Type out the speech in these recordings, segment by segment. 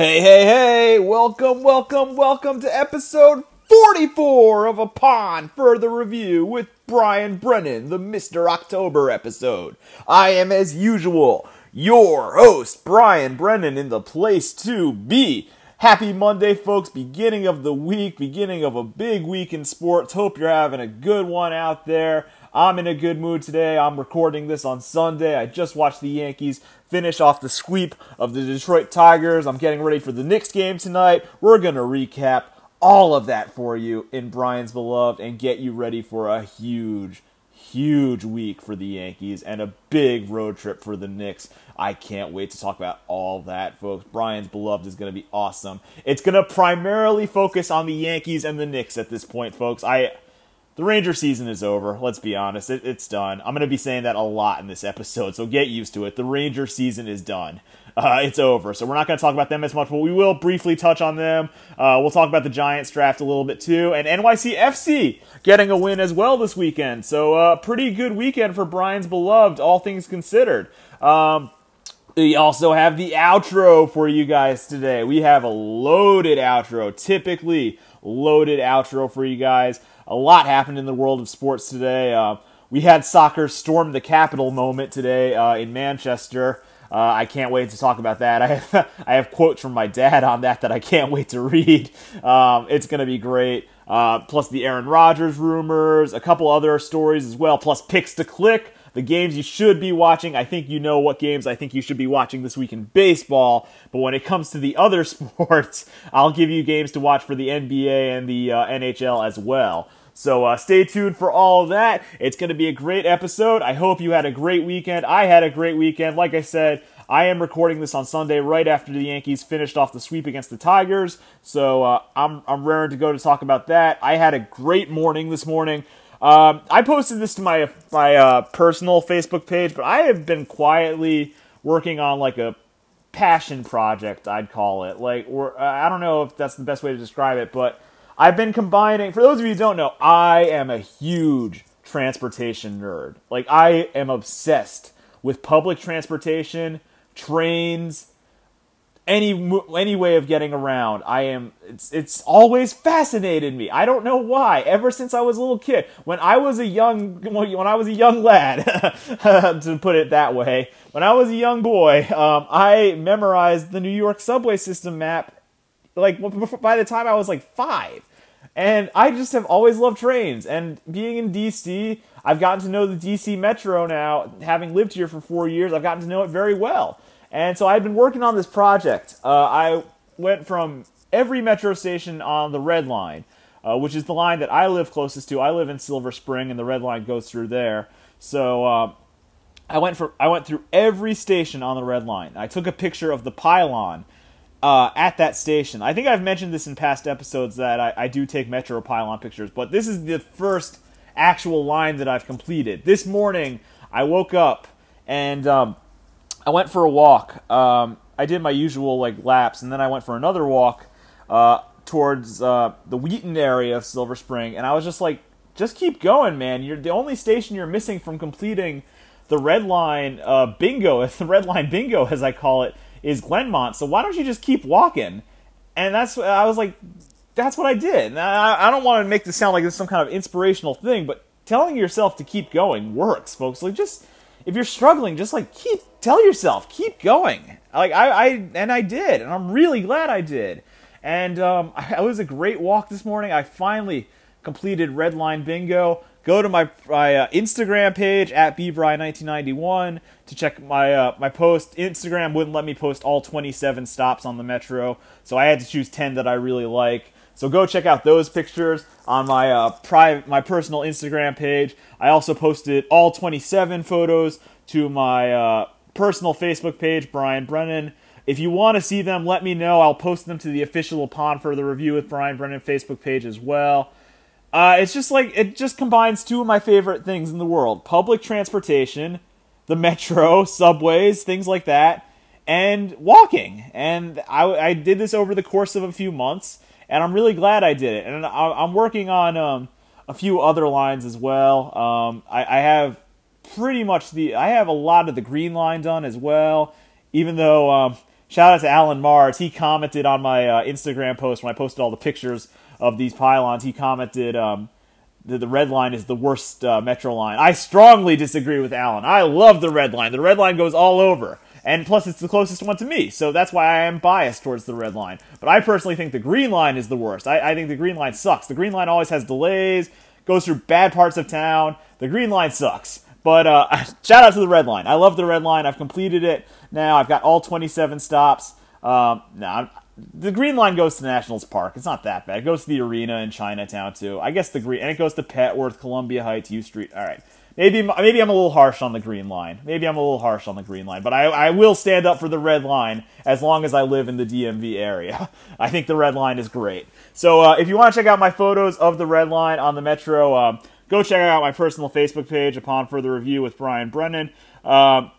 Hey, hey, hey! Welcome, welcome, welcome to episode 44 of a Upon Further Review with Brian Brennan, the Mr. October episode. I am, as usual, your host, Brian Brennan, in the place to be. Happy Monday, folks. Beginning of the week, beginning of a big week in sports. Hope you're having a good one out there. I'm in a good mood today. I'm recording this on Sunday. I just watched the Yankees finish off the sweep of the Detroit Tigers. I'm getting ready for the Knicks game tonight. We're going to recap all of that for you in Brian's Beloved and get you ready for a huge, huge week for the Yankees and a big road trip for the Knicks. I can't wait to talk about all that, folks. Brian's Beloved is going to be awesome. It's going to primarily focus on the Yankees and the Knicks at this point, folks. I the Ranger season is over. Let's be honest, it, it's done. I'm going to be saying that a lot in this episode, so get used to it. The Ranger season is done. Uh, it's over, so we're not going to talk about them as much, but we will briefly touch on them. Uh, we'll talk about the Giants draft a little bit too, and NYCFC getting a win as well this weekend. So, uh, pretty good weekend for Brian's beloved, all things considered. Um, we also have the outro for you guys today. We have a loaded outro, typically loaded outro for you guys a lot happened in the world of sports today. Uh, we had soccer storm the Capitol moment today uh, in Manchester. Uh, I can't wait to talk about that. I have, I have quotes from my dad on that that I can't wait to read. Um, it's going to be great. Uh, plus the Aaron Rodgers rumors, a couple other stories as well, plus picks to click the games you should be watching. I think you know what games I think you should be watching this week in baseball. But when it comes to the other sports, I'll give you games to watch for the NBA and the uh, NHL as well. So uh, stay tuned for all that. It's going to be a great episode. I hope you had a great weekend. I had a great weekend. Like I said, I am recording this on Sunday right after the Yankees finished off the sweep against the Tigers. So uh, I'm I'm raring to go to talk about that. I had a great morning this morning. Um, I posted this to my my uh, personal Facebook page, but I have been quietly working on like a passion project. I'd call it like, or I don't know if that's the best way to describe it, but I've been combining, for those of you who don't know, I am a huge transportation nerd. Like, I am obsessed with public transportation, trains, any any way of getting around. I am it's it's always fascinated me. I don't know why. Ever since I was a little kid, when I was a young when I was a young lad, to put it that way, when I was a young boy, um, I memorized the New York subway system map. Like by the time I was like five, and I just have always loved trains. And being in DC, I've gotten to know the DC Metro now. Having lived here for four years, I've gotten to know it very well. And so I've been working on this project. Uh, I went from every metro station on the Red Line, uh, which is the line that I live closest to. I live in Silver Spring, and the Red Line goes through there. So uh, I went for I went through every station on the Red Line. I took a picture of the pylon uh, at that station. I think I've mentioned this in past episodes that I, I do take Metro Pylon pictures, but this is the first actual line that I've completed. This morning, I woke up and um, I went for a walk. Um, I did my usual like laps, and then I went for another walk uh, towards uh, the Wheaton area of Silver Spring, and I was just like, just keep going, man. You're the only station you're missing from completing the red line uh, bingo, the red line bingo as I call it, is Glenmont. So why don't you just keep walking? And that's I was like, that's what I did. I, I don't want to make this sound like this some kind of inspirational thing, but telling yourself to keep going works, folks. Like just if you're struggling, just like keep tell yourself keep going. Like I, I and I did, and I'm really glad I did. And um, it was a great walk this morning. I finally completed Red Line Bingo go to my my uh, Instagram page at bbry1991 to check my uh, my post. Instagram wouldn't let me post all 27 stops on the metro, so I had to choose 10 that I really like. So go check out those pictures on my uh, private my personal Instagram page. I also posted all 27 photos to my uh, personal Facebook page, Brian Brennan. If you want to see them, let me know. I'll post them to the official Upon Further Review with Brian Brennan Facebook page as well. Uh, it's just like it just combines two of my favorite things in the world: public transportation, the metro, subways, things like that, and walking. And I, I did this over the course of a few months, and I'm really glad I did it. And I, am working on um, a few other lines as well. Um, I, I have pretty much the I have a lot of the green line done as well. Even though um, shout out to Alan Mars. He commented on my uh, Instagram post when I posted all the pictures of these pylons. He commented um, that the red line is the worst uh, metro line. I strongly disagree with Alan. I love the red line. The red line goes all over. And plus, it's the closest one to me, so that's why I am biased towards the red line. But I personally think the green line is the worst. I, I think the green line sucks. The green line always has delays, goes through bad parts of town. The green line sucks. But uh, shout out to the red line. I love the red line. I've completed it now. I've got all 27 stops. Um, the green line goes to Nationals Park. It's not that bad. It goes to the arena in Chinatown too. I guess the green and it goes to Petworth, Columbia Heights, U Street. All right. Maybe maybe I'm a little harsh on the green line. Maybe I'm a little harsh on the green line, but I, I will stand up for the red line as long as I live in the DMV area. I think the red line is great. So uh, if you want to check out my photos of the red line on the metro, um, go check out my personal Facebook page upon further review with Brian Brennan. Um,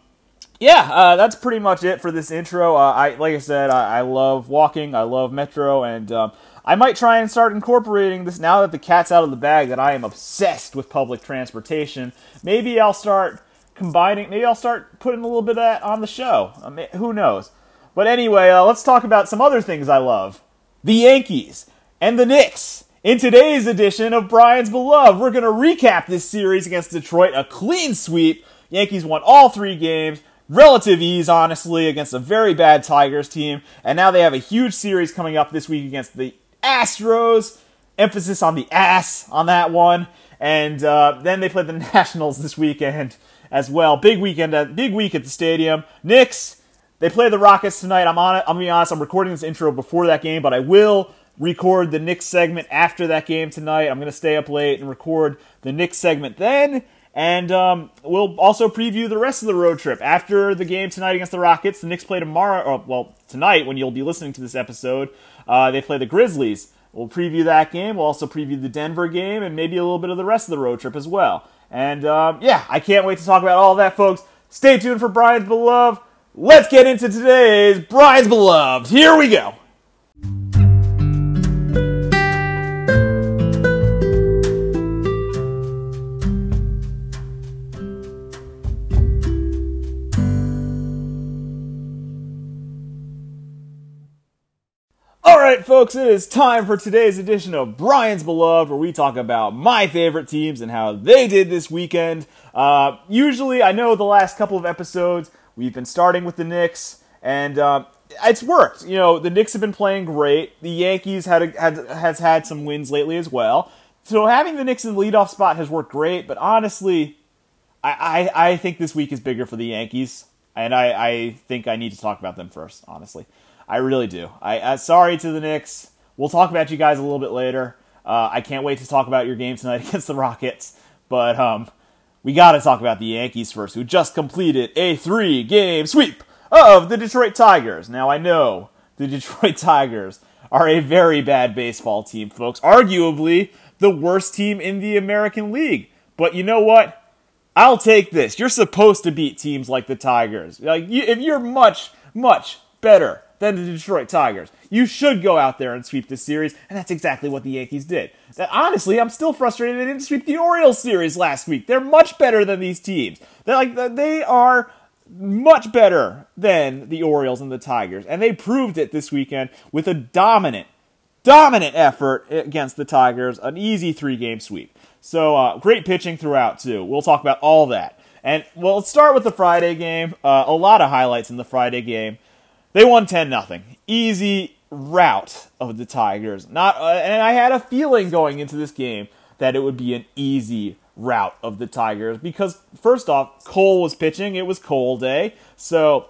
yeah, uh, that's pretty much it for this intro. Uh, I like I said, I, I, love walking. I love Metro, and um, I might try and start incorporating this now that the cat's out of the bag. That I am obsessed with public transportation. Maybe I'll start combining. Maybe I'll start putting a little bit of that on the show. I mean, who knows? But anyway, uh, let's talk about some other things I love: the Yankees and the Knicks. In today's edition of Brian's Beloved, we're going to recap this series against Detroit, a clean sweep. Yankees won all three games relative ease, honestly, against a very bad Tigers team. And now they have a huge series coming up this week against the Astros. Emphasis on the ass on that one. And uh, then they play the Nationals this weekend as well. Big weekend, at, big week at the stadium. Knicks, they play the Rockets tonight. I'm on. I'm gonna be honest. I'm recording this intro before that game, but I will record the Knicks segment after that game tonight. I'm gonna stay up late and record the Knicks segment then. And um, we'll also preview the rest of the road trip. After the game tonight against the Rockets, the Knicks play tomorrow, or well, tonight when you'll be listening to this episode, uh, they play the Grizzlies. We'll preview that game. We'll also preview the Denver game and maybe a little bit of the rest of the road trip as well. And um, yeah, I can't wait to talk about all that, folks. Stay tuned for Brian's Beloved. Let's get into today's Brian's Beloved. Here we go. Folks, it is time for today's edition of Brian's Beloved, where we talk about my favorite teams and how they did this weekend. Uh, usually, I know the last couple of episodes, we've been starting with the Knicks, and uh, it's worked. You know, the Knicks have been playing great. The Yankees had, a, had has had some wins lately as well. So having the Knicks in the leadoff spot has worked great, but honestly, I, I, I think this week is bigger for the Yankees, and I, I think I need to talk about them first, honestly. I really do. I uh, sorry to the Knicks. We'll talk about you guys a little bit later. Uh, I can't wait to talk about your game tonight against the Rockets. But um, we got to talk about the Yankees first, who just completed a three-game sweep of the Detroit Tigers. Now I know the Detroit Tigers are a very bad baseball team, folks. Arguably the worst team in the American League. But you know what? I'll take this. You're supposed to beat teams like the Tigers. Like you, if you're much, much better than the Detroit Tigers. You should go out there and sweep this series, and that's exactly what the Yankees did. That honestly, I'm still frustrated they didn't sweep the Orioles series last week. They're much better than these teams. They're like they are much better than the Orioles and the Tigers, and they proved it this weekend with a dominant, dominant effort against the Tigers, an easy three-game sweep. So uh, great pitching throughout too. We'll talk about all that. And well, let's start with the Friday game. Uh, a lot of highlights in the Friday game. They won 10 nothing. Easy route of the Tigers. Not uh, and I had a feeling going into this game that it would be an easy route of the Tigers because first off, Cole was pitching. It was Cole day. So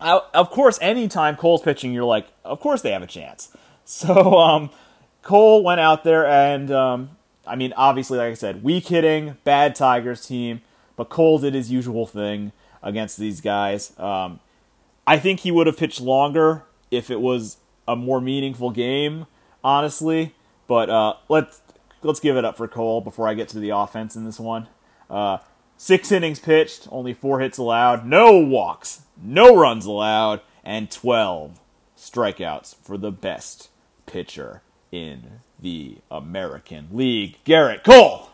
uh, of course, anytime Cole's pitching, you're like, of course they have a chance. So um, Cole went out there and um, I mean, obviously, like I said, weak hitting, bad Tigers team, but Cole did his usual thing against these guys. Um, I think he would have pitched longer if it was a more meaningful game, honestly. But uh, let's let's give it up for Cole before I get to the offense in this one. Uh, six innings pitched, only four hits allowed, no walks, no runs allowed, and twelve strikeouts for the best pitcher in the American League, Gerrit Cole.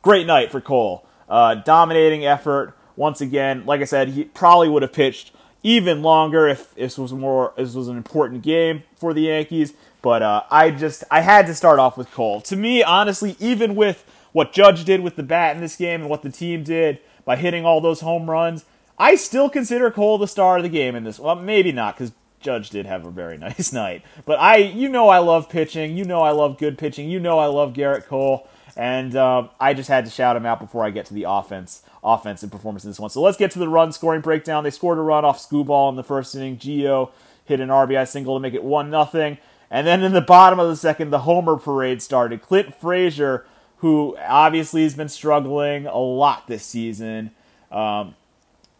Great night for Cole. Uh, dominating effort once again. Like I said, he probably would have pitched even longer if this was more this was an important game for the Yankees. But uh, I just I had to start off with Cole. To me, honestly, even with what Judge did with the bat in this game and what the team did by hitting all those home runs, I still consider Cole the star of the game in this. Well, maybe not because Judge did have a very nice night. But I, you know, I love pitching. You know, I love good pitching. You know, I love Gerrit Cole. And um, I just had to shout him out before I get to the offense, offensive performance in this one. So let's get to the run scoring breakdown. They scored a run off Skubal in the first inning. Gio hit an RBI single to make it one nothing. And then in the bottom of the second, the homer parade started. Clint Frazier, who obviously has been struggling a lot this season, um,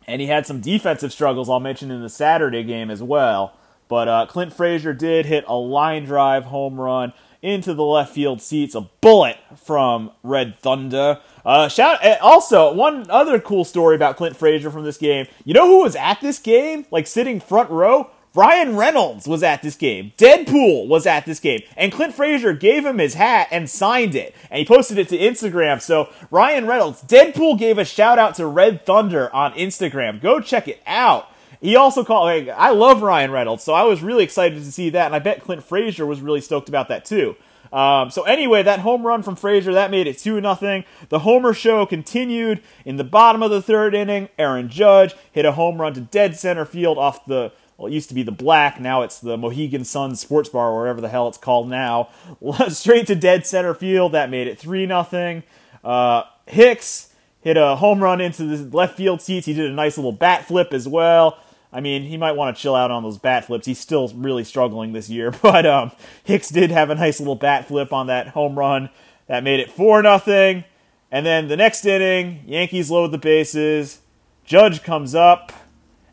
and he had some defensive struggles. I'll mention in the Saturday game as well. But uh, Clint Frazier did hit a line drive home run into the left field seats, a bullet from Red Thunder. Uh, shout eh, also one other cool story about Clint Frazier from this game. You know who was at this game, like sitting front row? Ryan Reynolds was at this game. Deadpool was at this game. And Clint Frazier gave him his hat and signed it. And he posted it to Instagram. So Ryan Reynolds, Deadpool gave a shout out to Red Thunder on Instagram. Go check it out. He also called. Like, I love Ryan Reynolds, so I was really excited to see that, and I bet Clint Frazier was really stoked about that too. Um, so anyway, that home run from Frazier that made it two nothing. The homer show continued in the bottom of the third inning. Aaron Judge hit a home run to dead center field off the well, it used to be the Black, now it's the Mohegan Sun Sports Bar, or whatever the hell it's called now. Straight to dead center field, that made it three nothing. Uh, Hicks hit a home run into the left field seats. He did a nice little bat flip as well. I mean, he might want to chill out on those bat flips. He's still really struggling this year, but um, Hicks did have a nice little bat flip on that home run that made it four nothing. And then the next inning, Yankees load the bases. Judge comes up,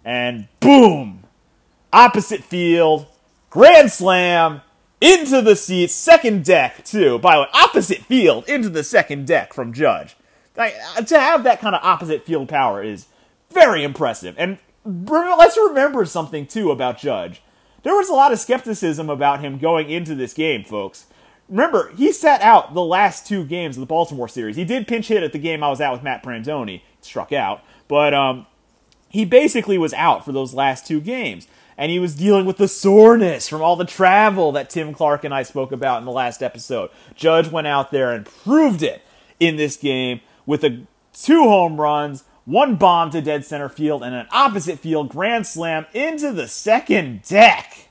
and boom, opposite field, grand slam into the seats, second deck too. By the way, opposite field into the second deck from Judge. Like, to have that kind of opposite field power is very impressive. And let's remember something too about Judge. There was a lot of skepticism about him going into this game, folks. Remember, he sat out the last two games of the Baltimore series. He did pinch hit at the game I was at with Matt Brandoni, struck out, but um, he basically was out for those last two games. And he was dealing with the soreness from all the travel that Tim Clark and I spoke about in the last episode. Judge went out there and proved it in this game with a two home runs, one bomb to dead center field, and an opposite field grand slam into the second deck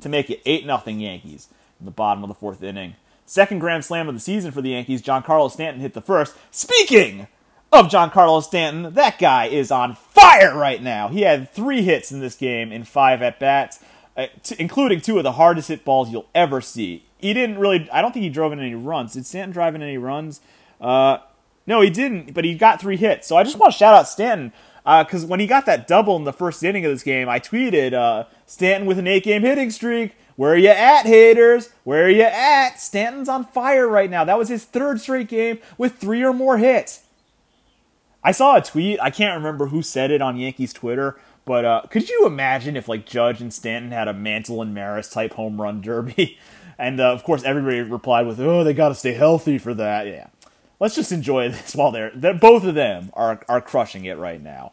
to make it 8 0 Yankees in the bottom of the fourth inning. Second grand slam of the season for the Yankees. Giancarlo Stanton hit the first. Speaking of Giancarlo Stanton, that guy is on fire right now. He had three hits in this game in five at bats, uh, including two of the hardest hit balls you'll ever see. He didn't really, I don't think he drove in any runs. Did Stanton drive in any runs? Uh, no, he didn't, but he got three hits. So I just want to shout out Stanton because uh, when he got that double in the first inning of this game, I tweeted uh, Stanton with an eight game hitting streak. Where are you at, haters? Where are you at? Stanton's on fire right now. That was his third straight game with three or more hits. I saw a tweet. I can't remember who said it on Yankees Twitter, but uh, could you imagine if like Judge and Stanton had a Mantle and Maris type home run derby? And uh, of course, everybody replied with, "Oh, they got to stay healthy for that." Yeah, let's just enjoy this while they're, they're both of them are are crushing it right now.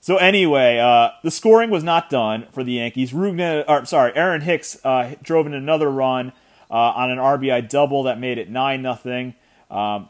So anyway, uh, the scoring was not done for the Yankees. Rugna, or sorry, Aaron Hicks uh, drove in another run uh, on an RBI double that made it nine nothing. Um,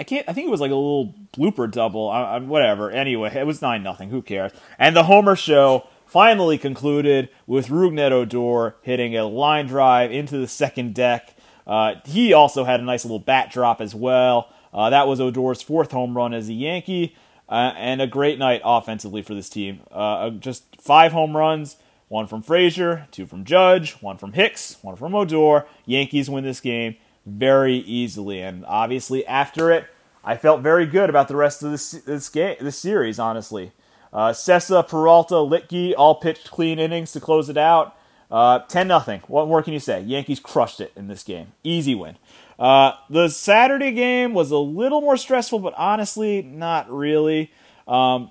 I can't. I think it was like a little blooper double. I, I, whatever. Anyway, it was nine nothing. Who cares? And the Homer show finally concluded with Rougned Odor hitting a line drive into the second deck. Uh, he also had a nice little bat drop as well. Uh, that was Odor's fourth home run as a Yankee uh, and a great night offensively for this team. Uh, uh, just five home runs, one from Frazier, two from Judge, one from Hicks, one from Odor. Yankees win this game very easily, and obviously after it, I felt very good about the rest of this this game, this series. Honestly, uh, Cessa, Peralta, Luetge all pitched clean innings to close it out. Uh, ten nothing. What more can you say? Yankees crushed it in this game. Easy win. Uh, the Saturday game was a little more stressful, but honestly, not really. Um,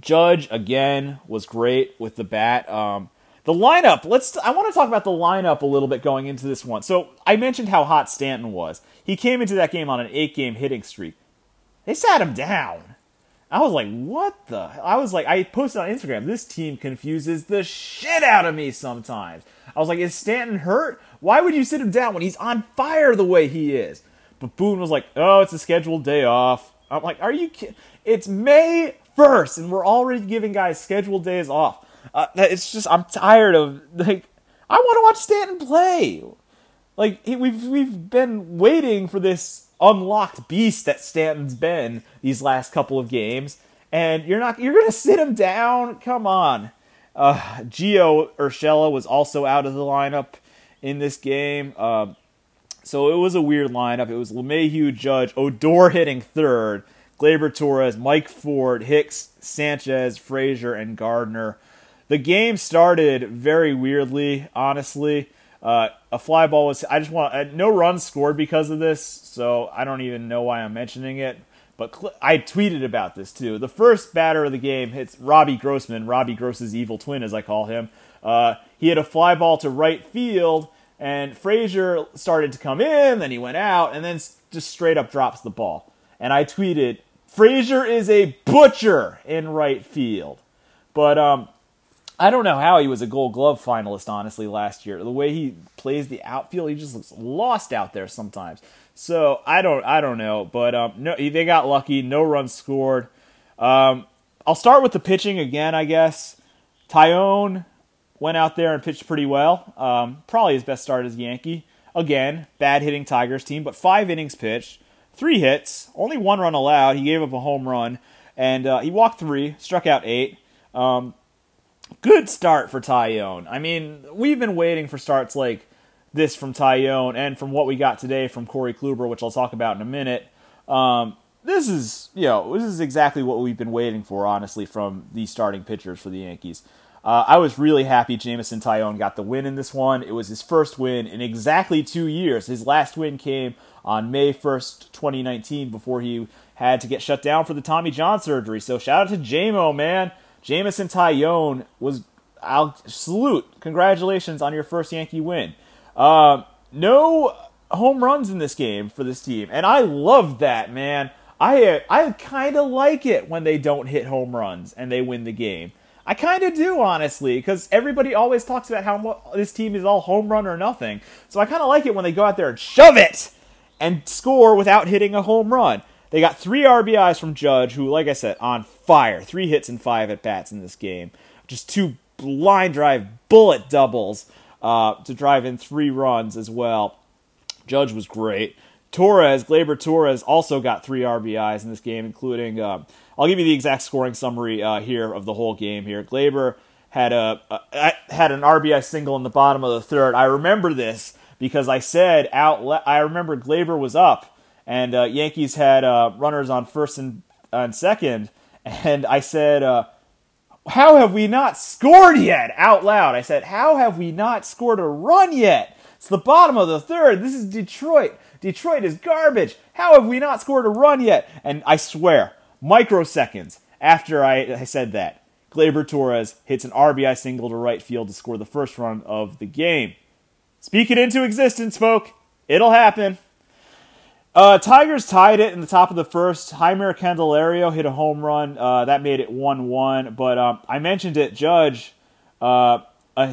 Judge again was great with the bat. Um, the lineup. Let's. I want to talk about the lineup a little bit going into this one. So I mentioned how hot Stanton was. He came into that game on an eight-game hitting streak. They sat him down. I was like, what the? I was like, I posted on Instagram, this team confuses the shit out of me sometimes. I was like, is Stanton hurt? Why would you sit him down when he's on fire the way he is? But Boone was like, oh, it's a scheduled day off. I'm like, are you kidding? It's May 1st, and we're already giving guys scheduled days off. Uh, it's just, I'm tired of, like, I want to watch Stanton play. Like, we've, we've been waiting for this unlocked beast that Stanton's been these last couple of games, and you're not, you're to sit him down? Come on. Uh, Gio Urshela was also out of the lineup in this game. Uh, so it was a weird lineup. It was LeMahieu, Judge, Odor hitting third, Gleyber Torres, Mike Ford, Hicks, Sanchez, Frazier, and Gardner. The game started very weirdly, honestly. Uh, a fly ball was. I just want uh, no runs scored because of this, so I don't even know why I'm mentioning it. But cl- I tweeted about this too. The first batter of the game hits Robbie Grossman, Robbie Gross's evil twin, as I call him. Uh, he hit a fly ball to right field, and Frazier started to come in, then he went out, and then just straight up drops the ball. And I tweeted, Frazier is a butcher in right field. But um, I don't know how he was a Gold Glove finalist, honestly, last year. The way he plays the outfield, he just looks lost out there sometimes. So I don't, I don't know. But um, no, they got lucky. No runs scored. Um, I'll start with the pitching again, I guess. Taillon went out there and pitched pretty well. Um, probably his best start as Yankee. Again, bad hitting Tigers team, but five innings pitched three hits, only one run allowed. He gave up a home run, and uh, he walked three, struck out eight. Um, good start for Taillon. I mean, we've been waiting for starts like this from Taillon, and from what we got today from Corey Kluber, which I'll talk about in a minute. Um, this is, you know, this is exactly what we've been waiting for, honestly, from these starting pitchers for the Yankees. Uh, I was really happy Jameson Taillon got the win in this one. It was his first win in exactly two years. His last win came on May 1st, 2019, before he had to get shut down for the Tommy John surgery. So shout out to JMO, man. Jameson Taillon was, I'll salute. Congratulations on your first Yankee win. Uh, no home runs in this game for this team, and I love that, man. I I kind of like it when they don't hit home runs and they win the game. I kind of do, honestly, because everybody always talks about how this team is all home run or nothing. So I kind of like it when they go out there and shove it and score without hitting a home run. They got three RBIs from Judge, who, like I said, on fire. Three hits and five at bats in this game. Just two line drive bullet doubles uh, to drive in three runs as well. Judge was great. Torres, Gleyber Torres, also got three RBIs in this game, including. Uh, I'll give you the exact scoring summary uh, here of the whole game. Here, Gleyber had a, a had an RBI single in the bottom of the third. I remember this because I said out. I remember Gleyber was up, and uh, Yankees had uh, runners on first and, and second, and I said, uh, "How have we not scored yet?" Out loud, I said, "How have we not scored a run yet?" It's the bottom of the third. This is Detroit. Detroit is garbage. How have we not scored a run yet? And I swear, microseconds after I, I said that, Gleyber Torres hits an RBI single to right field to score the first run of the game. Speak it into existence, folk. It'll happen. Uh, Tigers tied it in the top of the first. Jeimer Candelario hit a home run. Uh, that made it 1 1. But um, I mentioned it, Judge. Uh,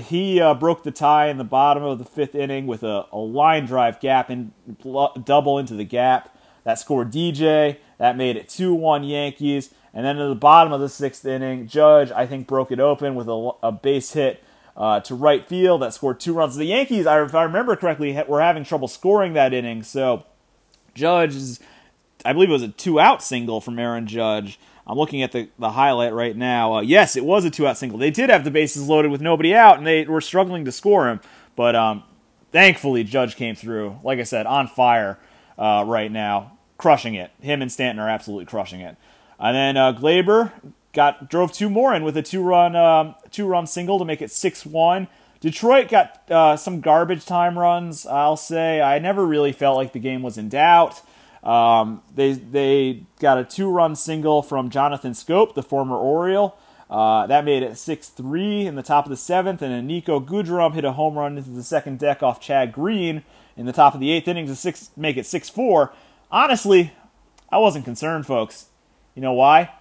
he uh, broke the tie in the bottom of the fifth inning with a, a line drive gap and double into the gap. That scored DJ. That made it 2 1 Yankees. And then at the bottom of the sixth inning, Judge, I think, broke it open with a, a base hit uh, to right field that scored two runs. The Yankees, if I remember correctly, were having trouble scoring that inning. So Judge is, I believe it was a two out single from Aaron Judge. I'm looking at the, the highlight right now. Uh, yes, it was a two out single. They did have the bases loaded with nobody out, and they were struggling to score him. But um, thankfully, Judge came through. Like I said, on fire uh, right now, crushing it. Him and Stanton are absolutely crushing it. And then uh, Gleyber got drove two more in with a two run um, two run single to make it six one. Detroit got uh, some garbage time runs. I'll say I never really felt like the game was in doubt. Um, they they got a two run single from Jonathan Schoop, the former Oriole. Uh, that made it 6 3 in the top of the seventh, and then Niko Goodrum hit a home run into the second deck off Chad Green in the top of the eighth inning to six, make it 6 4. Honestly, I wasn't concerned, folks. You know why?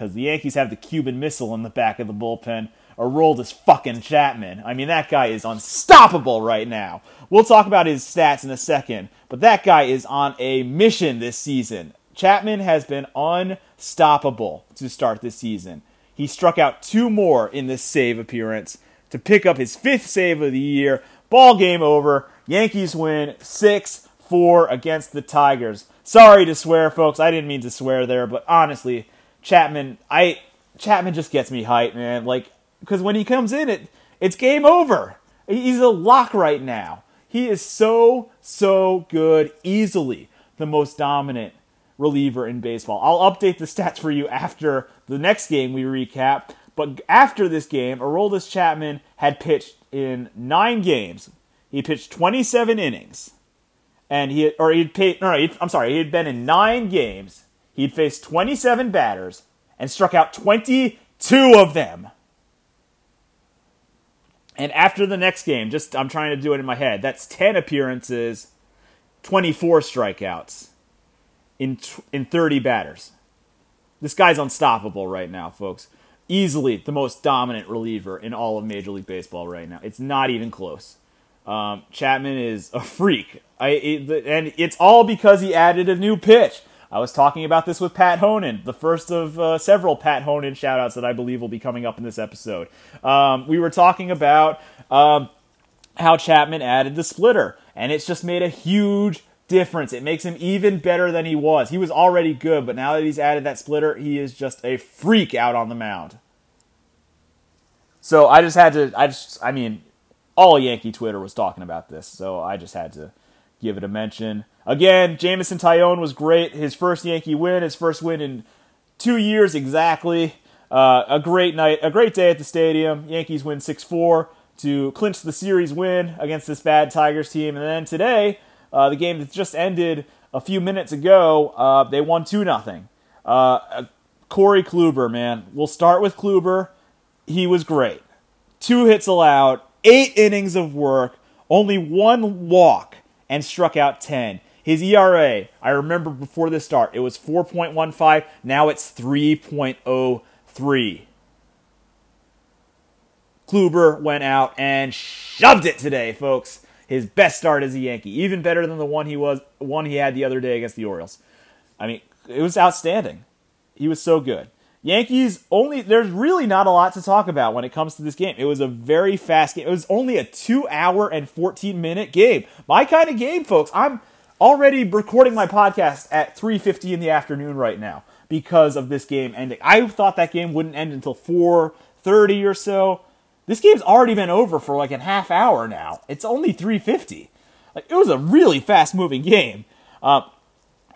because the Yankees have the Cuban Missile in the back of the bullpen. Aroldis fucking Chapman. I mean, that guy is unstoppable right now. We'll talk about his stats in a second, but that guy is on a mission this season. Chapman has been unstoppable to start this season. He struck out two more in this save appearance to pick up his fifth save of the year. Ball game over. Yankees win 6 4 against the Tigers. Sorry to swear, folks. I didn't mean to swear there, but honestly, Chapman, I Chapman just gets me hyped, man. Like because when he comes in, it it's game over. He's a lock right now. He is so so good, easily the most dominant reliever in baseball. I'll update the stats for you after the next game we recap. But after this game, Aroldis Chapman had pitched in nine games. He pitched 27 innings, and he or he'd paid. No, I'm sorry. He had been in nine games. He'd faced 27 batters and struck out 22 of them. And after the next game, just I'm trying to do it in my head. That's 10 appearances, 24 strikeouts in in 30 batters. This guy's unstoppable right now, folks. Easily the most dominant reliever in all of Major League Baseball right now. It's not even close. Um, Chapman is a freak. I it, and it's all because he added a new pitch. I was talking about this with Pat Honan, the first of uh, several Pat Honan shoutouts that I believe will be coming up in this episode. Um, we were talking about um, how Chapman added the splitter, and it's just made a huge difference. It makes him even better than he was. He was already good, but now that he's added that splitter, he is just a freak out on the mound. So I just had to, I just, I mean, all Yankee Twitter was talking about this, so I just had to give it a mention. Again, Jameson Taillon was great. His first Yankee win, his first win in two years exactly. Uh, a great night, a great day at the stadium. Yankees win 6 4 to clinch the series win against this bad Tigers team. And then today, uh, the game that just ended a few minutes ago, uh, they won 2 0. Uh, Corey Kluber, man. We'll start with Kluber. He was great. Two hits allowed, eight innings of work, only one walk, and struck out 10. His ERA, I remember before the start, it was 4.15. Now it's 3.03. Kluber went out and shoved it today, folks. His best start as a Yankee, even better than the one he was one he had the other day against the Orioles. I mean, it was outstanding. He was so good. Yankees only there's really not a lot to talk about when it comes to this game. It was a very fast game. It was only a 2 hour and 14 minute game. My kind of game, folks. I'm already recording my podcast at 3:50 in the afternoon right now because of this game ending. I thought that game wouldn't end until 4:30 or so. This game's already been over for like a half hour now. It's only 3:50. Like it was a really fast-moving game. Uh,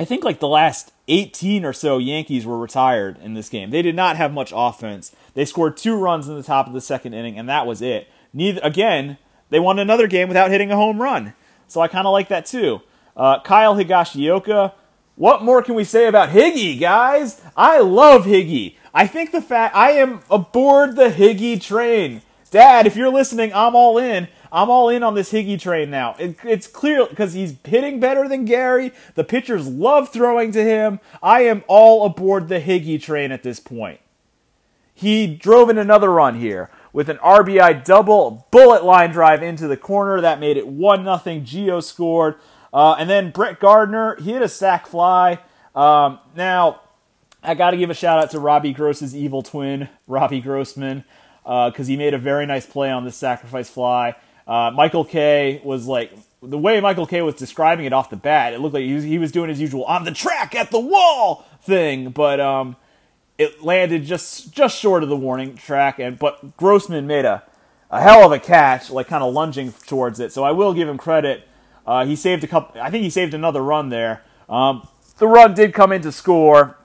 I think like the last 18 or so Yankees were retired in this game. They did not have much offense. They scored two runs in the top of the second inning, and that was it. Neither again, they won another game without hitting a home run. So I kind of like that too. Uh, Kyle Higashioka. What more can we say about Higgy, guys? I love Higgy. I think the fact I am aboard the Higgy train. Dad, if you're listening, I'm all in. I'm all in on this Higgy train now. It, it's clear because he's hitting better than Gary. The pitchers love throwing to him. I am all aboard the Higgy train at this point. He drove in another run here with an RBI double bullet line drive into the corner that made it 1 0. Gio scored. Uh, and then Brett Gardner, he hit a sac fly. Um, now, I got to give a shout out to Robbie Gross's evil twin, Robbie Grossman, because uh, he made a very nice play on this sacrifice fly. Uh, Michael Kay was like, the way Michael Kay was describing it off the bat, it looked like he was, he was doing his usual on the track at the wall thing, but um, it landed just just short of the warning track. And but Grossman made a a hell of a catch, like kind of lunging towards it. So I will give him credit uh, he saved a couple. I think he saved another run there. Um, the run did come in to score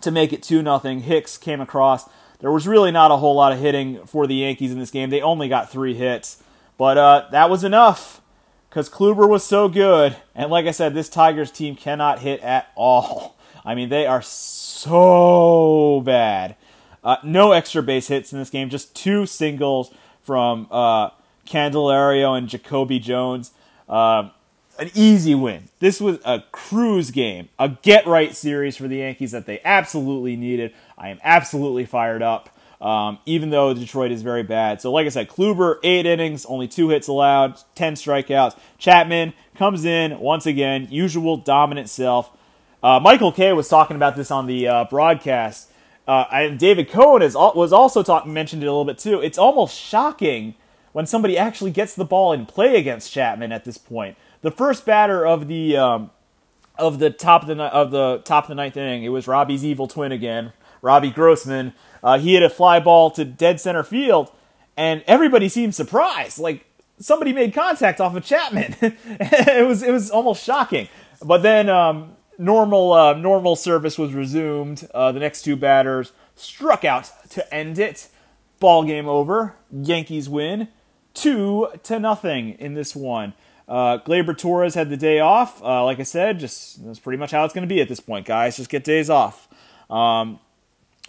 to make it two nothing. Hicks came across. There was really not a whole lot of hitting for the Yankees in this game. They only got three hits, but uh, that was enough because Kluber was so good. And like I said, this Tigers team cannot hit at all. I mean, they are so bad. Uh, no extra base hits in this game, just two singles from uh, Candelario and Jacoby Jones. Um, an easy win. This was a cruise game, a get right series for the Yankees that they absolutely needed. I am absolutely fired up. Um, even though Detroit is very bad. So, like I said, Kluber, eight innings, only two hits allowed, 10 strikeouts. Chapman comes in once again, usual dominant self. Uh, Michael Kay was talking about this on the uh, broadcast. Uh, and David Cone is, was also talk, mentioned it a little bit too. It's almost shocking when somebody actually gets the ball in play against Chapman at this point. The first batter of the um, of the top of the of the top of the ninth inning, it was Robbie's evil twin again, Robbie Grossman. Uh, he hit a fly ball to dead center field, and everybody seemed surprised. Like somebody made contact off of Chapman. it was it was almost shocking. But then um, normal uh, normal service was resumed. Uh, the next two batters struck out to end it. Ball game over. Yankees win two to nothing in this one. Uh, Gleyber Torres had the day off. Uh, like I said, just that's pretty much how it's going to be at this point, guys. Just get days off. Um,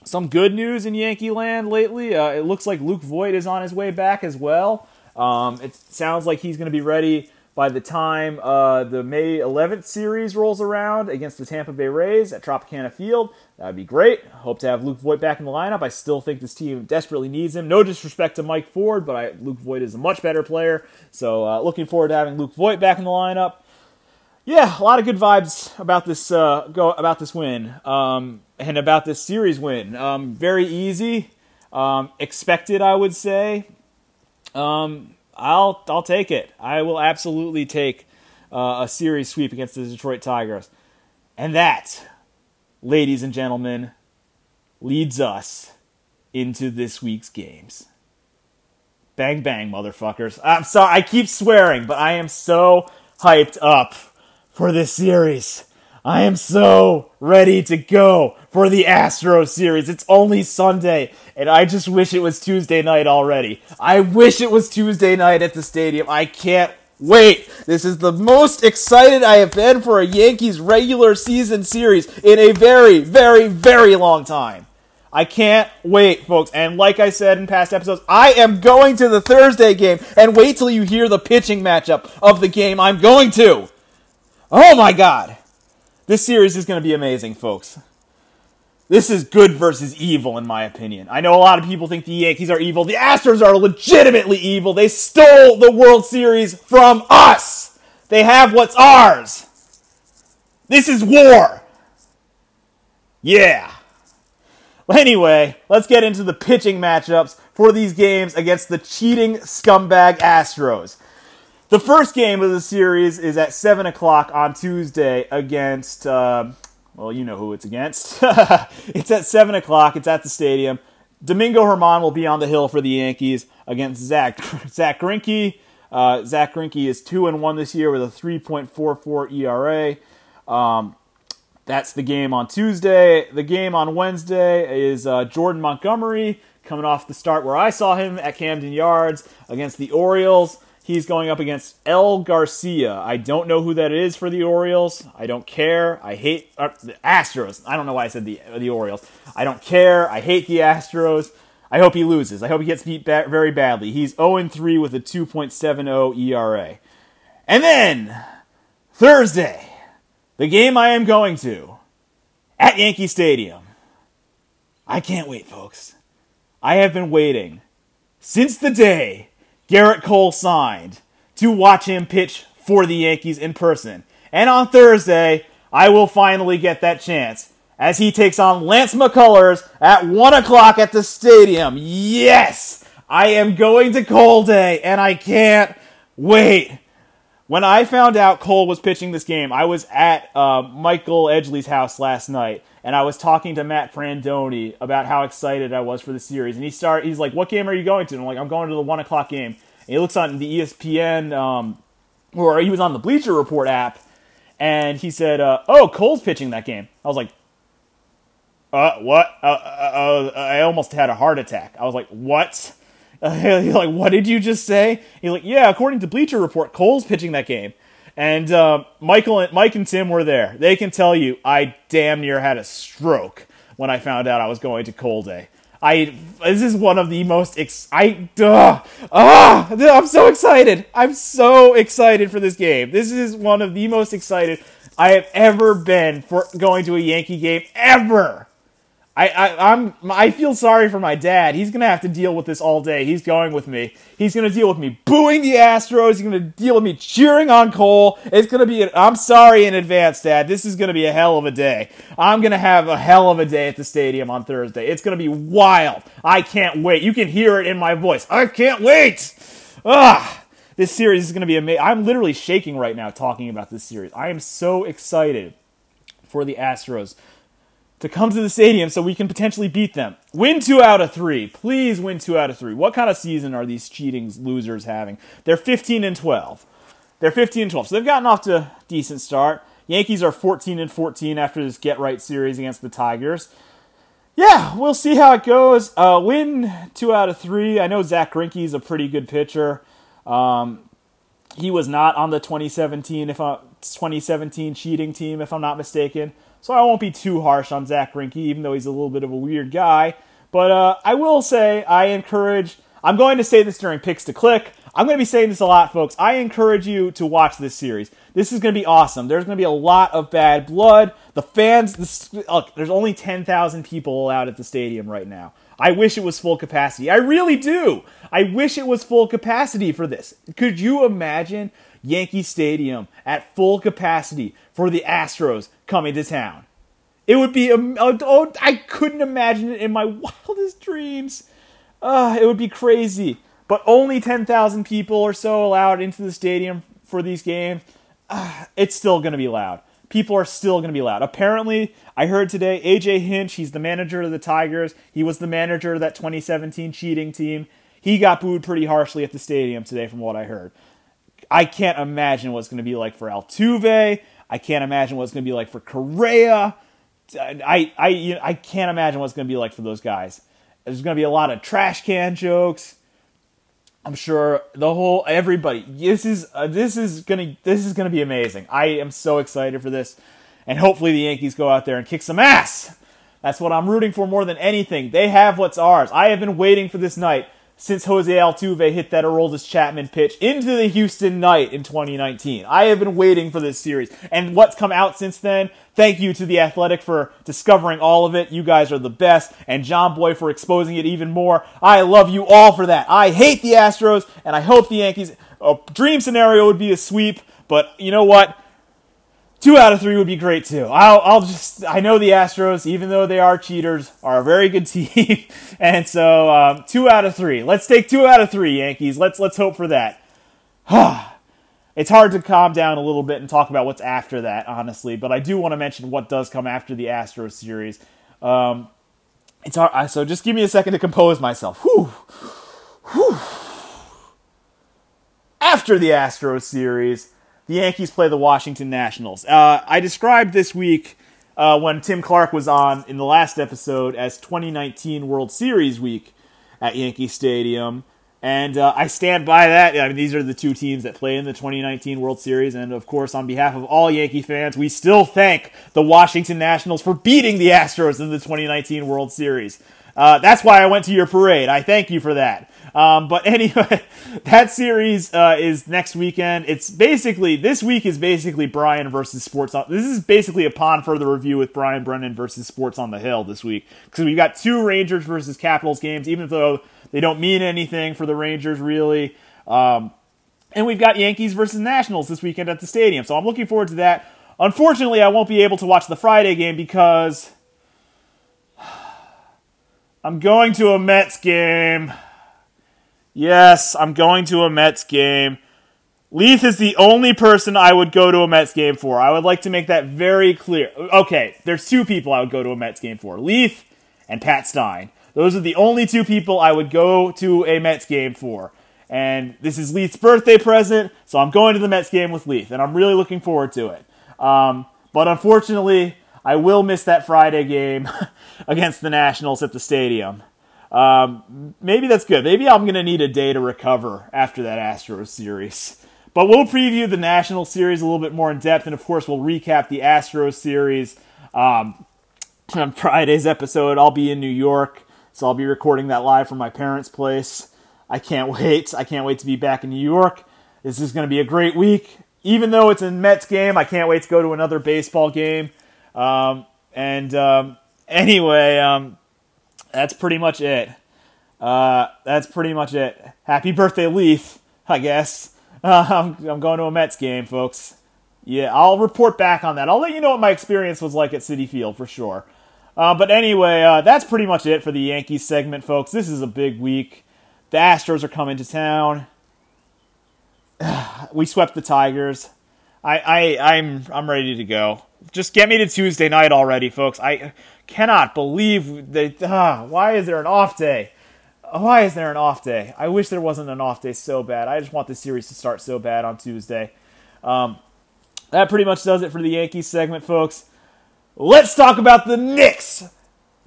some good news in Yankee land lately. Uh, it looks like Luke Voit is on his way back as well. Um, it sounds like he's going to be ready by the time uh, the May 11th series rolls around against the Tampa Bay Rays at Tropicana Field. That'd be great. Hope to have Luke Voit back in the lineup. I still think this team desperately needs him. No disrespect to Mike Ford, but I, Luke Voit is a much better player. So uh, looking forward to having Luke Voit back in the lineup. Yeah, a lot of good vibes about this uh, go about this win um, and about this series win. Um, very easy, um, expected, I would say. Um, I'll I'll take it. I will absolutely take uh, a series sweep against the Detroit Tigers, and that, ladies and gentlemen, leads us into this week's games. Bang bang, motherfuckers! I'm sorry, I keep swearing, but I am so hyped up for this series. I am so ready to go for the Astros series. It's only Sunday, and I just wish it was Tuesday night already. I wish it was Tuesday night at the stadium. I can't wait. This is the most excited I have been for a Yankees regular season series in a very, very, very long time. I can't wait, folks. And like I said in past episodes, I am going to the Thursday game. And wait till you hear the pitching matchup of the game I'm going to. Oh my god. This series is going to be amazing, folks. This is good versus evil, in my opinion. I know a lot of people think the Yankees are evil. The Astros are legitimately evil. They stole the World Series from us. They have what's ours. This is war. Yeah. Well, anyway, let's get into the pitching matchups for these games against the cheating scumbag Astros. The first game of the series is at 7 o'clock on Tuesday against, uh, well, you know who it's against. it's at 7 o'clock. It's at the stadium. Domingo German will be on the hill for the Yankees against Zach, Zach Greinke. Uh, Zach Greinke is 2 and 1 this year with a 3.44 ERA. Um, that's the game on Tuesday. The game on Wednesday is uh, Jordan Montgomery coming off the start where I saw him at Camden Yards against the Orioles. He's going up against El Garcia. I don't know who that is for the Orioles. I don't care. I hate uh, the Astros. I don't know why I said the the Orioles. I don't care. I hate the Astros. I hope he loses. I hope he gets beat ba- very badly. He's 0 3 with a 2.70 ERA. And then Thursday, the game I am going to at Yankee Stadium. I can't wait, folks. I have been waiting since the day Gerrit Cole signed to watch him pitch for the Yankees in person. And on Thursday, I will finally get that chance as he takes on Lance McCullers at 1 o'clock at the stadium. Yes! I am going to Cole Day, and I can't wait. When I found out Cole was pitching this game, I was at uh, Michael Edgley's house last night, and I was talking to Matt Frandoni about how excited I was for the series. And he start, he's like, "What game are you going to?" And I'm like, "I'm going to the one o'clock game." And he looks on the ESPN, um, or he was on the Bleacher Report app, and he said, uh, "Oh, Cole's pitching that game." I was like, "Uh, what?" Uh, uh, uh I almost had a heart attack. I was like, "What?" he's like, "What did you just say?" He's like, "Yeah, according to Bleacher Report, Cole's pitching that game." And uh, Michael and Mike and Tim were there. They can tell you I damn near had a stroke when I found out I was going to Cole Day. I this is one of the most ex- I duh, ah I'm so excited. I'm so excited for this game. This is one of the most excited I have ever been for going to a Yankee game ever. I, I I'm I feel sorry for my dad. He's gonna have to deal with this all day. He's going with me. He's gonna deal with me booing the Astros. He's gonna deal with me cheering on Cole. It's gonna be. i I'm sorry in advance, Dad. This is gonna be a hell of a day. I'm gonna have a hell of a day at the stadium on Thursday. It's gonna be wild. I can't wait. You can hear it in my voice. I can't wait. Ah, this series is gonna be amazing. I'm literally shaking right now talking about this series. I am so excited for the Astros to come to the stadium so we can potentially beat them. Win two out of three. Please win two out of three. What kind of season are these cheating losers having? They're 15 and 12. They're 15 and 12. So they've gotten off to a decent start. Yankees are 14 and 14 after this get right series against the Tigers. Yeah, we'll see how it goes. Uh, win two out of three. I know Zack Greinke is a pretty good pitcher. Um, he was not on the 2017 if I, 2017 cheating team, if I'm not mistaken. So I won't be too harsh on Zack Greinke, even though he's a little bit of a weird guy. But uh, I will say I encourage. I'm going to say this during picks to click. I'm going to be saying this a lot, folks. I encourage you to watch this series. This is going to be awesome. There's going to be a lot of bad blood. The fans, the, look, there's only 10,000 people allowed at the stadium right now. I wish it was full capacity. I really do. I wish it was full capacity for this. Could you imagine Yankee Stadium at full capacity for the Astros coming to town. It would be, oh, I couldn't imagine it in my wildest dreams. Uh, it would be crazy. But only 10,000 people or so allowed into the stadium for these games. Uh, it's still going to be loud. People are still going to be loud. Apparently, I heard today AJ Hinch, he's the manager of the Tigers. He was the manager of that 2017 cheating team. He got booed pretty harshly at the stadium today, from what I heard. I can't imagine what's going to be like for Altuve. I can't imagine what it's going to be like for Correa. I, I, you I can't imagine what it's going to be like for those guys. There's going to be a lot of trash can jokes. I'm sure the whole everybody. This is uh, this is gonna this is gonna be amazing. I am so excited for this, and hopefully the Yankees go out there and kick some ass. That's what I'm rooting for more than anything. They have what's ours. I have been waiting for this night since Jose Altuve hit that Aroldis Chapman pitch into the Houston night in 2019. I have been waiting for this series. And what's come out since then, thank you to The Athletic for discovering all of it. You guys are the best. And Jomboy for exposing it even more. I love you all for that. I hate the Astros, and I hope the Yankees. A dream scenario would be a sweep, but you know what? Two out of three would be great too. I'll, I'll just, I know the Astros, even though they are cheaters, are a very good team. and so, um, two out of three. Let's take two out of three, Yankees. Let's, let's hope for that. it's hard to calm down a little bit and talk about what's after that, honestly, but I do want to mention what does come after the Astros series. Um, it's hard, so just give me a second to compose myself. Whew. Whew. After the Astros series, the Yankees play the Washington Nationals. Uh, I described this week uh, when Tim Clark was on in the last episode as 2019 World Series week at Yankee Stadium. And uh, I stand by that. I mean, these are the two teams that play in the 2019 World Series. And of course, on behalf of all Yankee fans, we still thank the Washington Nationals for beating the Astros in the 2019 World Series. Uh, that's why I went to your parade. I thank you for that. Um, but anyway, that series uh, is next weekend. It's basically this week is basically Brian versus Sports. On, this is basically a pond further review with Brian Brennan versus Sports on the Hill this week because we've got two Rangers versus Capitals games, even though they don't mean anything for the Rangers really. Um, and we've got Yankees versus Nationals this weekend at the stadium, so I'm looking forward to that. Unfortunately, I won't be able to watch the Friday game because I'm going to a Mets game. Yes, I'm going to a Mets game. Leith is the only person I would go to a Mets game for. I would like to make that very clear. Okay, there's two people I would go to a Mets game for Leith and Pat Stein. Those are the only two people I would go to a Mets game for. And this is Leith's birthday present, so I'm going to the Mets game with Leith, and I'm really looking forward to it. Um, but unfortunately, I will miss that Friday game against the Nationals at the stadium. Um, maybe that's good. Maybe I'm going to need a day to recover after that Astros series. But we'll preview the National Series a little bit more in depth, and of course, we'll recap the Astros series um, on Friday's episode. I'll be in New York, so I'll be recording that live from my parents' place. I can't wait. I can't wait to be back in New York. This is going to be a great week. Even though it's a Mets game, I can't wait to go to another baseball game. Um, and um, anyway, um, that's pretty much it. Uh, that's pretty much it. Happy birthday, Leith. I guess. Uh, I'm, I'm going to a Mets game, folks. Yeah, I'll report back on that. I'll let you know what my experience was like at Citi Field for sure. Uh, but anyway, uh, that's pretty much it for the Yankees segment, folks. This is a big week. The Astros are coming to town. we swept the Tigers. I, I, I'm, I'm ready to go. Just get me to Tuesday night already, folks. I cannot believe that. Uh, why is there an off day? Why is there an off day? I wish there wasn't an off day so bad. I just want the series to start so bad on Tuesday. Um, that pretty much does it for the Yankees segment, folks. Let's talk about the Knicks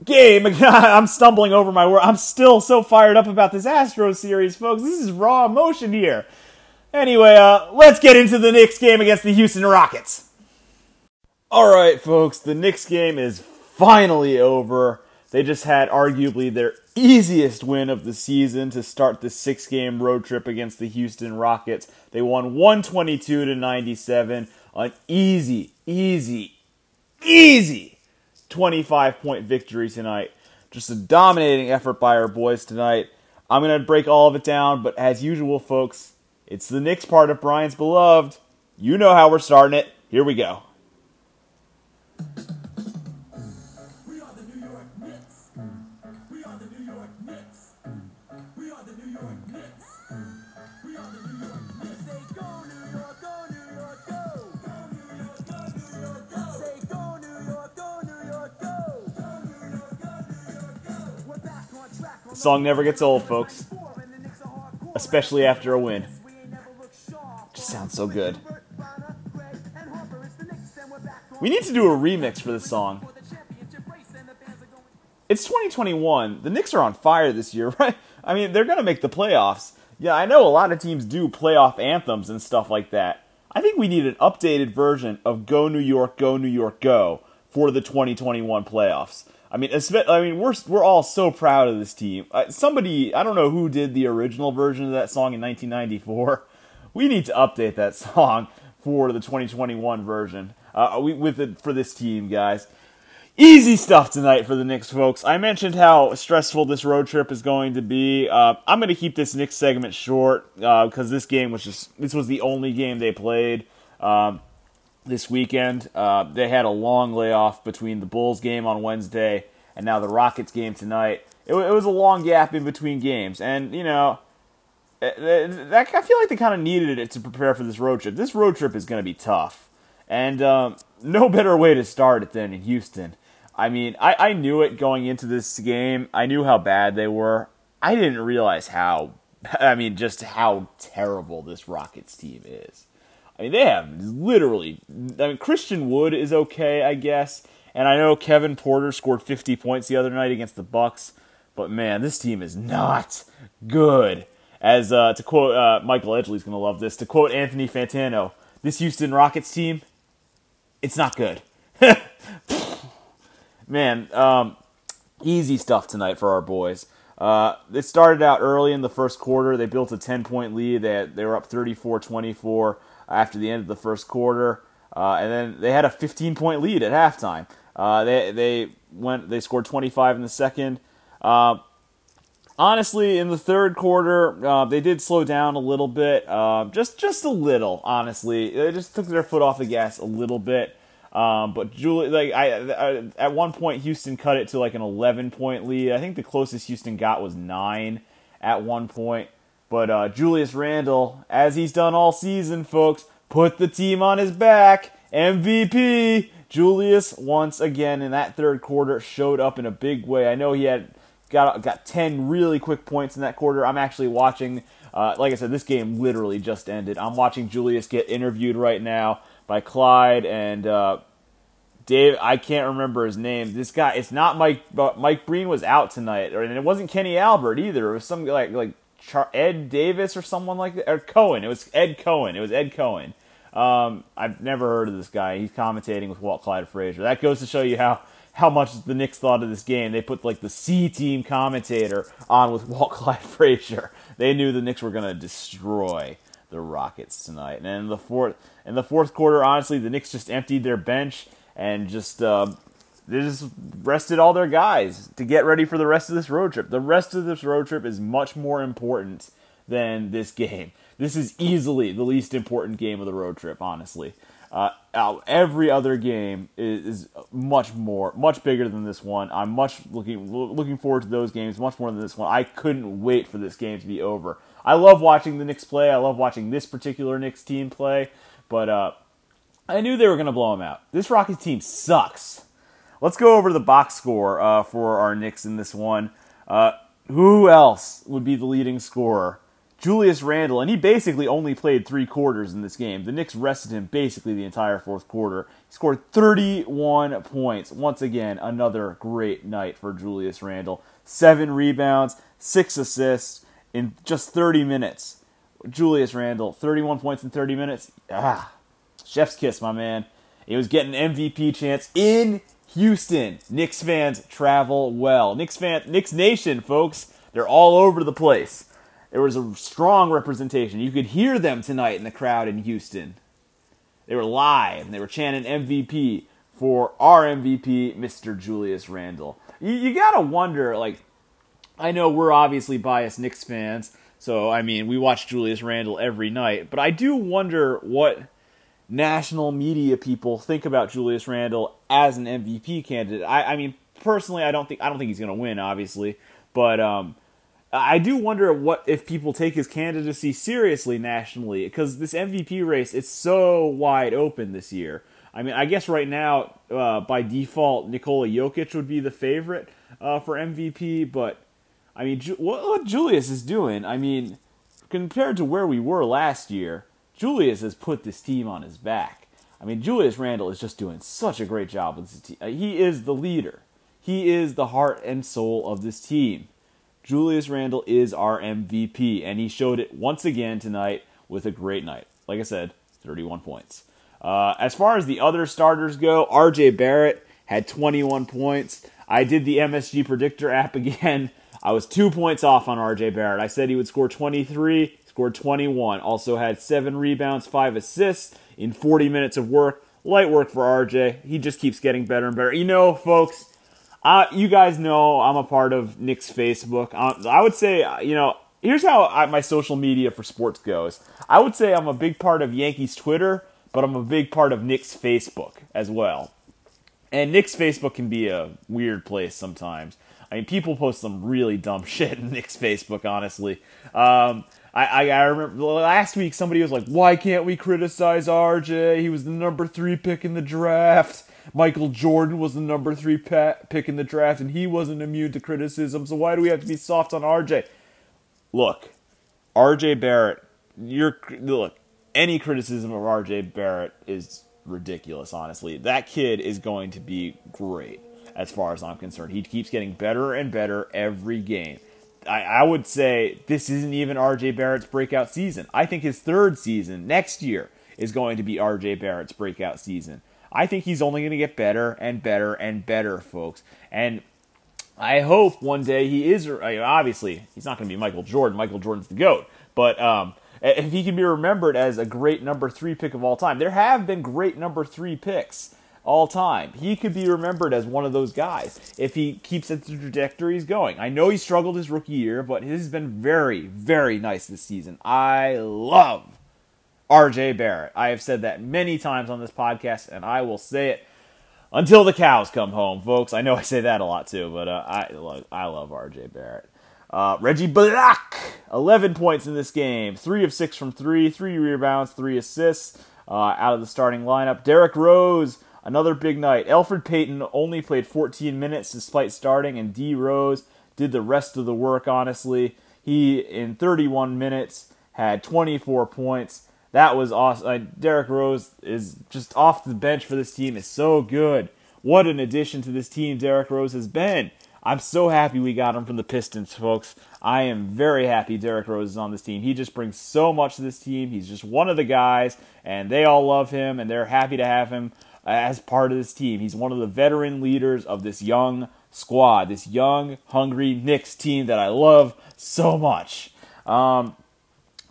game. I'm stumbling over my word. I'm still so fired up about this Astros series, folks. This is raw emotion here. Anyway, uh, let's get into the Knicks game against the Houston Rockets. All right, folks, the Knicks game is finally over. They just had arguably their easiest win of the season to start the six game road trip against the Houston Rockets. They won 122 to 97. An easy, easy, easy 25 point victory tonight. Just a dominating effort by our boys tonight. I'm going to break all of it down, but as usual, folks, it's the Knicks part of Brian's Beloved. You know how we're starting it. Here we go. Song never gets old, folks. Especially after a win. Just sounds so good. We need to do a remix for this song. It's 2021. The Knicks are on fire this year, right? I mean, they're going to make the playoffs. Yeah, I know a lot of teams do playoff anthems and stuff like that. I think we need an updated version of Go New York, Go New York, Go for the 2021 playoffs. I mean, I mean, we're we're all so proud of this team. Uh, somebody, I don't know who did the original version of that song in 1994. We need to update that song for the 2021 version. Uh, we, with it for this team, guys. Easy stuff tonight for the Knicks, folks. I mentioned how stressful this road trip is going to be. Uh, I'm going to keep this Knicks segment short because uh, this game was just this was the only game they played. Um, this weekend. Uh, they had a long layoff between the Bulls game on Wednesday and now the Rockets game tonight. It, it was a long gap in between games, and you know, eh, eh, that I feel like they kind of needed it to prepare for this road trip. This road trip is going to be tough, and um, no better way to start it than in Houston. I mean, I, I knew it going into this game. I knew how bad they were. I didn't realize how, I mean, just how terrible this Rockets team is. I mean, they have literally. I mean, Christian Wood is okay, I guess, and I know Kevin Porter scored 50 points the other night against the Bucks, but man, this team is not good. As uh, to quote uh, Michael Edgley's going to love this. To quote Anthony Fantano, this Houston Rockets team, it's not good. man, um, easy stuff tonight for our boys. Uh, it started out early in the first quarter. They built a 10 point lead. They, they were up 34 24 after the end of the first quarter, uh, and then they had a 15 point lead at halftime. Uh, they they went they scored 25 in the second. Uh, honestly, in the third quarter, uh, they did slow down a little bit, uh, just just a little. Honestly, they just took their foot off the gas a little bit. Um, but Julie, like I, I, at one point, Houston cut it to like an 11 point lead. I think the closest Houston got was nine at one point. But uh, Julius Randle, as he's done all season, folks, put the team on his back. MVP. Julius once again in that third quarter showed up in a big way. I know he had got got ten really quick points in that quarter. I'm actually watching. Uh, like I said, this game literally just ended. I'm watching Julius get interviewed right now by Clyde and uh, Dave. I can't remember his name. This guy. It's not Mike. But Mike Breen was out tonight, and it wasn't Kenny Albert either. It was some like like Char- Ed Davis or someone like that, or Cohen. It was Ed Cohen. It was Ed Cohen. Um, I've never heard of this guy. He's commentating with Walt Clyde Frazier. That goes to show you how how much the Knicks thought of this game. They put like the C team commentator on with Walt Clyde Frazier. They knew the Knicks were to destroy the Rockets tonight. And in the fourth in the fourth quarter, honestly, the Knicks just emptied their bench and just uh, they just rested all their guys to get ready for the rest of this road trip. The rest of this road trip is much more important than this game. This is easily the least important game of the road trip, honestly. Uh, every other game is, much more, much bigger than this one. I'm much looking looking forward to those games much more than this one. I couldn't wait for this game to be over. I love watching the Knicks play. I love watching this particular Knicks team play, but uh, I knew they were going to blow them out. This Rockets team sucks. Let's go over the box score uh, for our Knicks in this one. Uh, who else would be the leading scorer? Julius Randle, and he basically only played three quarters in this game. The Knicks rested him basically the entire fourth quarter. He scored 31 points. Once again, another great night for Julius Randle. Seven rebounds, six assists in just 30 minutes. Julius Randle, 31 points in 30 minutes. Ah, chef's kiss, my man. He was getting MVP chance in Houston. Knicks fans travel well. Knicks fan, Knicks Nation, folks. They're all over the place. There was a strong representation. You could hear them tonight in the crowd in Houston. They were live and they were chanting MVP for our MVP, Mr. Julius Randle. You, you gotta wonder, like, I know we're obviously biased Knicks fans, so I mean, we watch Julius Randle every night, but I do wonder what national media people think about Julius Randle as an MVP candidate. I, I mean, personally, I don't think I don't think he's going to win, obviously, but um, I do wonder what if people take his candidacy seriously nationally because this MVP race is so wide open this year. I mean, I guess right now uh, by default Nikola Jokic would be the favorite uh, for MVP, but I mean, Ju- what Julius is doing, I mean, compared to where we were last year, Julius has put this team on his back. I mean, Julius Randle is just doing such a great job with this team. He is the leader. He is the heart and soul of this team. Julius Randle is our MVP, and he showed it once again tonight with a great night. Like I said, 31 points. Uh, as far as the other starters go, RJ Barrett had 21 points. I did the MSG Predictor app again. I was two points off on RJ Barrett. I said he would score 23, scored 21. Also had seven rebounds, five assists in 40 minutes of work. Light work for RJ. He just keeps getting better and better. You know, folks, uh, you guys know I'm a part of Knicks Facebook. Uh, I would say, you know, here's how I, my social media for sports goes. I would say I'm a big part of Yankees Twitter, but I'm a big part of Knicks Facebook as well. And Knicks Facebook can be a weird place sometimes. I mean, people post some really dumb shit in Knicks Facebook, honestly. Um, I, I, I, remember last week somebody was like, why can't we criticize RJ? He was the number three pick in the draft. Michael Jordan was the number three pick in the draft, and he wasn't immune to criticism. So why do we have to be soft on RJ? Look, RJ Barrett, you're look. Any criticism of RJ Barrett is ridiculous. Honestly, that kid is going to be great as far as I'm concerned. He keeps getting better and better every game. I, I would say this isn't even RJ Barrett's breakout season. I think his third season next year is going to be RJ Barrett's breakout season. I think he's only going to get better and better and better, folks. And I hope one day he is. Obviously, he's not going to be Michael Jordan. Michael Jordan's the goat, but um, if he can be remembered as a great number three pick of all time, there have been great number three picks all time. He could be remembered as one of those guys if he keeps the trajectory he's going. I know he struggled his rookie year, but has been very, very nice this season. I love RJ Barrett. I have said that many times on this podcast, and I will say it until the cows come home, folks. I know I say that a lot too, but uh, I love, I love RJ Barrett. Uh, Reggie Bullock, 11 points in this game, three of six from three, three rebounds, three assists uh, out of the starting lineup. Derrick Rose, another big night. Elfrid Payton only played 14 minutes despite starting, and D Rose did the rest of the work. Honestly, he in 31 minutes had 24 points that was awesome. Uh, Derrick Rose is just off the bench for this team is so good. What an addition to this team Derrick Rose has been. I'm so happy we got him from the Pistons, folks. I am very happy Derrick Rose is on this team. He just brings so much to this team. He's just one of the guys, and they all love him, and they're happy to have him as part of this team. He's one of the veteran leaders of this young squad, this young, hungry Knicks team that I love so much. Um,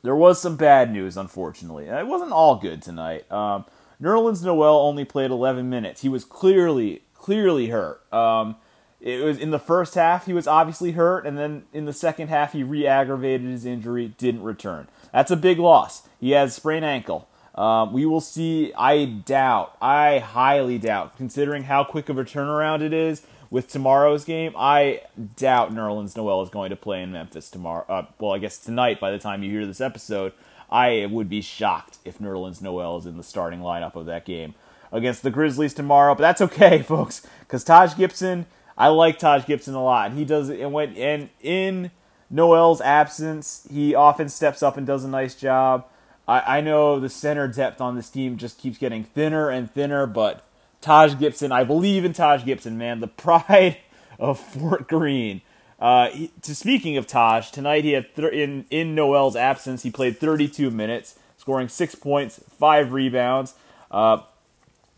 there was some bad news, unfortunately. It wasn't all good tonight. Um, Nerlens Noel only played 11 minutes. He was clearly, clearly hurt. Um, it was in the first half he was obviously hurt, and then in the second half he re-aggravated his injury, didn't return. That's a big loss. He has sprained ankle. Um, we will see. I doubt. I highly doubt, considering how quick of a turnaround it is with tomorrow's game. I doubt Nerlens Noel is going to play in Memphis tomorrow. Uh, well, I guess tonight. By the time you hear this episode, I would be shocked if Nerlens Noel is in the starting lineup of that game against the Grizzlies tomorrow. But that's okay, folks, because Taj Gibson I like Taj Gibson a lot. He does and when and in Noel's absence, he often steps up and does a nice job. I, I know the center depth on this team just keeps getting thinner and thinner, but Taj Gibson, I believe in Taj Gibson, man, the pride of Fort Greene. Uh, he, to speaking of Taj, tonight he had th- in in Noel's absence, he played 32 minutes, scoring six points, five rebounds. Uh,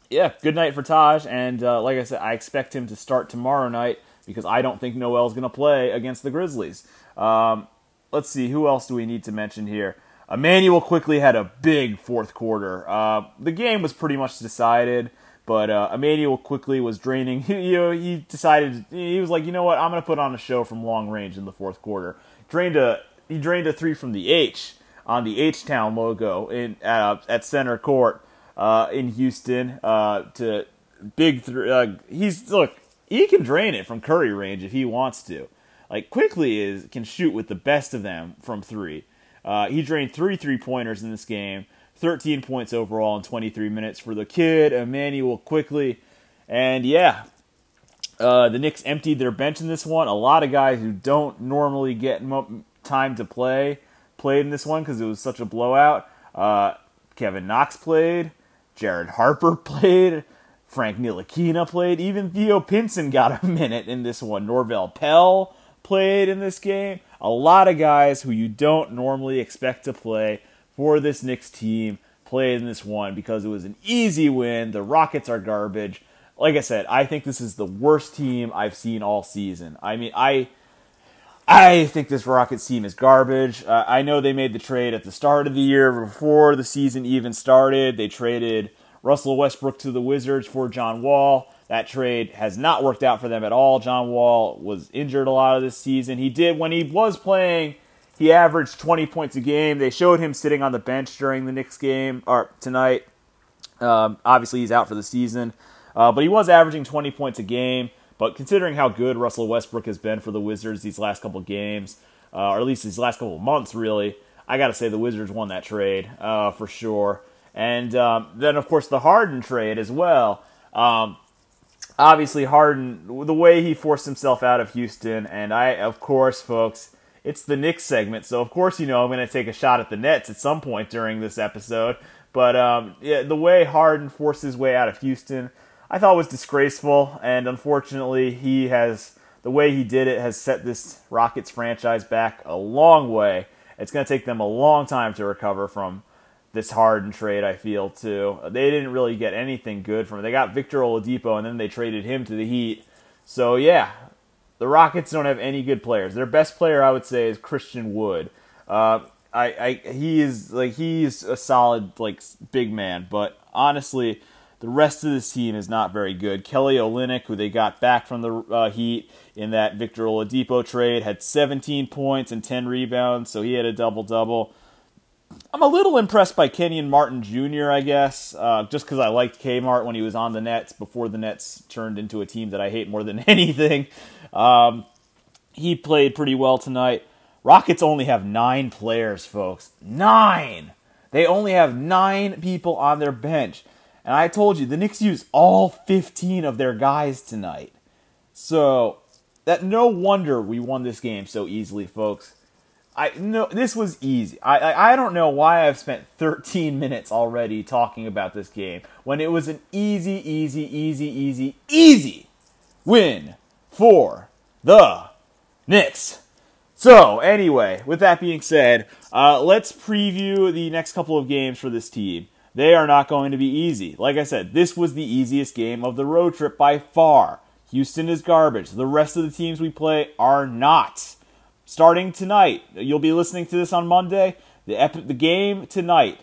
yeah, good night for Taj. And uh, like I said, I expect him to start tomorrow night because I don't think Noel's going to play against the Grizzlies. Um, let's see, who else do we need to mention here? Immanuel Quickley had a big fourth quarter. Uh, the game was pretty much decided, but uh, Immanuel Quickley was draining. He, you know, he decided he was like, you know what, I'm going to put on a show from long range in the fourth quarter. Drained a he drained a three from the H on the H Town logo in uh, at center court uh, in Houston uh, to big. Th- uh, he's look, he can drain it from Curry range if he wants to. Like Quickley is can shoot with the best of them from three. Uh, he drained three three pointers in this game, 13 points overall in 23 minutes for the kid Immanuel Quickley. and yeah. Uh, the Knicks emptied their bench in this one. A lot of guys who don't normally get time to play played in this one because it was such a blowout. Uh, Kevin Knox played. Jared Harper played. Frank Ntilikina played. Even Theo Pinson got a minute in this one. Norvel Pelle played in this game. A lot of guys who you don't normally expect to play for this Knicks team played in this one because it was an easy win. The Rockets are garbage. Like I said, I think this is the worst team I've seen all season. I mean, I I think this Rockets team is garbage. Uh, I know they made the trade at the start of the year before the season even started. They traded Russell Westbrook to the Wizards for John Wall. That trade has not worked out for them at all. John Wall was injured a lot of this season. He did, when he was playing, he averaged 20 points a game. They showed him sitting on the bench during the Knicks game or tonight. Um, obviously, he's out for the season, uh, but he was averaging 20 points a game. But considering how good Russell Westbrook has been for the Wizards these last couple games, uh, or at least these last couple months, really, I got to say the Wizards won that trade uh, for sure. And um, then, of course, the Harden trade as well. Um, obviously, Harden, the way he forced himself out of Houston, and I, of course, folks, it's the Knicks segment, so of course, you know, I'm going to take a shot at the Nets at some point during this episode. But um, yeah, the way Harden forced his way out of Houston, I thought was disgraceful, and unfortunately, he has the way he did it has set this Rockets franchise back a long way. It's going to take them a long time to recover from this Harden trade. I feel too. They didn't really get anything good from it. They got Victor Oladipo, and then they traded him to the Heat. So yeah, the Rockets don't have any good players. Their best player, I would say, is Christian Wood. Uh, I, I, he is like he's a solid like big man, but honestly, the rest of this team is not very good. Kelly Olynyk, who they got back from the uh, Heat in that Victor Oladipo trade, had 17 points and 10 rebounds, so he had a double double. I'm a little impressed by Kenyon Martin Jr., I guess, uh, just because I liked Kmart when he was on the Nets before the Nets turned into a team that I hate more than anything. Um, he played pretty well tonight. Rockets only have nine players, folks. Nine! They only have nine people on their bench. And I told you, the Knicks used all 15 of their guys tonight. So, that no wonder we won this game so easily, folks. I no, this was easy. I, I I don't know why I've spent 13 minutes already talking about this game when it was an easy, easy, easy, easy, easy win for the Knicks. So anyway, with that being said, uh, let's preview the next couple of games for this team. They are not going to be easy. Like I said, this was the easiest game of the road trip by far. Houston is garbage. The rest of the teams we play are not. Starting tonight, you'll be listening to this on Monday. The ep- the game tonight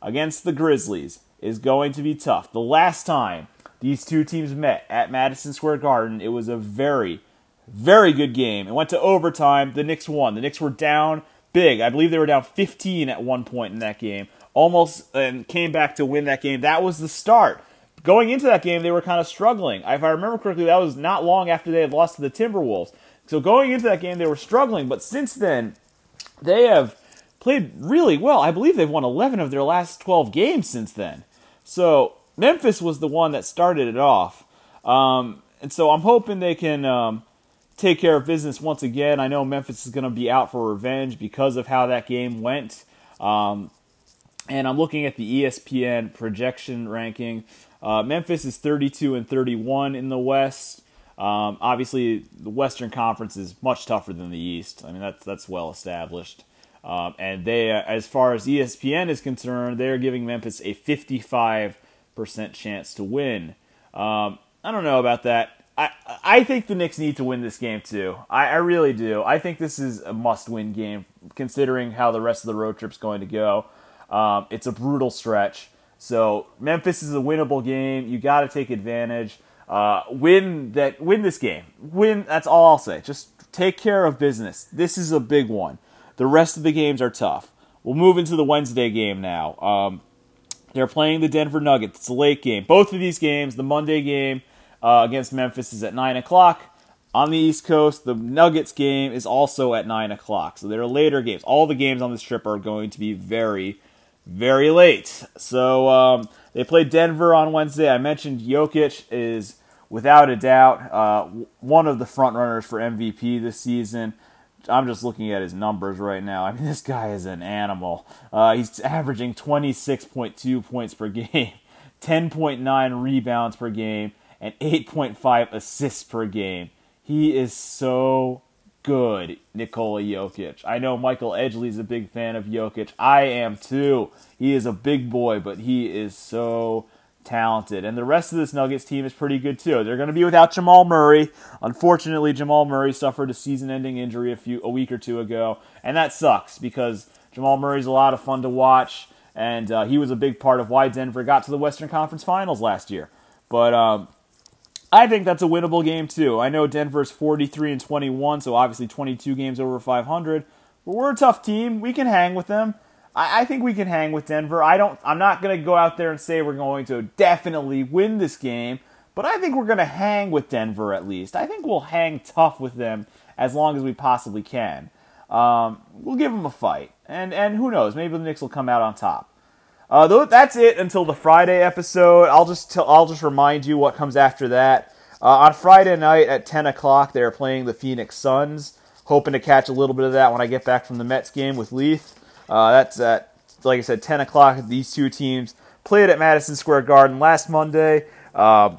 against the Grizzlies is going to be tough. The last time these two teams met at Madison Square Garden. It was a very, very good game. It went to overtime. The Knicks won. The Knicks were down big. I believe they were down 15 at one point in that game. Almost and came back to win that game. That was the start. Going into that game, they were kind of struggling. If I remember correctly, that was not long after they had lost to the Timberwolves. So going into that game, they were struggling. But since then, they have played really well. I believe they've won 11 of their last 12 games since then. So Memphis was the one that started it off. Um, and so I'm hoping they can um, take care of business once again. I know Memphis is going to be out for revenge because of how that game went. Um, and I'm looking at the ESPN projection ranking. Uh, Memphis is 32 and 31 in the West. Um, obviously, the Western Conference is much tougher than the East. I mean, that's that's well established. Um, and they, uh, as far as ESPN is concerned, they're giving Memphis a 55% chance to win. Um, I don't know about that. I, I think the Knicks need to win this game too. I, I really do. I think this is a must-win game, considering how the rest of the road trip's going to go. Um, it's a brutal stretch, so Memphis is a winnable game. You got to take advantage. Uh, win that. Win this game. Win. That's all I'll say. Just take care of business. This is a big one. The rest of the games are tough. We'll move into the Wednesday game now. Um, they're playing the Denver Nuggets. It's a late game. Both of these games, the Monday game uh, against Memphis is at 9 o'clock. On the East Coast, the Nuggets game is also at 9 o'clock. So they're later games. All the games on this trip are going to be very, very late. So um, they played Denver on Wednesday. I mentioned Jokic is, without a doubt, uh, one of the front runners for MVP this season. I'm just looking at his numbers right now. I mean, this guy is an animal. Uh, he's averaging 26.2 points per game, 10.9 rebounds per game, and 8.5 assists per game. He is so good, Nikola Jokic. I know Michael Edgley is a big fan of Jokic. I am too. He is a big boy, but he is so talented. And the rest of this Nuggets team is pretty good too. They're going to be without Jamal Murray. Unfortunately, Jamal Murray suffered a season-ending injury a few a week or two ago, and that sucks because Jamal Murray's a lot of fun to watch, and uh, he was a big part of why Denver got to the Western Conference Finals last year. But um, I think that's a winnable game too. I know Denver's 43 and 21, so obviously 22 games over 500. But we're a tough team. We can hang with them. I, I think we can hang with Denver. I don't. I'm not going to go out there and say we're going to definitely win this game, but I think we're going to hang with Denver at least. I think we'll hang tough with them as long as we possibly can. Um, we'll give them a fight, and and who knows? Maybe the Knicks will come out on top. Uh, that's it until the Friday episode. I'll just tell, I'll just remind you what comes after that. Uh, on Friday night at 10 o'clock, they're playing the Phoenix Suns. Hoping to catch a little bit of that when I get back from the Mets game with Leith. Uh, that's at, like I said, 10 o'clock. These two teams played at Madison Square Garden last Monday. Uh,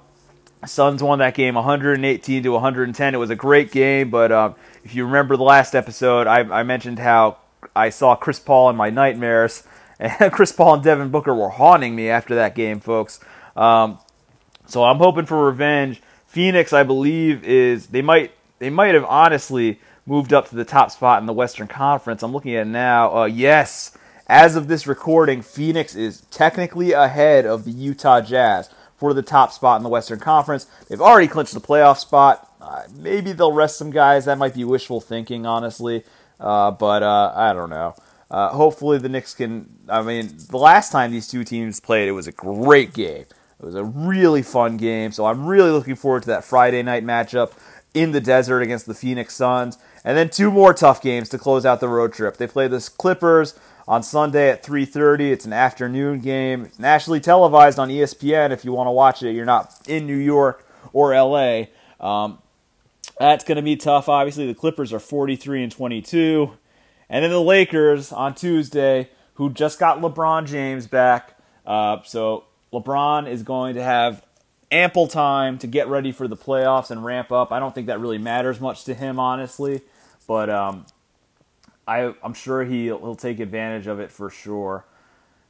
Suns won that game 118 to 110. It was a great game, but um, if you remember the last episode, I, I mentioned how I saw Chris Paul in my nightmares and Chris Paul and Devin Booker were haunting me after that game, folks. Um, so I'm hoping for revenge. Phoenix, I believe, is they might they might have honestly moved up to the top spot in the Western Conference. I'm looking at now. Uh, yes, as of this recording, Phoenix is technically ahead of the Utah Jazz for the top spot in the Western Conference. They've already clinched the playoff spot. Uh, maybe they'll rest some guys. That might be wishful thinking, honestly. Uh, but uh, I don't know. Uh, hopefully the Knicks can. I mean, the last time these two teams played, it was a great game. It was a really fun game. So I'm really looking forward to that Friday night matchup in the desert against the Phoenix Suns, and then two more tough games to close out the road trip. They play the Clippers on Sunday at 3:30. It's an afternoon game, It's nationally televised on ESPN. If you want to watch it, you're not in New York or LA. Um, that's going to be tough. Obviously, the Clippers are 43 and 22. And then the Lakers on Tuesday, who just got LeBron James back. Uh, so LeBron is going to have ample time to get ready for the playoffs and ramp up. I don't think that really matters much to him, honestly. But um, I, am sure he, he'll take advantage of it for sure.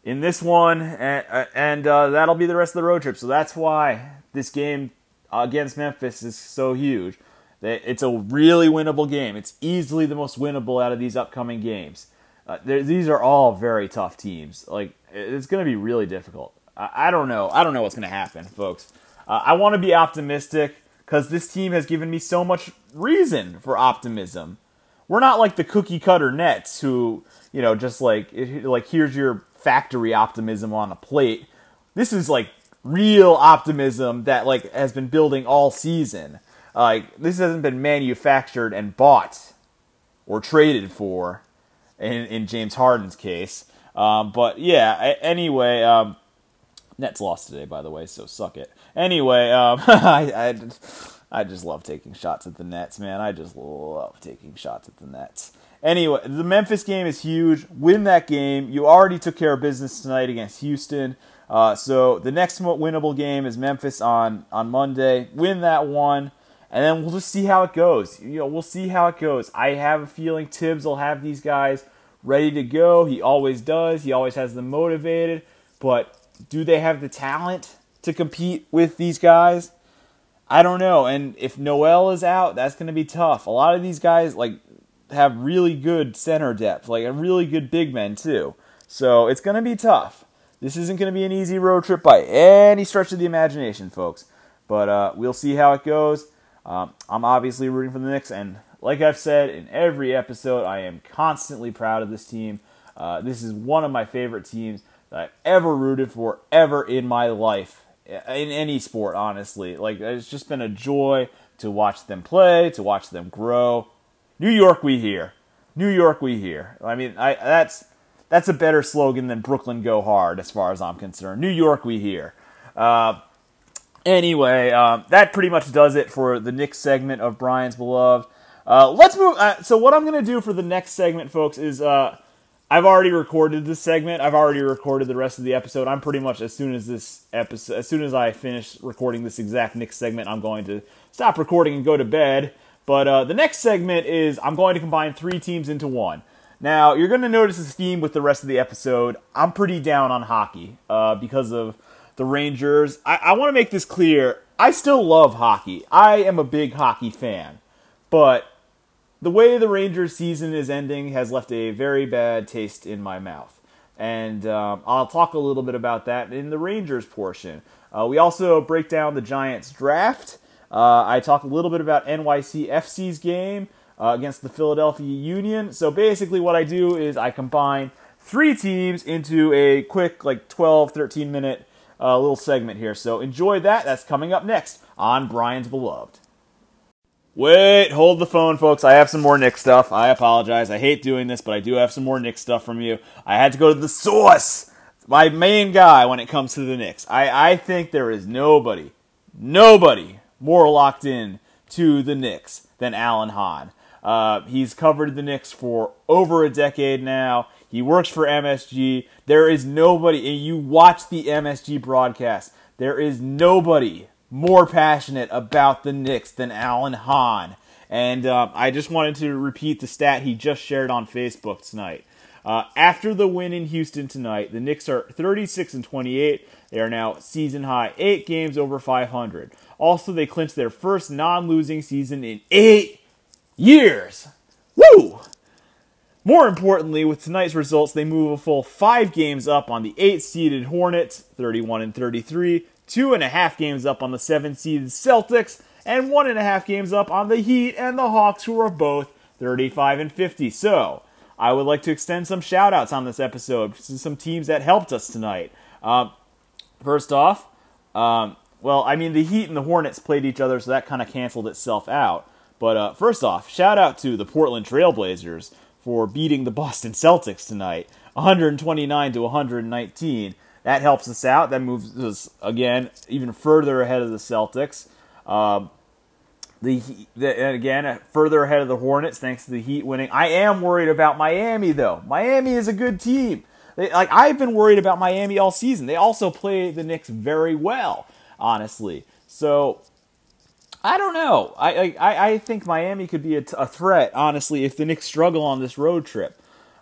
In this one, and, and uh, that'll be the rest of the road trip. So that's why this game against Memphis is so huge. It's a really winnable game. It's easily the most winnable out of these upcoming games. Uh, these are all very tough teams. Like it's going to be really difficult. I, I, don't know. I don't know what's going to happen, folks. Uh, I want to be optimistic because this team has given me so much reason for optimism. We're not like the cookie cutter Nets who, you know, just like like here's your factory optimism on a plate. This is like real optimism that like has been building all season. Like this hasn't been manufactured and bought or traded for in in James Harden's case. Um, but yeah, anyway, um, Nets lost today, by the way, so suck it. Anyway, um, I, I, I just love taking shots at the Nets, man. I just love taking shots at the Nets. Anyway, the Memphis game is huge. Win that game. You already took care of business tonight against Houston. Uh, so the next winnable game is Memphis on on Monday. Win that one, and then we'll just see how it goes. You know, we'll see how it goes. I have a feeling Thibs will have these guys ready to go. He always does. He always has them motivated. But do they have the talent to compete with these guys? I don't know. And if Noel is out, that's going to be tough. A lot of these guys like have really good center depth, like a really good big men too. So it's going to be tough. This isn't going to be an easy road trip by any stretch of the imagination, folks. But uh, we'll see how it goes. Um, I'm obviously rooting for the Knicks, and like I've said in every episode, I am constantly proud of this team. Uh, this is one of my favorite teams that I've ever rooted for, ever in my life, in any sport, honestly. Like, it's just been a joy to watch them play, to watch them grow. New York, we here. New York, we here. I mean, I, that's that's a better slogan than Brooklyn Go Hard, as far as I'm concerned. New York, we here. Uh, anyway, um, that pretty much does it for the Knicks segment of Brian's Beloved. Uh, let's move. Uh, so what I'm going to do for the next segment, folks, is uh, I've already recorded this segment. I've already recorded the rest of the episode. I'm pretty much as soon as this episode, as soon as I finish recording this exact Knicks segment, I'm going to stop recording and go to bed. But uh, the next segment is I'm going to combine three teams into one. Now you're going to notice this theme with the rest of the episode. I'm pretty down on hockey uh, because of the Rangers. I, I want to make this clear. I still love hockey. I am a big hockey fan, but the way the Rangers season is ending has left a very bad taste in my mouth. And um, I'll talk a little bit about that in the Rangers portion. Uh, we also break down the Giants draft. Uh, I talk a little bit about NYCFC's game uh, against the Philadelphia Union. So basically, what I do is I combine three teams into a quick, like 12, 13 minute uh, little segment here. So enjoy that. That's coming up next on Brian's Beloved. Wait, hold the phone, folks. I have some more Knick stuff. I apologize. I hate doing this, but I do have some more Knick stuff from you. I had to go to the source, my main guy when it comes to the Knicks. I, I think there is nobody, nobody more locked in to the Knicks than Alan Hahn. Uh, he's covered the Knicks for over a decade now. He works for MSG. There is nobody, and you watch the MSG broadcast, there is nobody more passionate about the Knicks than Alan Hahn. And uh, I just wanted to repeat the stat he just shared on Facebook tonight. Uh, after the win in Houston tonight, the Knicks are 36 and 28. They are now season high, eight games over 500. Also, they clinched their first non-losing season in eight years. Woo! More importantly, with tonight's results, they move a full five games up on the eight-seeded Hornets, 31 and 33, two and a half games up on the seven seeded Celtics, and one and a half games up on the Heat and the Hawks, who are both 35 and 50. So, I would like to extend some shout outs on this episode to some teams that helped us tonight. Uh, first off, um, well, I mean, the Heat and the Hornets played each other, so that kind of canceled itself out. But uh, first off, shout out to the Portland Trailblazers for beating the Boston Celtics tonight, 129 to 119. That helps us out. That moves us again even further ahead of the Celtics. Um, the, the and again further ahead of the Hornets thanks to the Heat winning. I am worried about Miami though. Miami is a good team. They, like I've been worried about Miami all season. They also play the Knicks very well, honestly. So I don't know. I I, I think Miami could be a, t- a threat, honestly, if the Knicks struggle on this road trip.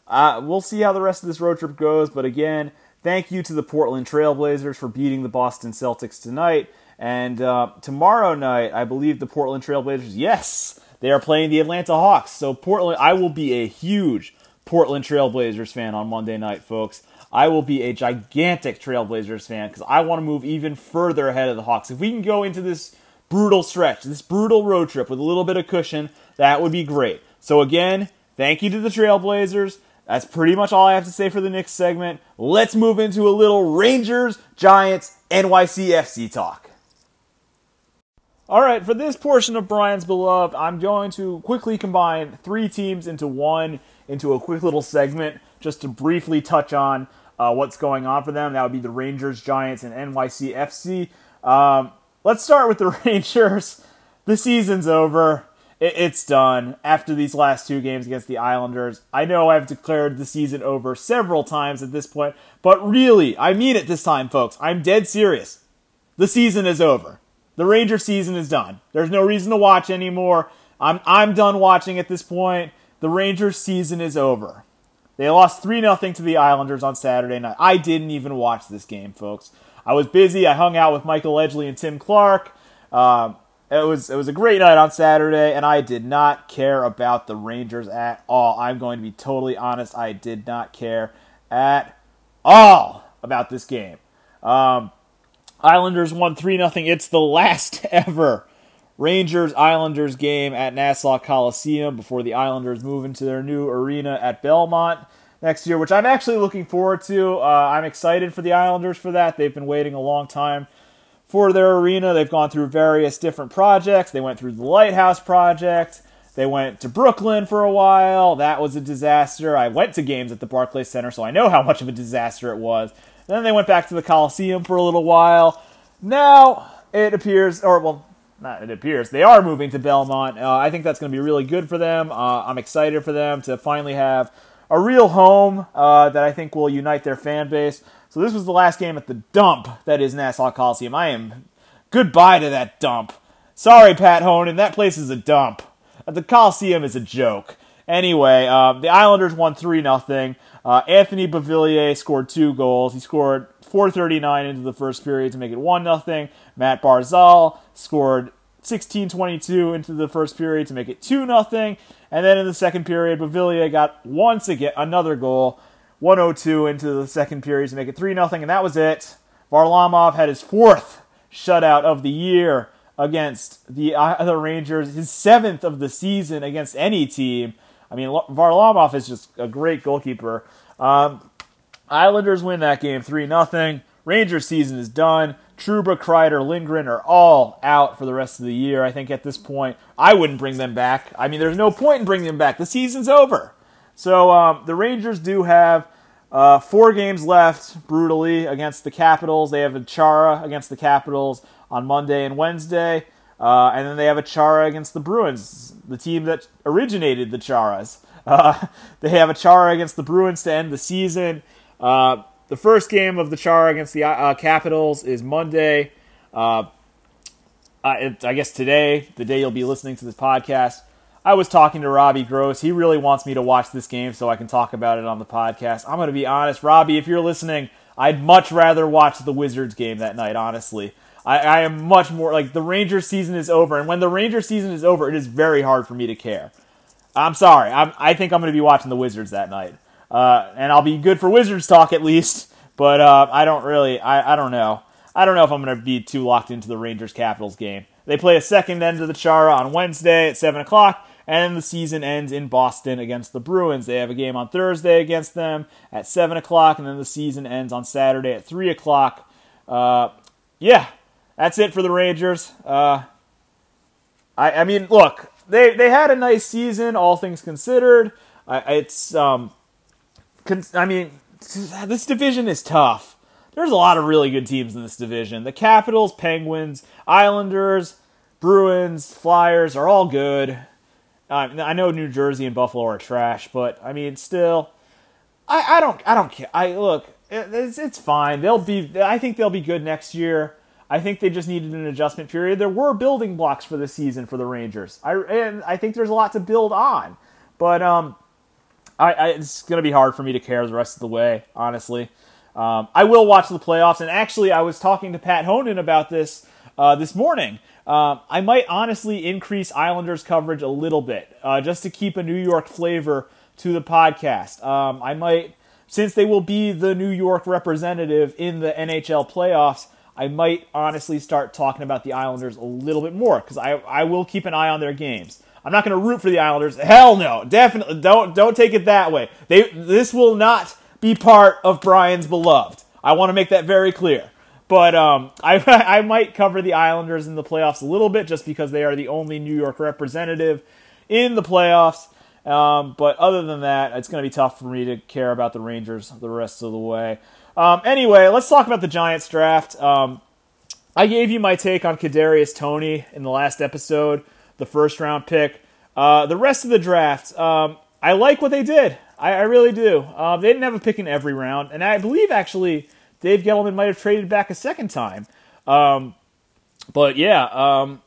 Uh, we'll see how the rest of this road trip goes. But again, Thank you to the Portland Trailblazers for beating the Boston Celtics tonight. And uh, tomorrow night, I believe the Portland Trailblazers, yes, they are playing the Atlanta Hawks. So Portland, I will be a huge Portland Trailblazers fan on Monday night, folks. I will be a gigantic Trailblazers fan because I want to move even further ahead of the Hawks. If we can go into this brutal stretch, this brutal road trip with a little bit of cushion, that would be great. So, again, thank you to the Trailblazers. That's pretty much all I have to say for the Knicks segment. Let's move into a little Rangers, Giants, NYCFC talk. All right, for this portion of Brian's Beloved, I'm going to quickly combine three teams into one, into a quick little segment, just to briefly touch on uh, what's going on for them. That would be the Rangers, Giants, and NYCFC. Um, let's start with the Rangers. The season's over. It's done after these last two games against the Islanders. I know I've declared the season over several times at this point, but really, I mean it this time, folks. I'm dead serious. The season is over. The Ranger season is done. There's no reason to watch anymore. I'm I'm done watching at this point. The Rangers season is over. They lost 3 0 to the Islanders on Saturday night. I didn't even watch this game, folks. I was busy. I hung out with Michael Edgley and Tim Clark. Um, it was it was a great night on Saturday, and I did not care about the Rangers at all. I'm going to be totally honest. I did not care at all about this game. Um, Islanders won 3 0. It's the last ever Rangers Islanders game at Nassau Coliseum before the Islanders move into their new arena at Belmont next year, which I'm actually looking forward to. Uh, I'm excited for the Islanders for that. They've been waiting a long time for their arena. They've gone through various different projects. They went through the Lighthouse Project. They went to Brooklyn for a while. That was a disaster. I went to games at the Barclays Center, so I know how much of a disaster it was. Then they went back to the Coliseum for a little while. Now it appears, or well, not it appears they are moving to Belmont. Uh, I think that's going to be really good for them. Uh, I'm excited for them to finally have a real home uh, that I think will unite their fan base. So this was the last game at the dump that is Nassau Coliseum. I am goodbye to that dump. Sorry, Pat Honan, that place is a dump. The Coliseum is a joke. Anyway, um, the Islanders won three nothing. Uh, Anthony Beauvillier scored two goals. He scored 4:39 into the first period to make it one nothing. Matt Barzal scored 16:22 into the first period to make it two nothing. And then in the second period, Beauvillier got once again another goal, 102 into the second period to make it three nothing, and that was it. Varlamov had his fourth shutout of the year against the uh, the Rangers, his seventh of the season against any team. I mean, Varlamov is just a great goalkeeper. Um, Islanders win that game 3 0. Rangers season is done. Truba, Kreider, Lindgren are all out for the rest of the year. I think at this point, I wouldn't bring them back. I mean, there's no point in bringing them back. The season's over. So um, the Rangers do have uh, four games left, brutally, against the Capitals. They have a Chara against the Capitals on Monday and Wednesday. Uh, and then they have a Chara against the Bruins, the team that originated the Charas. Uh, they have a Chara against the Bruins to end the season. Uh, the first game of the Chara against the uh, Capitals is Monday. Uh, I guess today, the day you'll be listening to this podcast. I was talking to Robbie Gross. He really wants me to watch this game so I can talk about it on the podcast. I'm going to be honest, Robbie, if you're listening, I'd much rather watch the Wizards game that night, honestly. I, I am much more like the Rangers season is over, and when the Rangers season is over, it is very hard for me to care. I'm sorry. I'm, I think I'm going to be watching the Wizards that night, uh, and I'll be good for Wizards talk at least. But uh, I don't really. I, I don't know. I don't know if I'm going to be too locked into the Rangers Capitals game. They play a second end of the Chara on Wednesday at seven o'clock, and the season ends in Boston against the Bruins. They have a game on Thursday against them at seven o'clock, and then the season ends on Saturday at three o'clock. Uh, yeah, that's it for the Rangers. Uh, I, I mean, look, they they had a nice season, all things considered. I, it's um, I mean, this division is tough. There's a lot of really good teams in this division. The Capitals, Penguins, Islanders, Bruins, Flyers are all good. I know New Jersey and Buffalo are trash, but I mean, still, I, I don't I don't care. I look, it's it's fine. They'll be. I think they'll be good next year. I think they just needed an adjustment period. There were building blocks for the season for the Rangers. I and I think there's a lot to build on, but um, I, I it's to be hard for me to care the rest of the way. Honestly, um, I will watch the playoffs. And actually, I was talking to Pat Honan about this uh, this morning. Um, I might honestly increase Islanders coverage a little bit uh, just to keep a New York flavor to the podcast. Um, I might, since they will be the New York representative in the NHL playoffs, I might honestly start talking about the Islanders a little bit more because I, I will keep an eye on their games. I'm not going to root for the Islanders. Hell no, definitely don't don't take it that way. They this will not be part of Brian's beloved. I want to make that very clear. But um, I, I might cover the Islanders in the playoffs a little bit just because they are the only New York representative in the playoffs. Um, but other than that, it's going to be tough for me to care about the Rangers the rest of the way. Um, anyway, let's talk about the Giants draft. Um, I gave you my take on Kadarius Toney in the last episode, the first round pick. Uh, the rest of the draft, um, I like what they did. I, I really do. Uh, they didn't have a pick in every round, and I believe actually Dave Gettleman might have traded back a second time. Um, but yeah. Um,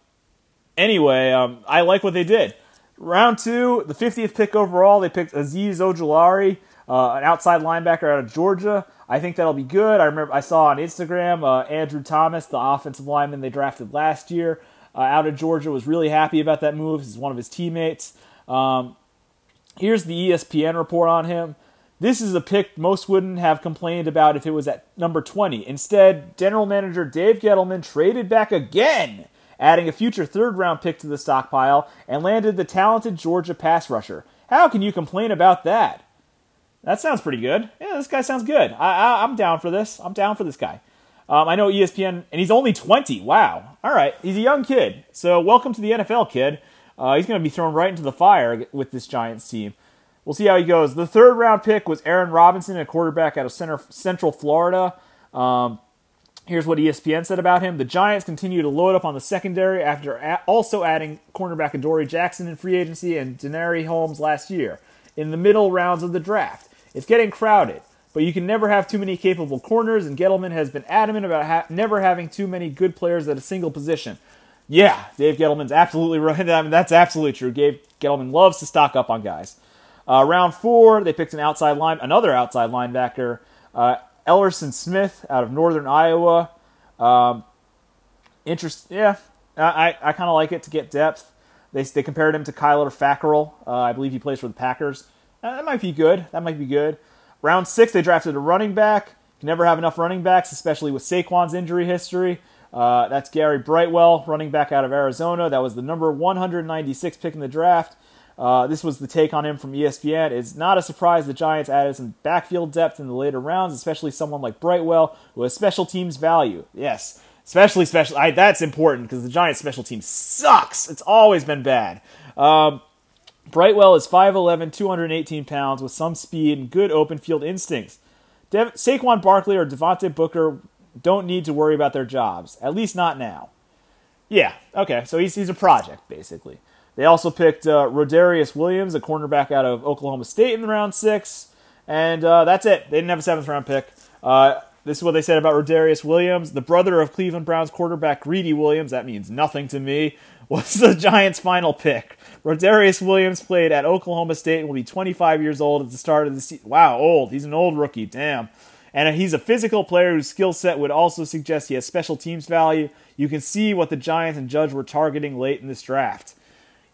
anyway, um, I like what they did. Round two, the 50th pick overall, they picked Azeez Ojulari, uh, an outside linebacker out of Georgia. I think that'll be good. I remember I saw on Instagram uh, Andrew Thomas, the offensive lineman they drafted last year uh, out of Georgia, was really happy about that move. He's one of his teammates. Um, here's the ESPN report on him. This is a pick most wouldn't have complained about if it was at number 20. Instead, general manager Dave Gettleman traded back again, adding a future third round pick to the stockpile and landed the talented Georgia pass rusher. How can you complain about that? That sounds pretty good. Yeah, this guy sounds good. I, am down for this. I'm down for this guy. Um, I know ESPN, and he's only 20. Wow. All right. He's a young kid. So, welcome to the NFL, kid. Uh, he's going to be thrown right into the fire with this Giants team. We'll see how he goes. The third round pick was Aaron Robinson, a quarterback out of center, Central Florida. Um, here's what ESPN said about him. The Giants continue to load up on the secondary after a- also adding cornerback Adoree Jackson in free agency and Denari Holmes last year in the middle rounds of the draft. It's getting crowded, but you can never have too many capable corners, and Gettleman has been adamant about ha- never having too many good players at a single position. Yeah, Dave Gettleman's absolutely right. I mean, that's absolutely true. Dave Gettleman loves to stock up on guys. Uh, round four, they picked an outside line, another outside linebacker, uh, Elerson Smith out of Northern Iowa. Um, interest, yeah, I, I kind of like it to get depth. They, they compared him to Kyler Fackrell. Uh, I believe he plays for the Packers. Uh, that might be good. That might be good. Round six, they drafted a running back. Can never have enough running backs, especially with Saquon's injury history. Uh, that's Gary Brightwell, running back out of Arizona. That was the number 196 pick in the draft. Uh, this was the take on him from ESPN. It's not a surprise the Giants added some backfield depth in the later rounds, especially someone like Brightwell, who has special teams value. Yes, especially special. I, that's important because the Giants' special team sucks. It's always been bad. Um, Brightwell is 5'11, 218 pounds, with some speed and good open field instincts. Dev- Saquon Barkley or Devontae Booker don't need to worry about their jobs, at least not now. Yeah, okay, so he's, he's a project, basically. They also picked uh, Rodarius Williams, a cornerback out of Oklahoma State, in the round six, and uh, that's it. They didn't have a seventh round pick. Uh, this is what they said about Rodarius Williams, the brother of Cleveland Browns quarterback Greedy Williams. That means nothing to me. Was the Giants' final pick. Rodarius Williams played at Oklahoma State and will be 25 years old at the start of the season. Wow, old. He's an old rookie. Damn. And he's a physical player whose skill set would also suggest he has special teams value. You can see what the Giants and Judge were targeting late in this draft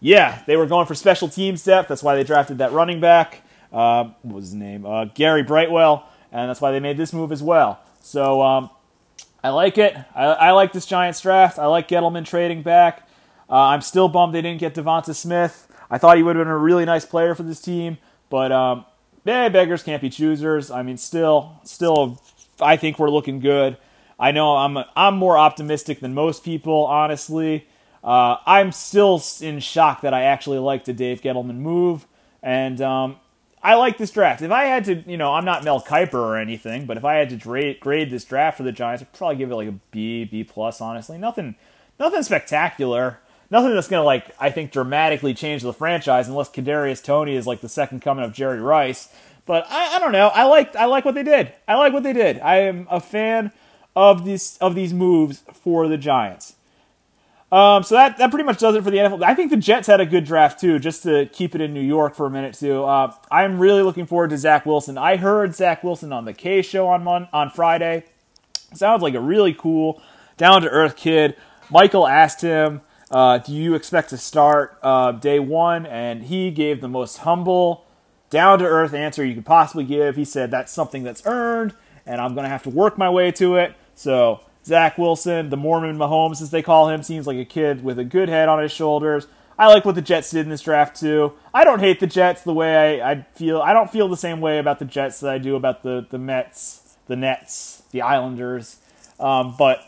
yeah, they were going for special teams depth. That's why they drafted that running back. Uh, what was his name? Uh, Gary Brightwell, and that's why they made this move as well. So um, I like it. I, I, like this Giants draft. I like Gettleman trading back. Uh, I'm still bummed they didn't get Devonta Smith. I thought he would have been a really nice player for this team, but um, eh, beggars can't be choosers. I mean, still, still, I think we're looking good. I know I'm I'm more optimistic than most people, honestly. Uh, I'm still in shock that I actually liked the Dave Gettleman move, and um, I like this draft. If I had to, you know, I'm not Mel Kiper or anything, but if I had to grade, this draft for the Giants, I'd probably give it like a B, B plus. Honestly, nothing, nothing spectacular. Nothing that's gonna like I think dramatically change the franchise unless Kadarius Toney is like the second coming of Jerry Rice. But I, I don't know. I like I like what they did. I like what they did. I am a fan of these of these moves for the Giants. Um, so that, that pretty much does it for the NFL. I think the Jets had a good draft too, just to keep it in New York for a minute too. Uh, I'm really looking forward to Zach Wilson. I heard Zach Wilson on the Kay show on Mon- on Friday. Sounds like a really cool, down to earth kid. Michael asked him, uh, "Do you expect to start uh, day one?" And he gave the most humble down to earth answer you could possibly give. He said that's something that's earned, and I'm going to have to work my way to it. So Zach Wilson, the Mormon Mahomes, as they call him, seems like a kid with a good head on his shoulders. I like what the Jets did in this draft too. I don't hate the Jets the way I, I feel. I don't feel the same way about the Jets that I do about the the Mets, the Nets, the Islanders. Um, but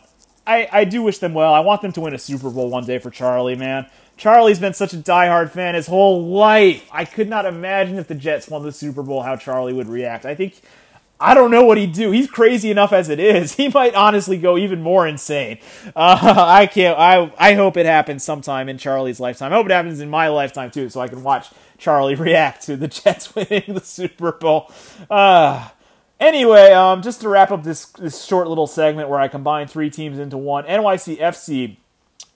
I, I do wish them well. I want them to win a Super Bowl one day for Charlie, man. Charlie's been such a diehard fan his whole life. I could not imagine if the Jets won the Super Bowl how Charlie would react. I think I don't know what he'd do. He's crazy enough as it is. He might honestly go even more insane. Uh, I can't. I I hope it happens sometime in Charlie's lifetime. I hope it happens in my lifetime too, so I can watch Charlie react to the Jets winning the Super Bowl. Uh, Anyway, um, just to wrap up this this short little segment where I combine three teams into one, NYCFC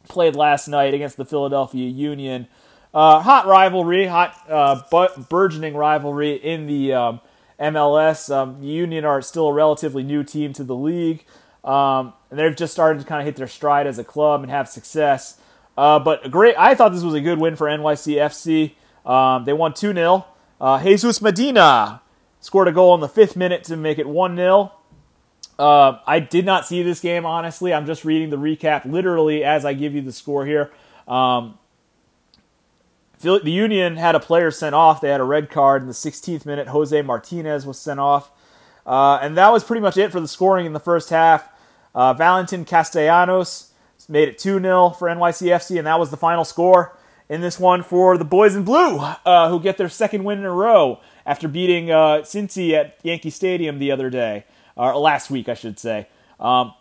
played last night against the Philadelphia Union. Uh, hot rivalry, hot uh, burgeoning rivalry in the um, MLS. Um, Union are still a relatively new team to the league, um, and they've just started to kind of hit their stride as a club and have success. Uh, but great, I thought this was a good win for NYCFC. Um, they won two 0 uh, Jesus Medina scored a goal in the fifth minute to make it 1 0. Uh, I did not see this game, honestly. I'm just reading the recap literally as I give you the score here. Um, the Union had a player sent off. They had a red card in the 16th minute. Jose Martinez was sent off. Uh, and that was pretty much it for the scoring in the first half. Uh, Valentin Castellanos made it 2 0 for NYCFC, and that was the final score in this one for the boys in blue, uh, who get their second win in a row after beating uh, Cincy at Yankee Stadium the other day, or last week, I should say. Um,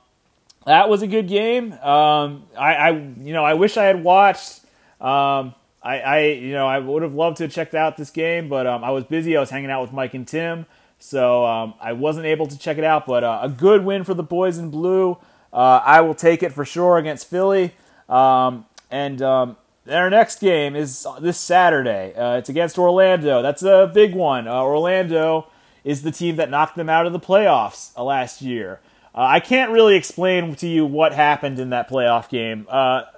that was a good game. Um, I, I, you know, I wish I had watched. Um, I, I, you know, I would have loved to have checked out this game, but um, I was busy. I was hanging out with Mike and Tim, so um, I wasn't able to check it out. But uh, a good win for the boys in blue. Uh, I will take it for sure against Philly. Um, and um, our next game is this Saturday. Uh, it's against Orlando. That's a big one. Uh, Orlando is the team that knocked them out of the playoffs uh, last year. Uh, I can't really explain to you what happened in that playoff game.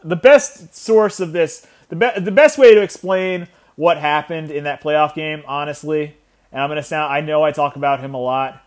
The best source of this, the, be- the best way to explain what happened in that playoff game, honestly, and I'm going to sound, I know I talk about him a lot.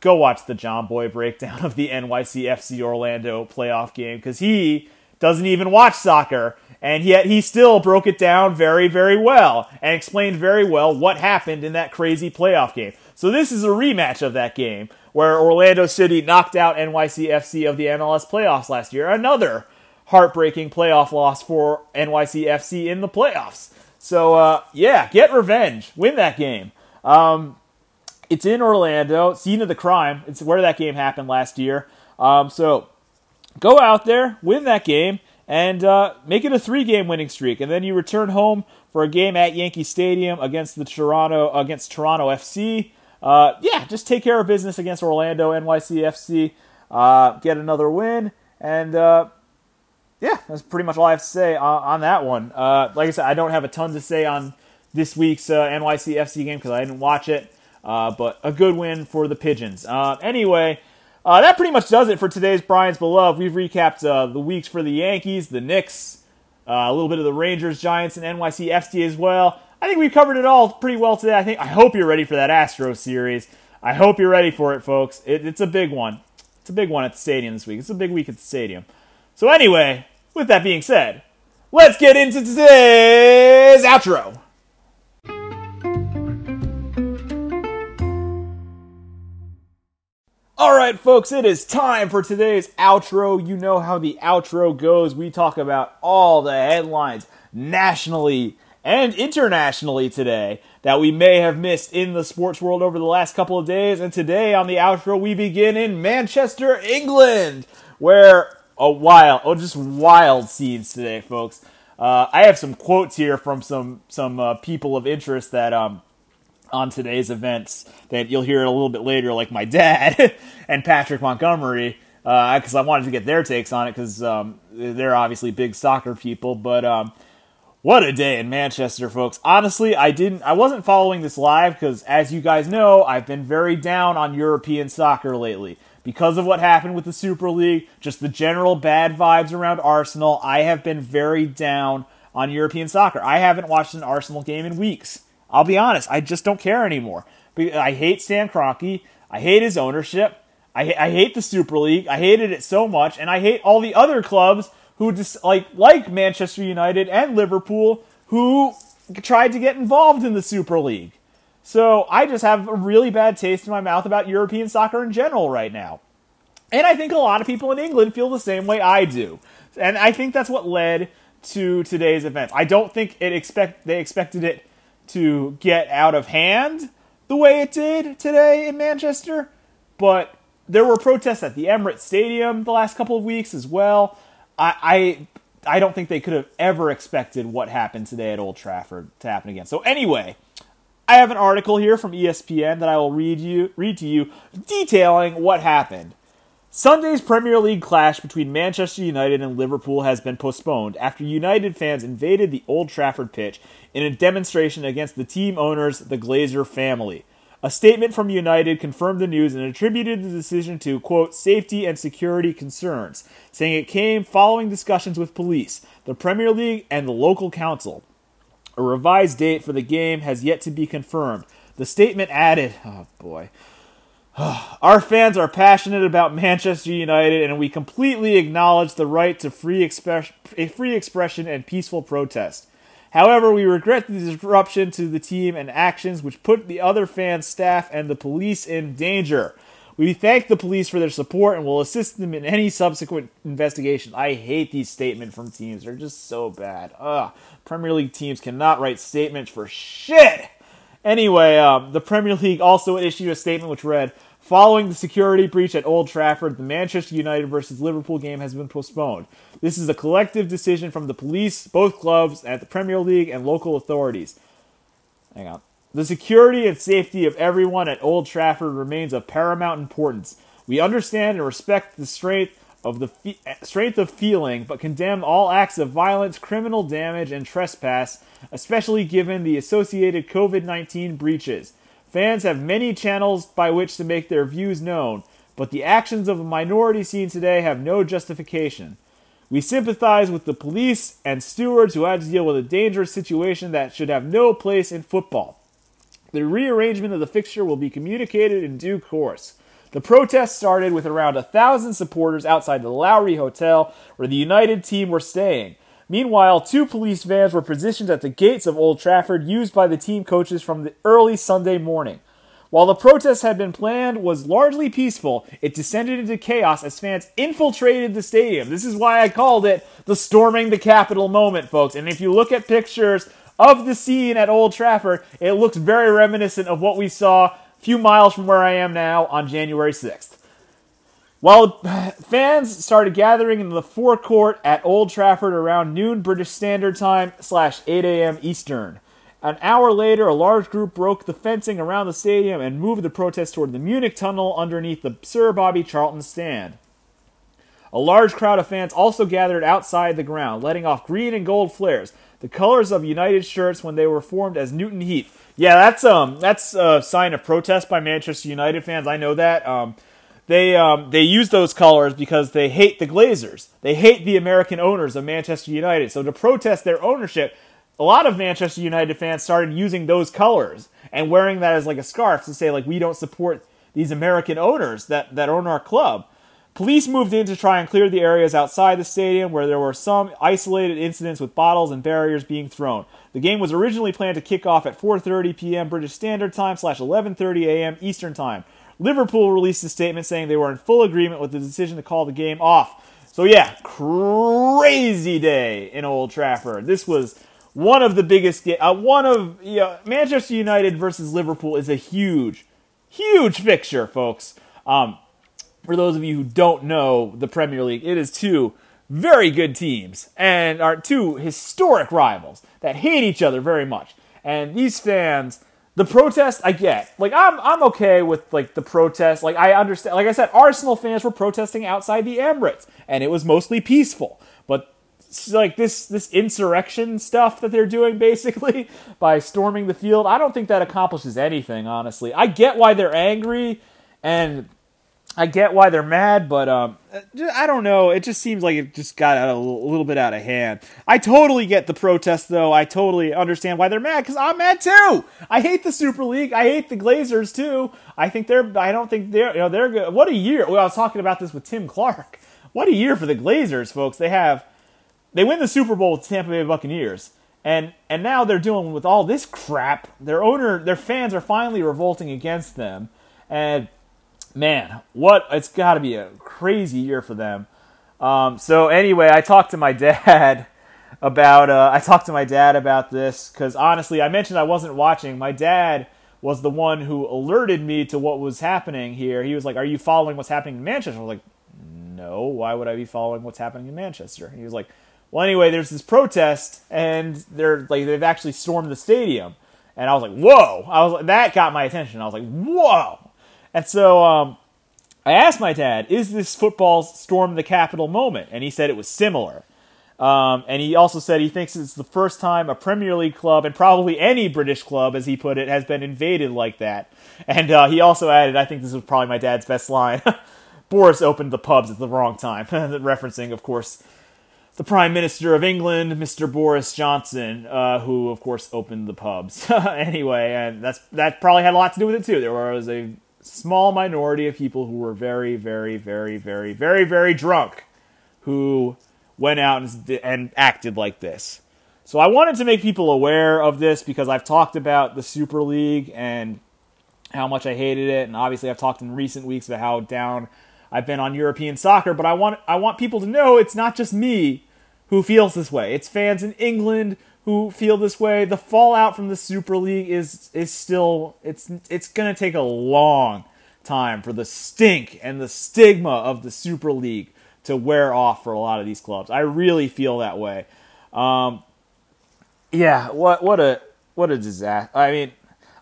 Go watch the Jomboy breakdown of the NYCFC Orlando playoff game because he doesn't even watch soccer and yet he still broke it down very, very well and explained very well what happened in that crazy playoff game. So this is a rematch of that game where Orlando City knocked out NYCFC of the MLS playoffs last year. Another heartbreaking playoff loss for NYCFC in the playoffs. So uh, yeah, get revenge, win that game. Um, it's in Orlando, scene of the crime. It's where that game happened last year. Um, so go out there, win that game and uh, make it a three-game winning streak, and then you return home for a game at Yankee Stadium against the Toronto against Toronto FC. Uh, yeah, just take care of business against Orlando NYCFC. Uh, get another win, and uh, yeah, that's pretty much all I have to say on, on that one. Uh, like I said, I don't have a ton to say on this week's uh, NYCFC game because I didn't watch it, but a good win for the Pigeons. anyway. Uh, that pretty much does it for today's Brian's Beloved. We've recapped uh, the weeks for the Yankees, the Knicks, uh, a little bit of the Rangers, Giants, and NYCFC as well. I think we covered it all pretty well today. I think I hope you're ready for that Astro series. I hope you're ready for it, folks. It, it's a big one. It's a big one at the stadium this week. It's a big week at the stadium. So anyway, with that being said, let's get into today's outro. All right, folks, it is time for today's outro. You know how the outro goes. We talk about all the headlines nationally and internationally today that we may have missed in the sports world over the last couple of days. And today on the outro, we begin in Manchester, England, where a wild, oh, just wild scenes today, folks. Uh, I have some quotes here from some some uh, people of interest that um, on today's events that you'll hear a little bit later, like my dad and Patrick Montgomery, because uh, I wanted to get their takes on it because um, they're obviously big soccer people. But um, what a day in Manchester, folks! Honestly, I didn't, I wasn't following this live because, as you guys know, I've been very down on European soccer lately because of what happened with the Super League, just the general bad vibes around Arsenal. I have been very down on European soccer. I haven't watched an Arsenal game in weeks. I'll be honest, I just don't care anymore. I hate Stan Kroenke. I hate his ownership. I, I hate the Super League. I hated it so much, and I hate all the other clubs who just like like Manchester United and Liverpool who tried to get involved in the Super League. So I just have a really bad taste in my mouth about European soccer in general right now. And I think a lot of people in England feel the same way I do. And I think that's what led to today's event. I don't think it expect they expected it to get out of hand the way it did today in Manchester, but there were protests at the Emirates Stadium the last couple of weeks as well. I, I I don't think they could have ever expected what happened today at Old Trafford to happen again. So anyway, I have an article here from ESPN that I will read you read to you detailing what happened. Sunday's Premier League clash between Manchester United and Liverpool has been postponed after United fans invaded the Old Trafford pitch in a demonstration against the team owners, the Glazer family. A statement from United confirmed the news and attributed the decision to, quote, safety and security concerns, saying it came following discussions with police, the Premier League, and the local council. A revised date for the game has yet to be confirmed. The statement added, oh boy, our fans are passionate about Manchester United, and we completely acknowledge the right to free, express- free expression and peaceful protest. However, we regret the disruption to the team and actions which put the other fans, staff, and the police in danger. We thank the police for their support and will assist them in any subsequent investigation. I hate these statements from teams. They're just so bad. Ugh. Premier League teams cannot write statements for shit. Anyway, um, the Premier League also issued a statement which read Following the security breach at Old Trafford, the Manchester United versus Liverpool game has been postponed. This is a collective decision from the police, both clubs, at the Premier League, and local authorities. Hang on. The security and safety of everyone at Old Trafford remains of paramount importance. We understand and respect the strength of the fe- strength of feeling, but condemn all acts of violence, criminal damage, and trespass, especially given the associated COVID 19 breaches. Fans have many channels by which to make their views known, but the actions of a minority seen today have no justification. We sympathize with the police and stewards who had to deal with a dangerous situation that should have no place in football. The rearrangement of the fixture will be communicated in due course. The protest started with around a thousand supporters outside the Lowry Hotel where the United team were staying. Meanwhile, two police vans were positioned at the gates of Old Trafford, used by the team coaches from the early Sunday morning. While the protest had been planned was largely peaceful, it descended into chaos as fans infiltrated the stadium. This is why I called it the storming the Capitol moment, folks. And if you look at pictures of the scene at Old Trafford, it looks very reminiscent of what we saw a few miles from where I am now on January 6th. While fans started gathering in the forecourt at Old Trafford around noon British Standard Time slash 8 a.m. Eastern. An hour later, a large group broke the fencing around the stadium and moved the protest toward the Munich tunnel underneath the Sir Bobby Charlton stand. A large crowd of fans also gathered outside the ground, letting off green and gold flares, the colors of United shirts when they were formed as Newton Heath. Yeah, that's um that's a sign of protest by Manchester United fans. I know that. Um, they um, they use those colors because they hate the Glazers. They hate the American owners of Manchester United. So to protest their ownership, a lot of Manchester United fans started using those colors and wearing that as like a scarf to say like we don't support these American owners that that own our club. Police moved in to try and clear the areas outside the stadium where there were some isolated incidents with bottles and barriers being thrown. The game was originally planned to kick off at 4:30 p.m. British Standard Time slash 11:30 a.m. Eastern Time. Liverpool released a statement saying they were in full agreement with the decision to call the game off. So yeah, crazy day in Old Trafford. This was one of the biggest. Uh, one of you know, Manchester United versus Liverpool is a huge, huge fixture, folks. Um, for those of you who don't know the Premier League, it is two very good teams and are two historic rivals that hate each other very much. And these fans the protest I get. Like I'm I'm okay with like the protest. Like I understand like I said Arsenal fans were protesting outside the Emirates and it was mostly peaceful. But like this this insurrection stuff that they're doing basically by storming the field, I don't think that accomplishes anything, honestly. I get why they're angry and I get why they're mad, but um, I don't know. It just seems like it just got a little bit out of hand. I totally get the protest, though. I totally understand why they're mad because I'm mad too. I hate the Super League. I hate the Glazers too. I think they're. I don't think they're. You know, they're good. What a year! Well, I was talking about this with Tim Clark. What a year for the Glazers, folks. They have. They win the Super Bowl with Tampa Bay Buccaneers. And and now they're dealing with all this crap. Their owner, their fans are finally revolting against them. And man, what it's got to be a crazy year for them. Um, so anyway, I talked to my dad about uh, I talked to my dad about this because honestly, I mentioned I wasn't watching. My dad was the one who alerted me to what was happening here. He was like, "Are you following what's happening in Manchester?" I was like, "No. Why would I be following what's happening in Manchester?" He was like, "Well, anyway, there's this protest, and they're like they've actually stormed the stadium." And I was like, "Whoa!" I was like, that got my attention. I was like, "Whoa!" And so um, I asked my dad, is this football storm the Capitol moment? And he said it was similar. Um, and he also said he thinks it's the first time a Premier League club, and probably any British club, as he put it, has been invaded like that. And uh, he also added, I think this was probably my dad's best line Boris opened the pubs at the wrong time. Referencing, of course, the Prime Minister of England, Mr. Boris Johnson, uh, who, of course, opened the pubs. anyway, and that's that probably had a lot to do with it, too. There was a small minority of people who were very, very, very, very, very, very drunk who went out and, and acted like this. So I wanted to make people aware of this because I've talked about the Super League and how much I hated it, and obviously I've talked in recent weeks about how down I've been on European soccer. But I want I want people to know it's not just me who feels this way. It's fans in England who feel this way. The fallout from the Super League is is still it's it's going to take a long time for the stink and the stigma of the Super League to wear off for a lot of these clubs. I really feel that way. Um, yeah, what what a what a disaster. I mean,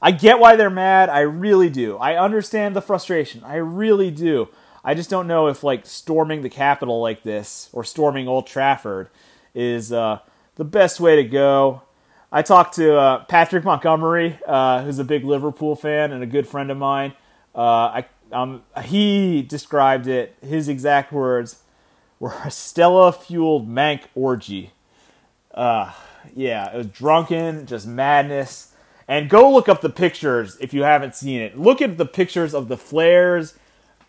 I get why they're mad. I really do. I understand the frustration. I really do. I just don't know if like storming the Capitol like this or storming Old Trafford is uh, the best way to go. I talked to uh, Patrick Montgomery, uh, who's a big Liverpool fan and a good friend of mine. Uh, I, um, he described it. His exact words were a Stella-fueled Manc orgy. Uh, yeah, it was drunken, just madness. And go look up the pictures if you haven't seen it. Look at the pictures of the flares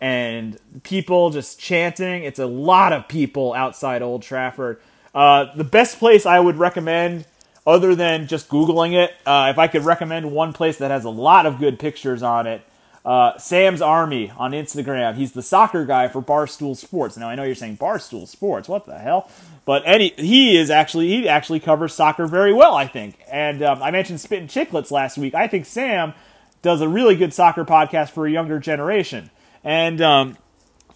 and people just chanting. It's a lot of people outside Old Trafford. Uh, the best place I would recommend, other than just Googling it, uh, if I could recommend one place that has a lot of good pictures on it, uh, Sam's Army on Instagram. He's the soccer guy for Barstool Sports. Now I know you're saying Barstool Sports. What the hell? But any he is actually he actually covers soccer very well, I think. And um, I mentioned Spittin' Chicklets last week. I think Sam does a really good soccer podcast for a younger generation, and um,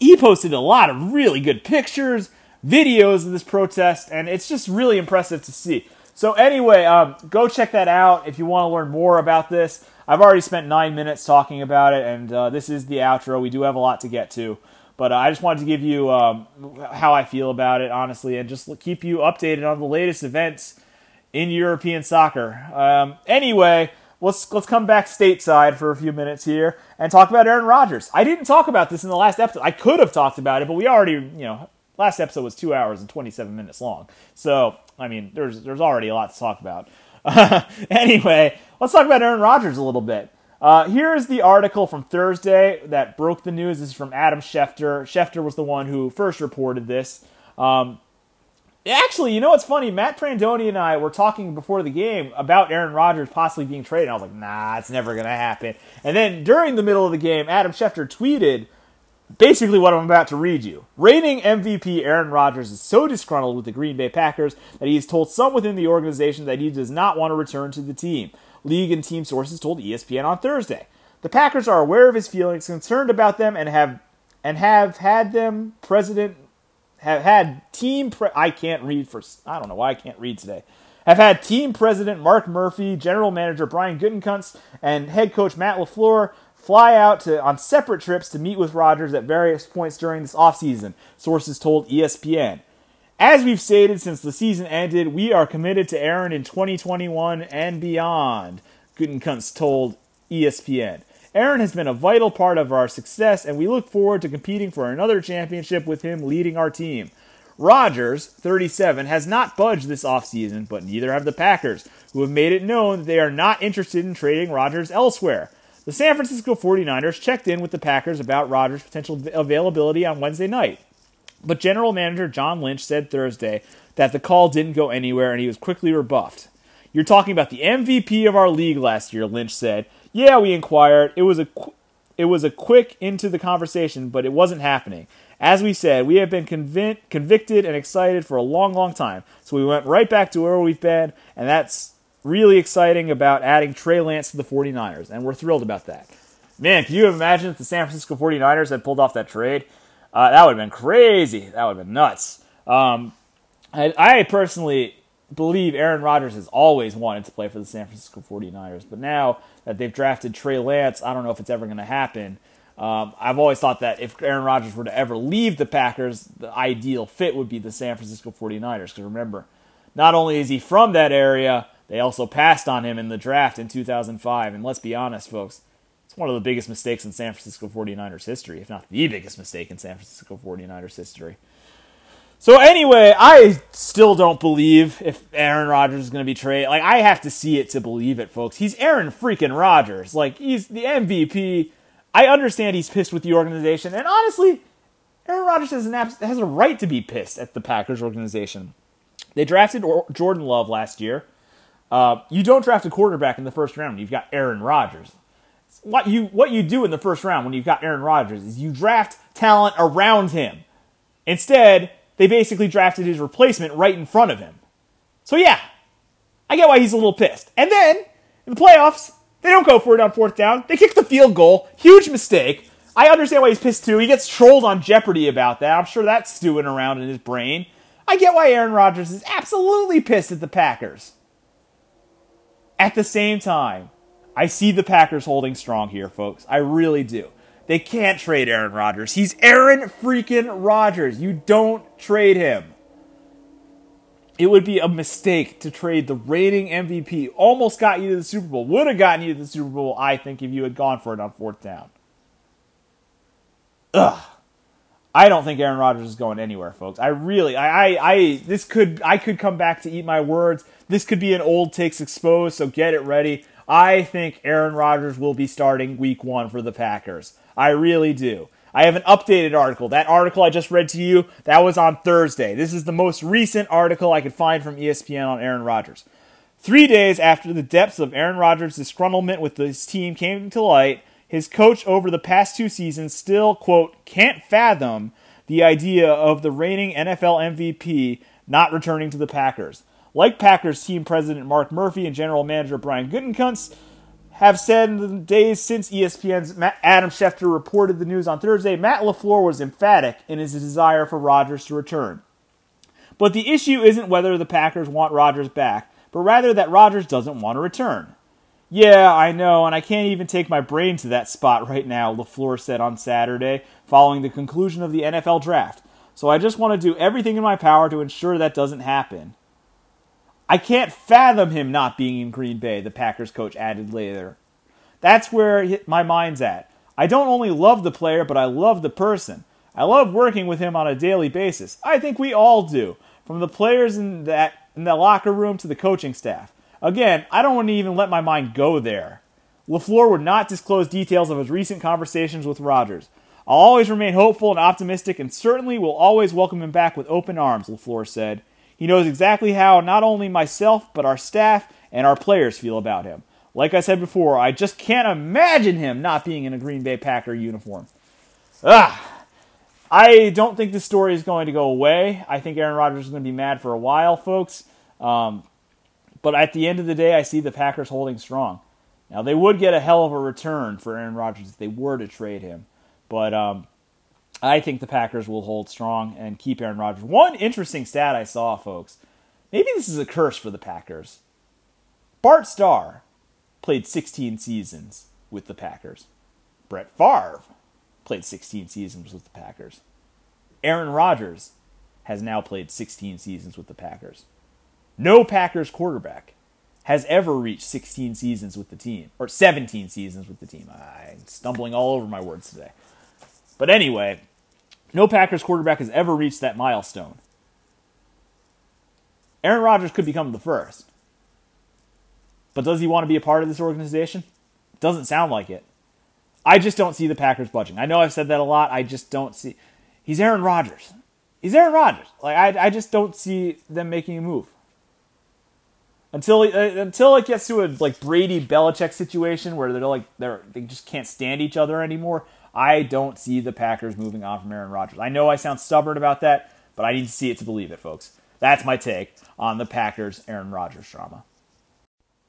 he posted a lot of really good pictures videos of this protest, and it's just really impressive to see. So anyway, um, go check that out if you want to learn more about this. I've already spent nine minutes talking about it, and uh, this is the outro. We do have a lot to get to, but uh, I just wanted to give you um, how I feel about it, honestly, and just keep you updated on the latest events in European soccer. Um, anyway, let's let's come back stateside for a few minutes here and talk about Aaron Rodgers. I didn't talk about this in the last episode. I could have talked about it, but we already, you know, Last episode was two hours and 27 minutes long. So, I mean, there's, there's already a lot to talk about. anyway, let's talk about Aaron Rodgers a little bit. Uh, here is the article from Thursday that broke the news. This is from Adam Schefter. Schefter was the one who first reported this. Um, actually, you know what's funny? Matt Prandoni and I were talking before the game about Aaron Rodgers possibly being traded. I was like, nah, it's never going to happen. And then during the middle of the game, Adam Schefter tweeted basically what I'm about to read you. Reigning MVP Aaron Rodgers is so disgruntled with the Green Bay Packers that he has told some within the organization that he does not want to return to the team. League and team sources told ESPN on Thursday. The Packers are aware of his feelings, concerned about them, and have and have had them president have had team pre- I can't read for I don't know why I can't read today. Have had team president Mark Murphy, general manager Brian Gutekunst, and head coach Matt LaFleur fly out to on separate trips to meet with Rodgers at various points during this offseason, sources told ESPN. As we've stated since the season ended, we are committed to Aaron in 2021 and beyond, Gutekunst told ESPN. Aaron has been a vital part of our success, and we look forward to competing for another championship with him leading our team. Rodgers, 37, has not budged this offseason, but neither have the Packers, who have made it known that they are not interested in trading Rodgers elsewhere. The San Francisco 49ers checked in with the Packers about Rodgers' potential availability on Wednesday night. But general manager John Lynch said Thursday that the call didn't go anywhere and he was quickly rebuffed. You're talking about the MVP of our league last year, Lynch said. Yeah, we inquired. It was a qu- it was a quick into the conversation, but it wasn't happening. As we said, we have been convic- convicted and excited for a long, long time. So we went right back to where we've been, and that's really exciting about adding Trey Lance to the 49ers, and we're thrilled about that. Man, can you imagine if the San Francisco 49ers had pulled off that trade? Uh, that would have been crazy. That would have been nuts. Um, I, I personally believe Aaron Rodgers has always wanted to play for the San Francisco 49ers, but now that they've drafted Trey Lance, I don't know if it's ever going to happen. Um, I've always thought that if Aaron Rodgers were to ever leave the Packers, the ideal fit would be the San Francisco 49ers. Because remember, not only is he from that area, they also passed on him in the draft in 2005. And let's be honest, folks, it's one of the biggest mistakes in San Francisco 49ers history, if not the biggest mistake in San Francisco 49ers history. So anyway, I still don't believe if Aaron Rodgers is going to be traded. Like I have to see it to believe it, folks. He's Aaron freaking Rodgers. Like he's the MVP. I understand he's pissed with the organization, and honestly, Aaron Rodgers has, an abs- has a right to be pissed at the Packers organization. They drafted Jordan Love last year. Uh, you don't draft a quarterback in the first round. When you've got Aaron Rodgers. What you what you do in the first round when you've got Aaron Rodgers is you draft talent around him. Instead, they basically drafted his replacement right in front of him. So yeah, I get why he's a little pissed. And then in the playoffs, they don't go for it on fourth down. They kick the field goal. Huge mistake. I understand why he's pissed too. He gets trolled on Jeopardy about that. I'm sure that's stewing around in his brain. I get why Aaron Rodgers is absolutely pissed at the Packers. At the same time, I see the Packers holding strong here, folks. I really do. They can't trade Aaron Rodgers. He's Aaron freaking Rodgers. You don't trade him. It would be a mistake to trade the reigning MVP. Almost got you to the Super Bowl. Would have gotten you to the Super Bowl, I think, if you had gone for it on fourth down. Ugh. I don't think Aaron Rodgers is going anywhere, folks. I really, I, I, I, this could, I could come back to eat my words. This could be an old takes exposed, so get it ready. I think Aaron Rodgers will be starting week one for the Packers. I really do. I have an updated article. That article I just read to you, that was on Thursday. This is the most recent article I could find from ESPN on Aaron Rodgers. Three days after the depths of Aaron Rodgers' disgruntlement with his team came to light, his coach over the past two seasons still, quote, can't fathom the idea of the reigning NFL MVP not returning to the Packers. Like Packers team president Mark Murphy and general manager Brian Gutekunst have said in the days since ESPN's Adam Schefter reported the news on Thursday, Matt LaFleur was emphatic in his desire for Rodgers to return. But the issue isn't whether the Packers want Rodgers back, but rather that Rodgers doesn't want to return. Yeah, I know, and I can't even take my brain to that spot right now, LaFleur said on Saturday, following the conclusion of the NFL draft. So I just want to do everything in my power to ensure that doesn't happen. I can't fathom him not being in Green Bay, the Packers coach added later. That's where my mind's at. I don't only love the player, but I love the person. I love working with him on a daily basis. I think we all do, from the players in that in the locker room to the coaching staff. Again, I don't want to even let my mind go there. LaFleur would not disclose details of his recent conversations with Rodgers. I'll always remain hopeful and optimistic and certainly will always welcome him back with open arms, LaFleur said. He knows exactly how not only myself, but our staff and our players feel about him. Like I said before, I just can't imagine him not being in a Green Bay Packer uniform. Ah, I don't think this story is going to go away. I think Aaron Rodgers is going to be mad for a while, folks. Um, but at the end of the day, I see the Packers holding strong. Now, they would get a hell of a return for Aaron Rodgers if they were to trade him. But um, I think the Packers will hold strong and keep Aaron Rodgers. One interesting stat I saw, folks. Maybe this is a curse for the Packers. Bart Starr played 16 seasons with the Packers. Brett Favre played 16 seasons with the Packers. Aaron Rodgers has now played 16 seasons with the Packers. No Packers quarterback has ever reached 16 seasons with the team, or 17 seasons with the team. I'm stumbling all over my words today. But anyway, no Packers quarterback has ever reached that milestone. Aaron Rodgers could become the first. But does he want to be a part of this organization? Doesn't sound like it. I just don't see the Packers budging. I know I've said that a lot. I just don't see. He's Aaron Rodgers. He's Aaron Rodgers. Like I, I just don't see them making a move until uh, until it gets to a like Brady Belichick situation where they're like they're they just can't stand each other anymore. I don't see the Packers moving on from Aaron Rodgers. I know I sound stubborn about that, but I need to see it to believe it, folks. That's my take on the Packers Aaron Rodgers drama.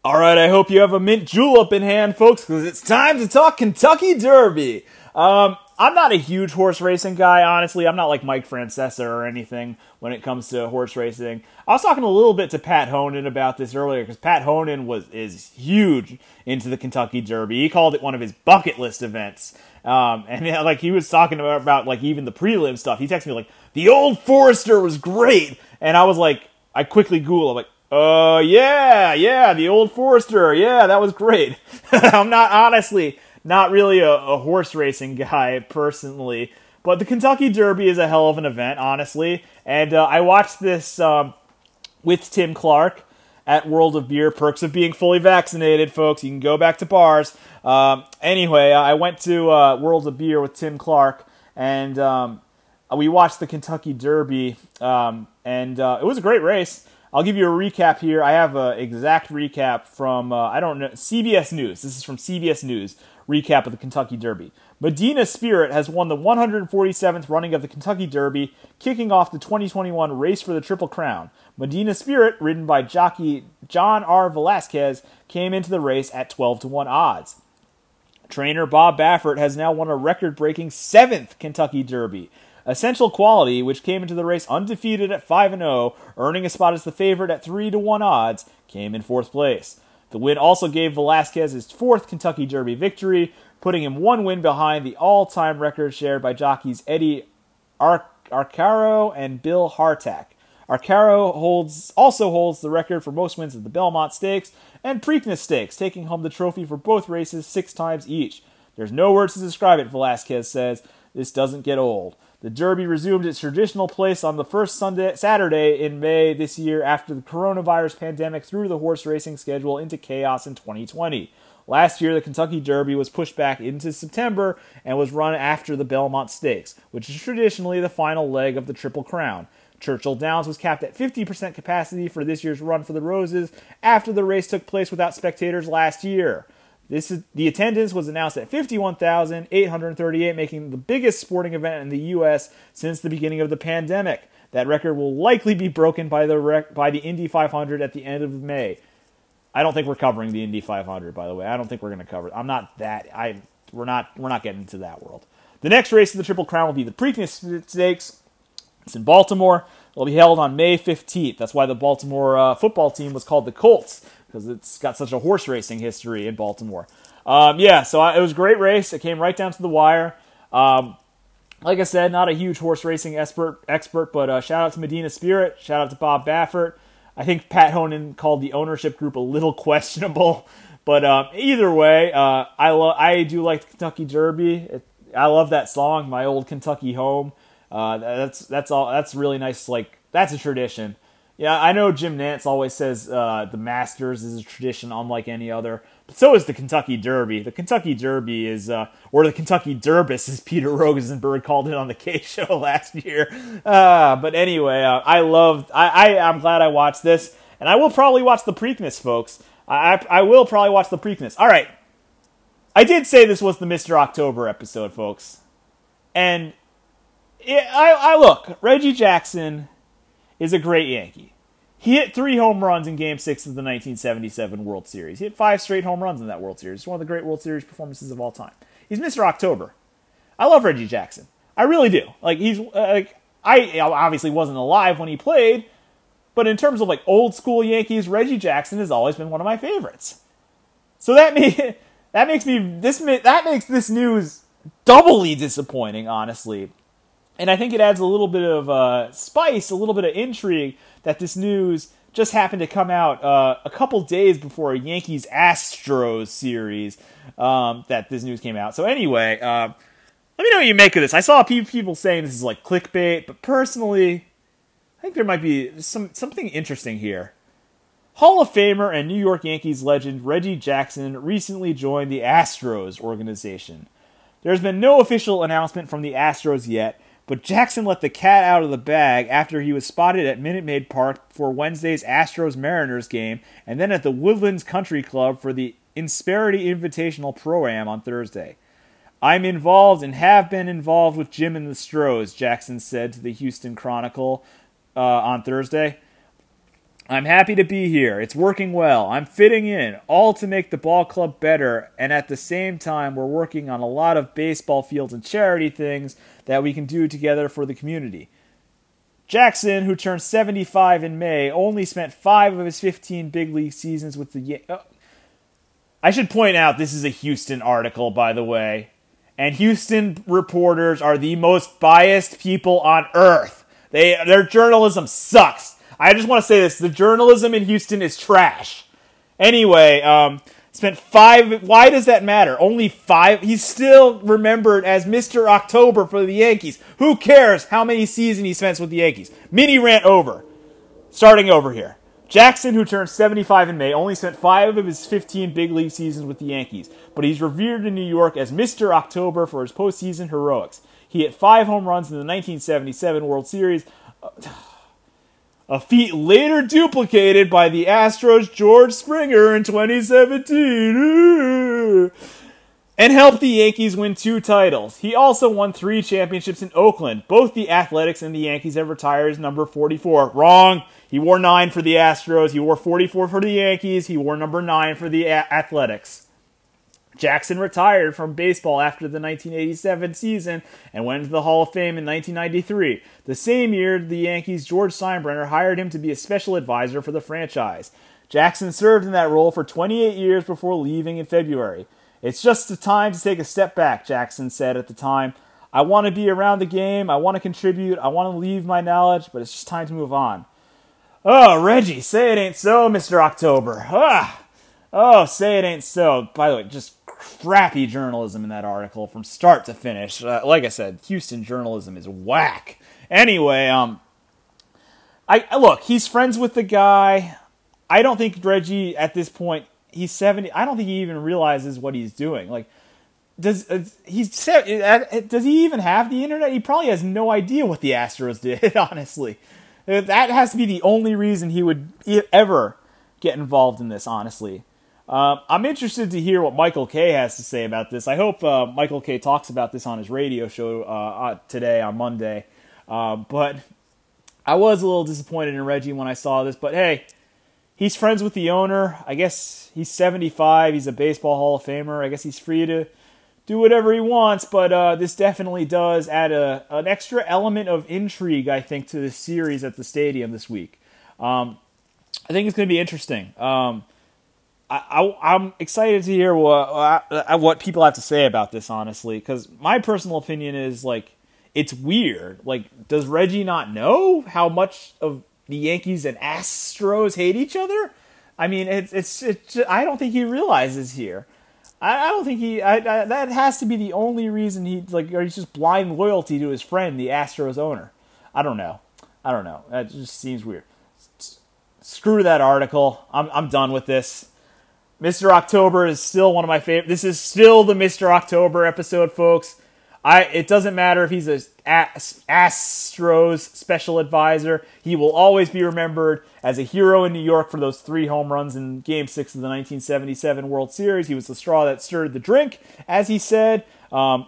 All right, I hope you have a mint julep in hand, folks, because it's time to talk Kentucky Derby. Um, I'm not a huge horse racing guy, honestly. I'm not like Mike Francesa or anything when it comes to horse racing. I was talking a little bit to Pat Honan about this earlier because Pat Honan was is huge into the Kentucky Derby. He called it one of his bucket list events. Um, and yeah, like he was talking about, about like even the prelim stuff. He texted me like the old Forester was great, and I was like, I quickly Google. I'm like, uh, yeah, yeah, the old Forester. Yeah, that was great. I'm not, honestly, not really a, a, horse racing guy personally, but the Kentucky Derby is a hell of an event, honestly. And uh, I watched this um, with Tim Clark at World of Beer. Perks of being fully vaccinated, folks. You can go back to bars. Um, anyway, I went to uh, World of Beer with Tim Clark, and um, we watched the Kentucky Derby, um, and uh, it was a great race. I'll give you a recap here. I have an exact recap from, uh, I don't know, CBS News. This is from CBS News, recap of the Kentucky Derby. Medina Spirit has won the 147th running of the Kentucky Derby, kicking off the 2021 race for the Triple Crown. Medina Spirit, ridden by jockey John R. Velazquez, came into the race at 12 to 1 odds. Trainer Bob Baffert has now won a record breaking seventh Kentucky Derby. Essential Quality, which came into the race undefeated at 5 0, earning a spot as the favorite at 3 to 1 odds, came in fourth place. The win also gave Velazquez his fourth Kentucky Derby victory, putting him one win behind the all time record shared by jockeys Eddie Ar- Arcaro and Bill Hartack. Arcaro holds also holds the record for most wins at the Belmont Stakes and Preakness Stakes, taking home the trophy for both races six times each. There's no words to describe it, Velazquez says. This doesn't get old. The Derby resumed its traditional place on the first Sunday, Saturday in May this year after the coronavirus pandemic threw the horse racing schedule into chaos in 2020. Last year, the Kentucky Derby was pushed back into September and was run after the Belmont Stakes, which is traditionally the final leg of the Triple Crown. Churchill Downs was capped at 50% capacity for this year's run for the Roses after the race took place without spectators last year. This is, the attendance was announced at 51,838, making the biggest sporting event in the U.S. since the beginning of the pandemic. That record will likely be broken by the rec- by the Indy 500 at the end of May. I don't think we're covering the Indy 500, by the way. I don't think we're going to cover it. I'm not that. I we're not we're not getting into that world. The next race of the Triple Crown will be the Preakness Stakes. It's in Baltimore. It'll be held on May 15th. That's why the Baltimore uh, football team was called the Colts because it's got such a horse racing history in Baltimore. Um, yeah, so I, it was a great race. It came right down to the wire. Um, like I said, not a huge horse racing expert, expert, but uh, shout out to Medina Spirit. Shout out to Bob Baffert. I think Pat Honan called the ownership group a little questionable, but uh, either way, uh, I lo- I do like the Kentucky Derby. It, I love that song, "My Old Kentucky Home." Uh, that's that's all. That's really nice. Like that's a tradition. Yeah, I know Jim Nantz always says uh, the Masters is a tradition unlike any other, but so is the Kentucky Derby. The Kentucky Derby is, uh, or the Kentucky Derbis, as Peter Rosenberg called it on the K Show last year. Uh, but anyway, uh, I loved. I, I I'm glad I watched this, and I will probably watch the Preakness, folks. I, I, I will probably watch the Preakness. All right, I did say this was the Mister October episode, folks, and it, I, I look Reggie Jackson is a great Yankee. He hit three home runs in Game 6 of the 1977 World Series. He hit five straight home runs in that World Series. It's one of the great World Series performances of all time. He's Mr. October. I love Reggie Jackson. I really do. Like he's uh, like I obviously wasn't alive when he played, but in terms of like old school Yankees, Reggie Jackson has always been one of my favorites. So that me that makes me this that makes this news doubly disappointing, honestly, and I think it adds a little bit of uh, spice, a little bit of intrigue that this news just happened to come out uh, a couple days before a Yankees Astros series um, that this news came out. So anyway, uh, let me know what you make of this. I saw people saying this is like clickbait, but personally, I think there might be some something interesting here. Hall of Famer and New York Yankees legend Reggie Jackson recently joined the Astros organization. There's been no official announcement from the Astros yet, but Jackson let the cat out of the bag after he was spotted at Minute Maid Park for Wednesday's Astros Mariners game and then at the Woodlands Country Club for the Insperity Invitational Pro Am on Thursday. I'm involved and have been involved with Jim and the Stros, Jackson said to the Houston Chronicle uh, on Thursday. I'm happy to be here. It's working well. I'm fitting in, all to make the ball club better, and at the same time, we're working on a lot of baseball fields and charity things that we can do together for the community. Jackson, who turned 75 in May, only spent five of his 15 big league seasons with the. Uh, I should point out this is a Houston article, by the way, and Houston reporters are the most biased people on earth. They their journalism sucks. I just want to say this: the journalism in Houston is trash. Anyway, um, spent five. Why does that matter? Only five. He's still remembered as Mister October for the Yankees. Who cares how many seasons he spent with the Yankees? Mini rant over. Starting over here. Jackson, who turned 75 in May, only spent five of his 15 big league seasons with the Yankees, but he's revered in New York as Mr. October for his postseason heroics. He hit five home runs in the 1977 World Series uh, a feat later duplicated by the Astros' George Springer in 2017, and helped the Yankees win two titles. He also won three championships in Oakland. Both the Athletics and the Yankees have retired as number 44. Wrong. He wore nine for the Astros. He wore 44 for the Yankees. He wore number nine for the a- Athletics. Jackson retired from baseball after the 1987 season and went into the Hall of Fame in 1993. The same year, the Yankees' George Steinbrenner hired him to be a special advisor for the franchise. Jackson served in that role for 28 years before leaving in February. It's just the time to take a step back, Jackson said at the time. I want to be around the game. I want to contribute. I want to leave my knowledge, but it's just time to move on. Oh, Reggie, say it ain't so, Mr. October. Ah! Oh, say it ain't so. By the way, just crappy journalism in that article from start to finish. Uh, like I said, Houston journalism is whack. Anyway, um, I look, he's friends with the guy. I don't think Reggie at this point he's seventy. I don't think he even realizes what he's doing. Like, does uh, he's uh, does he even have the internet? He probably has no idea what the Astros did. Honestly, that has to be the only reason he would ever get involved in this. Honestly, uh, I'm interested to hear what Michael Kay has to say about this. I hope uh, Michael Kay talks about this on his radio show uh, uh today on Monday. Uh, but I was a little disappointed in Reggie when I saw this. But hey, he's friends with the owner. I guess he's 75. He's a baseball Hall of Famer. I guess he's free to do whatever he wants. But uh, this definitely does add a, an extra element of intrigue, I think, to the series at the stadium this week. Um, I think it's going to be interesting. Um, I, am excited to hear what uh, what people have to say about this, honestly, because my personal opinion is like it's weird. Like, does Reggie not know how much of the Yankees and Astros hate each other? I mean, it's it's, it's I don't think he realizes here. I, I don't think he. I, I, that has to be the only reason he like, or he's just blind loyalty to his friend, the Astros owner. I don't know. I don't know. That just seems weird. Screw that article. I'm I'm done with this. Mr. October is still one of my favorite. This is still the Mr. October episode, folks. I it doesn't matter if he's a Astros special advisor. He will always be remembered as a hero in New York for those three home runs in Game Six of the 1977 World Series. He was the straw that stirred the drink, as he said. Um,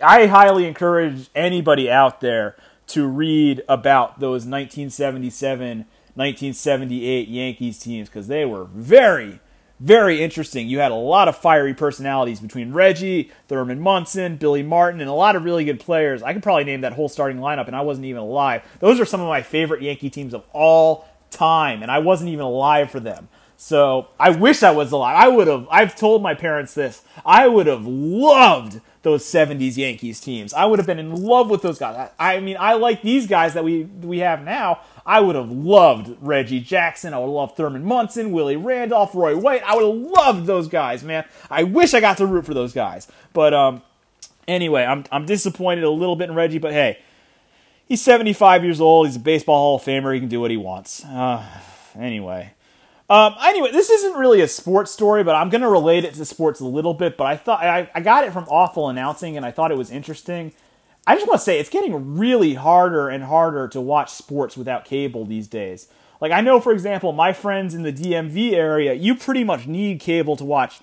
I highly encourage anybody out there to read about those 1977, 1978 Yankees teams because they were very very interesting. You had a lot of fiery personalities between Reggie, Thurman Munson, Billy Martin, and a lot of really good players. I could probably name that whole starting lineup, and I wasn't even alive. Those are some of my favorite Yankee teams of all time, and I wasn't even alive for them. So I wish I was alive. I would have. I've told my parents this. I would have loved those 70s Yankees teams. I would have been in love with those guys. I, I mean, I like these guys that we we have now. I would have loved Reggie Jackson. I would have loved Thurman Munson, Willie Randolph, Roy White. I would have loved those guys, man. I wish I got to root for those guys. But um, anyway, I'm I'm disappointed a little bit in Reggie, but hey, he's 75 years old. He's a baseball Hall of Famer. He can do what he wants. Uh, anyway. Um, anyway, this isn't really a sports story, but I'm going to relate it to sports a little bit. But I thought I, I got it from Awful Announcing, and I thought it was interesting. I just want to say it's getting really harder and harder to watch sports without cable these days. Like I know, for example, my friends in the DMV area, you pretty much need cable to watch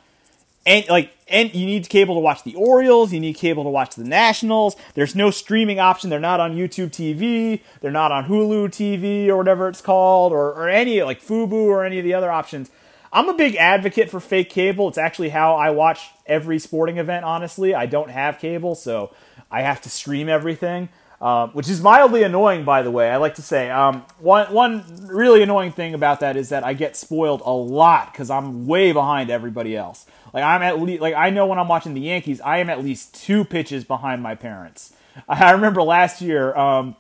and like and you need cable to watch the Orioles, you need cable to watch the Nationals. There's no streaming option. They're not on YouTube TV, they're not on Hulu TV or whatever it's called or or any like Fubo or any of the other options. I'm a big advocate for fake cable. It's actually how I watch every sporting event, honestly. I don't have cable, so I have to stream everything. Uh, which is mildly annoying, by the way. I like to say um, one one really annoying thing about that is that I get spoiled a lot because I'm way behind everybody else. Like I'm at least like I know when I'm watching the Yankees, I am at least two pitches behind my parents. I remember last year. Um,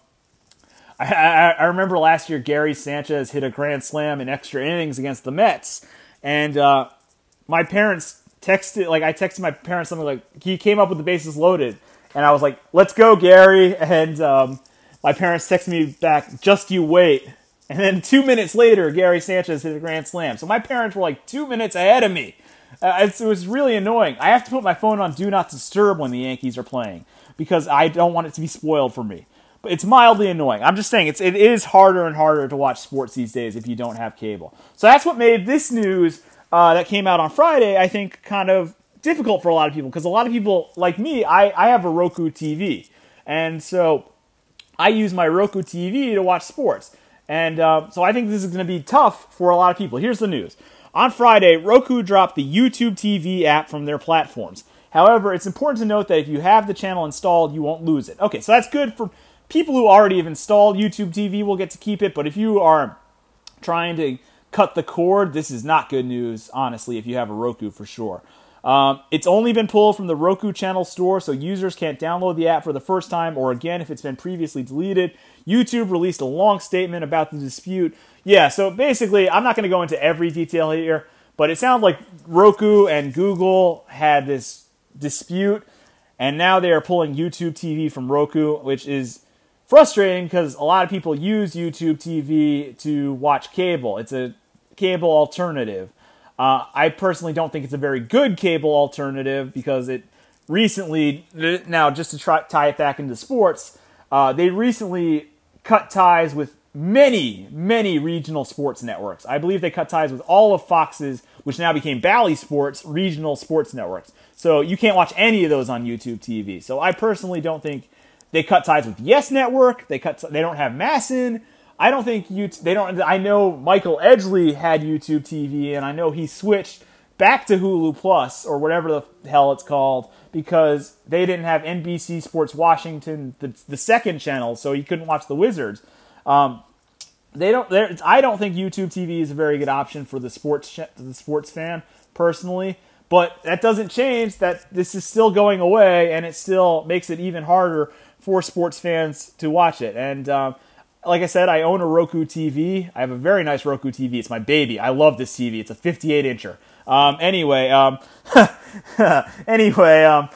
I, I, I, remember last year Gary Sanchez hit a grand slam in extra innings against the Mets, and uh, my parents texted like I texted my parents something like he came up with the bases loaded, and I was like, "Let's go, Gary!" And um, my parents texted me back, "Just you wait." And then two minutes later, Gary Sanchez hit a grand slam. So my parents were like two minutes ahead of me. Uh, it was really annoying. I have to put my phone on Do Not Disturb when the Yankees are playing because I don't want it to be spoiled for me. But it's mildly annoying. I'm just saying it's it is harder and harder to watch sports these days if you don't have cable. So that's what made this news uh, that came out on Friday, I think, kind of difficult for a lot of people because a lot of people like me, I, I have a Roku TV, and so I use my Roku TV to watch sports. And uh, so I think this is going to be tough for a lot of people. Here's the news. On Friday, Roku dropped the YouTube TV app from their platforms. However, it's important to note that if you have the channel installed, you won't lose it. Okay, so that's good for people who already have installed YouTube TV will get to keep it, but if you are trying to cut the cord, this is not good news, honestly, if you have a Roku for sure. Um, it's only been pulled from the Roku channel store, so users can't download the app for the first time or again if it's been previously deleted. YouTube released a long statement about the dispute, yeah, so basically, I'm not going to go into every detail here, but it sounds like Roku and Google had this dispute, and now they are pulling YouTube TV from Roku, which is frustrating because a lot of people use YouTube TV to watch cable. It's a cable alternative. Uh, I personally don't think it's a very good cable alternative because it recently, now just to try, tie it back into sports, uh, they recently cut ties with many, many regional sports networks. I believe they cut ties with all of Fox's, which now became Bally Sports, regional sports networks. So you can't watch any of those on YouTube TV. So I personally don't think they cut ties with Yes Network. They cut. They don't have MASN. I don't think you. They don't. I know Michael Edgley had YouTube TV, and I know he switched back to Hulu Plus or whatever the hell it's called because they didn't have NBC Sports Washington, the, the second channel, so he couldn't watch the Wizards. Um, they don't. I don't think YouTube TV is a very good option for the sports the sports fan personally. But that doesn't change that this is still going away, and it still makes it even harder for sports fans to watch it. And um, like I said, I own a Roku TV. I have a very nice Roku TV. It's my baby. I love this TV. It's a 58 incher. Um, anyway, um, anyway, um,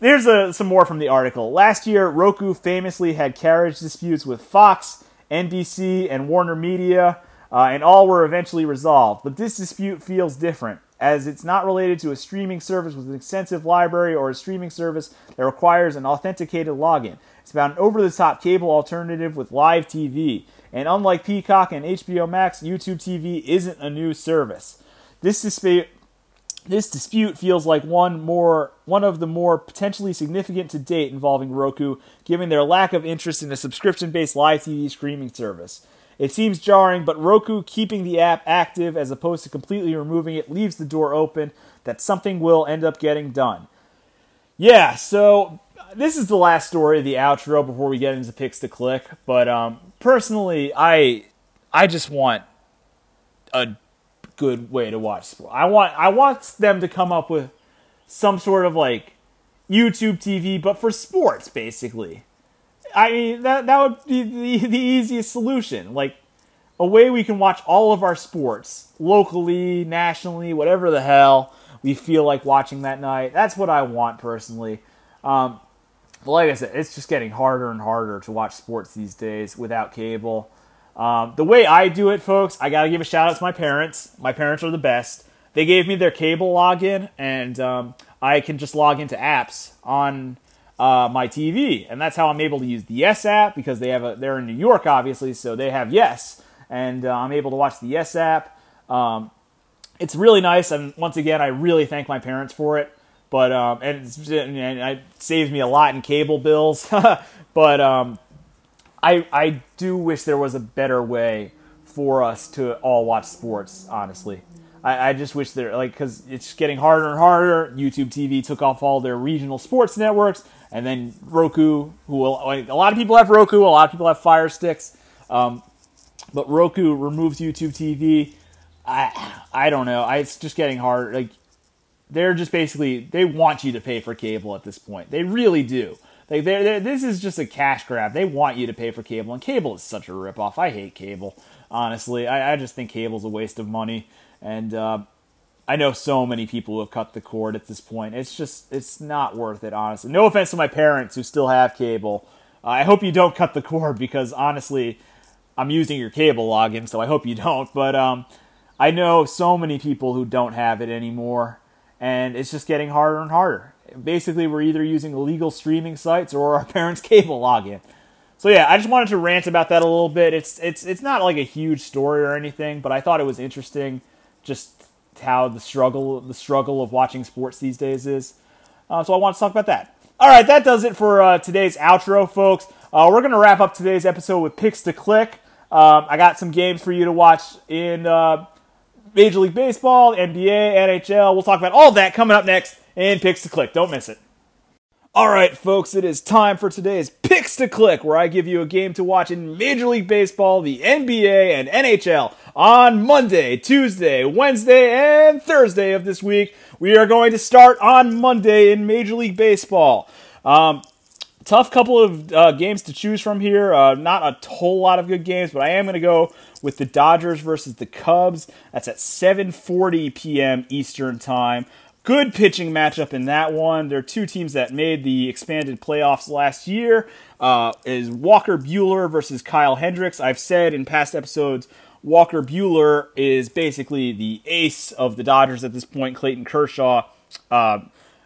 here's a, some more from the article. Last year, Roku famously had carriage disputes with Fox NBC, and Warner Media, uh, and all were eventually resolved. But this dispute feels different, as it's not related to a streaming service with an extensive library or a streaming service that requires an authenticated login. It's about an over the top cable alternative with live TV. And unlike Peacock and HBO Max, YouTube TV isn't a new service. This dispute this dispute feels like one more one of the more potentially significant to date involving Roku, given their lack of interest in a subscription-based live TV streaming service. It seems jarring, but Roku keeping the app active as opposed to completely removing it leaves the door open that something will end up getting done. Yeah, so this is the last story of the outro before we get into picks to click. But um, personally, I I just want a good way to watch sport. I want I want them to come up with some sort of like YouTube TV, but for sports, basically. I mean, that that would be the, the easiest solution. Like a way we can watch all of our sports locally, nationally, whatever the hell we feel like watching that night. That's what I want personally. Um, but like I said, it's just getting harder and harder to watch sports these days without cable. Um, the way I do it, folks, I gotta give a shout out to my parents. My parents are the best. They gave me their cable login, and um, I can just log into apps on uh, my TV, and that's how I'm able to use the Yes app because they have a. They're in New York, obviously, so they have Yes, and uh, I'm able to watch the Yes app. Um, it's really nice, and once again, I really thank my parents for it. But um, and, and it saves me a lot in cable bills. but um, I I do wish there was a better way for us to all watch sports. Honestly, I, I just wish they're like because it's getting harder and harder. YouTube TV took off all their regional sports networks, and then Roku, who will, a lot of people have Roku, a lot of people have Fire Sticks, um, but Roku removes YouTube TV. I I don't know. I, it's just getting hard. Like they're just basically they want you to pay for cable at this point. They really do. Like they're, they're, this is just a cash grab. They want you to pay for cable, and cable is such a ripoff. I hate cable. Honestly, I, I just think cable's a waste of money, and uh, I know so many people who have cut the cord at this point. It's just it's not worth it. Honestly, no offense to my parents who still have cable. Uh, I hope you don't cut the cord because honestly, I'm using your cable login, so I hope you don't. But um, I know so many people who don't have it anymore, and it's just getting harder and harder. Basically, we're either using illegal streaming sites or our parents' cable login. So yeah, I just wanted to rant about that a little bit. It's it's it's not like a huge story or anything, but I thought it was interesting, just how the struggle the struggle of watching sports these days is. Uh, so I want to talk about that. All right, that does it for uh, today's outro, folks. Uh, we're gonna wrap up today's episode with picks to click. Um, I got some games for you to watch in uh, Major League Baseball, NBA, NHL. We'll talk about all that coming up next in Picks to Click. Don't miss it. All right, folks, it is time for today's Picks to Click, where I give you a game to watch in Major League Baseball, the NBA, and NHL on Monday, Tuesday, Wednesday, and Thursday of this week. We are going to start on Monday in Major League Baseball. Um, tough couple of uh, games to choose from here. Uh, not a whole lot of good games, but I am going to go with the Dodgers versus the Cubs. That's at 7:40 p.m. Eastern Time. Good pitching matchup in that one. There are two teams that made the expanded playoffs last year. Uh, is Walker Buehler versus Kyle Hendricks. I've said in past episodes, Walker Buehler is basically the ace of the Dodgers at this point. Clayton Kershaw. Uh,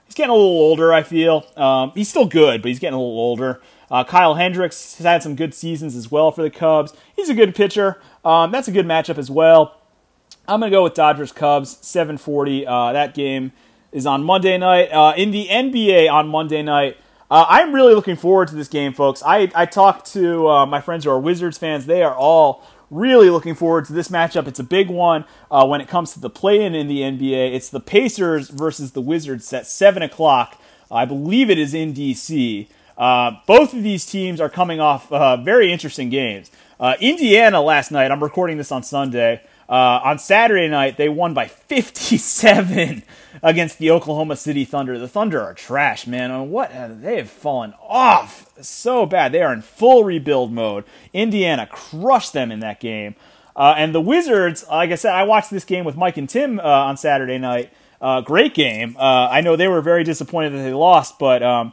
he's getting a little older, I feel. Um, he's still good, but he's getting a little older. Uh, Kyle Hendricks has had some good seasons as well for the Cubs. He's a good pitcher. Um, that's a good matchup as well. I'm going to go with Dodgers Cubs 740. Uh, that game is on Monday night. Uh, in the NBA on Monday night, uh, I'm really looking forward to this game, folks. I, I talked to uh, my friends who are Wizards fans. They are all really looking forward to this matchup. It's a big one uh, when it comes to the play-in in the NBA. It's the Pacers versus the Wizards at seven o'clock. I believe it is in DC. Uh, both of these teams are coming off uh, very interesting games. Uh, Indiana last night. I'm recording this on Sunday. Uh, on Saturday night, they won by 57 against the Oklahoma City Thunder. The Thunder are trash, man. I mean, what they have fallen off so bad. They are in full rebuild mode. Indiana crushed them in that game. Uh, and the Wizards, like I said, I watched this game with Mike and Tim uh, on Saturday night. Uh, great game. Uh, I know they were very disappointed that they lost, but um,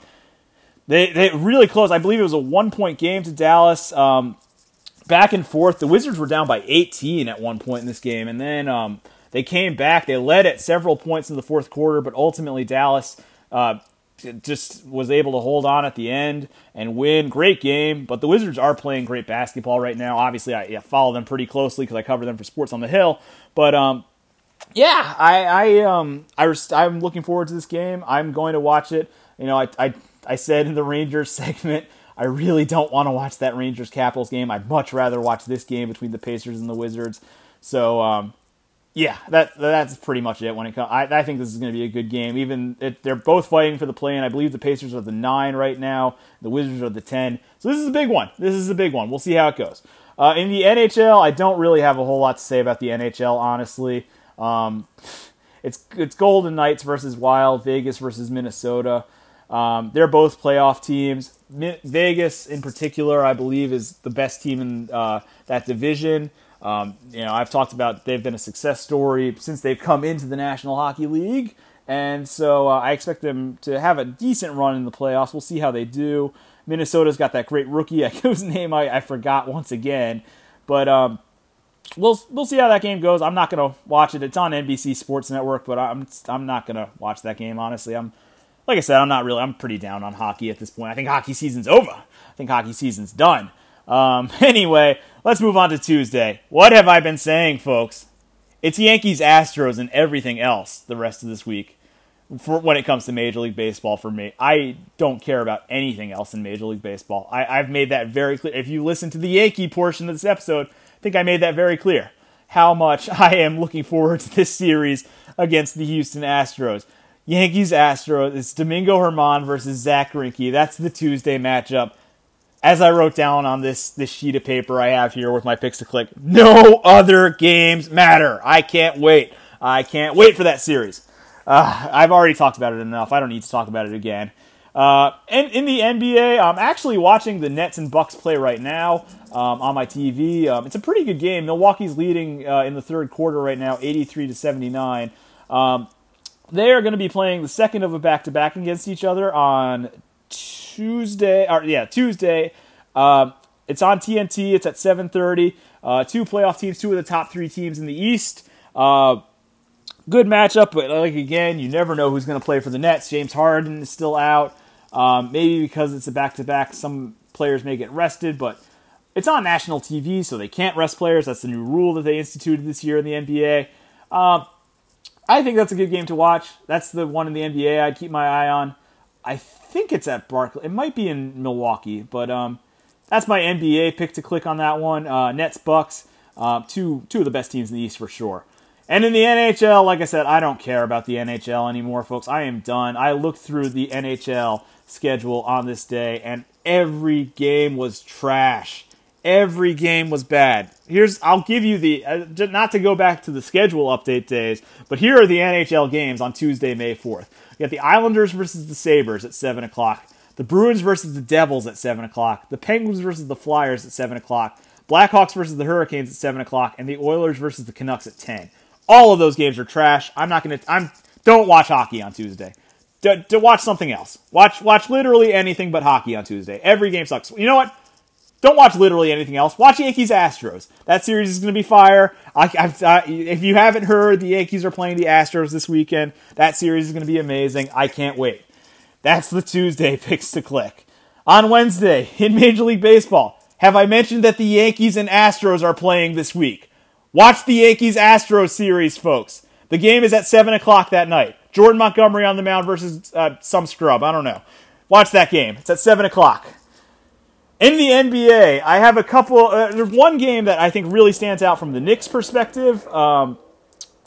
they they really close. I believe it was a one point game to Dallas. Um, back and forth. The Wizards were down by 18 at one point in this game, and then um, they came back. They led at several points in the fourth quarter, but ultimately Dallas uh, just was able to hold on at the end and win. Great game, but the Wizards are playing great basketball right now. Obviously, I yeah, follow them pretty closely because I cover them for Sports on the Hill. But um, yeah, I I um I I'm looking forward to this game. I'm going to watch it. You know, I I, I said in the Rangers segment I really don't want to watch that Rangers Capitals game. I'd much rather watch this game between the Pacers and the Wizards. So, um, yeah, that that's pretty much it when it comes. I, I think this is going to be a good game. Even if they're both fighting for the play, and I believe the Pacers are the nine right now, the Wizards are the ten. So this is a big one. This is a big one. We'll see how it goes. Uh, in the NHL, I don't really have a whole lot to say about the NHL, honestly. Um, it's it's Golden Knights versus Wild, Vegas versus Minnesota. Um, they're both playoff teams. Vegas, in particular, I believe, is the best team in uh, that division. Um, you know, I've talked about they've been a success story since they've come into the National Hockey League, and so uh, I expect them to have a decent run in the playoffs. We'll see how they do. Minnesota's got that great rookie whose name I, I forgot once again, but um, we'll we'll see how that game goes. I'm not gonna watch it. It's on NBC Sports Network, but I'm I'm not gonna watch that game. Honestly, I'm like I said, I'm not really. I'm pretty down on hockey at this point. I think hockey season's over. I think hockey season's done. Um, anyway, let's move on to Tuesday. What have I been saying, folks? It's Yankees, Astros, and everything else the rest of this week. For when it comes to Major League Baseball, for me, I don't care about anything else in Major League Baseball. I, I've made that very clear. If you listen to the Yankee portion of this episode, I think I made that very clear how much I am looking forward to this series against the Houston Astros. Yankees Astros. It's Domingo German versus Zack Greinke. That's the Tuesday matchup. As I wrote down on this this sheet of paper I have here with my picks to click, no other games matter. I can't wait. I can't wait for that series. Uh, I've already talked about it enough. I don't need to talk about it again. Uh, and in the NBA, I'm actually watching the Nets and Bucks play right now um, on my TV. Um, it's a pretty good game. Milwaukee's leading uh, in the third quarter right now, 83 to 79. Um, they are going to be playing the second of a back-to-back against each other on Tuesday. Or yeah, Tuesday. Um, it's on TNT. It's at 7:30. Uh, two playoff teams, two of the top three teams in the East. Uh, good matchup, but like again, you never know who's going to play for the Nets. James Harden is still out. Um, maybe because it's a back to back, some players may get rested, but it's on national TV, so they can't rest players. That's the new rule that they instituted this year in the NBA. Uh, I think that's a good game to watch. That's the one in the NBA I'd keep my eye on. I think it's at Barclays. It might be in Milwaukee, but um, that's my NBA pick to click on that one. Uh, Nets Bucks, uh, two two of the best teams in the East for sure. And in the NHL, like I said, I don't care about the NHL anymore, folks. I am done. I looked through the NHL schedule on this day, and every game was trash. Every game was bad. Here's I'll give you the uh, not to go back to the schedule update days, but here are the NHL games on Tuesday, May fourth. You got the Islanders versus the Sabres at seven o'clock. The Bruins versus the Devils at seven o'clock. The Penguins versus the Flyers at seven o'clock. Blackhawks versus the Hurricanes at seven o'clock, and the Oilers versus the Canucks at ten. All of those games are trash. I'm not gonna. I'm don't watch hockey on Tuesday. To watch something else. Watch watch literally anything but hockey on Tuesday. Every game sucks. You know what? Don't watch literally anything else. Watch Yankees Astros. That series is going to be fire. I, I, if you haven't heard, the Yankees are playing the Astros this weekend. That series is going to be amazing. I can't wait. That's the Tuesday picks to click. On Wednesday, in Major League Baseball, have I mentioned that the Yankees and Astros are playing this week? Watch the Yankees Astros series, folks. The game is at 7 o'clock that night. Jordan Montgomery on the mound versus uh, some scrub. I don't know. Watch that game. It's at 7 o'clock. In the NBA, I have a couple. Uh, there's one game that I think really stands out from the Knicks' perspective. Um,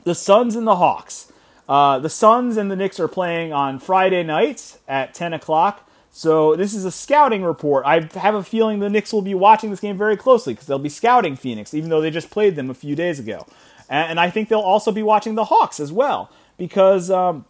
the Suns and the Hawks. Uh, the Suns and the Knicks are playing on Friday nights at 10 o'clock. So this is a scouting report. I have a feeling the Knicks will be watching this game very closely because they'll be scouting Phoenix, even though they just played them a few days ago. And, I think they'll also be watching the Hawks as well because um,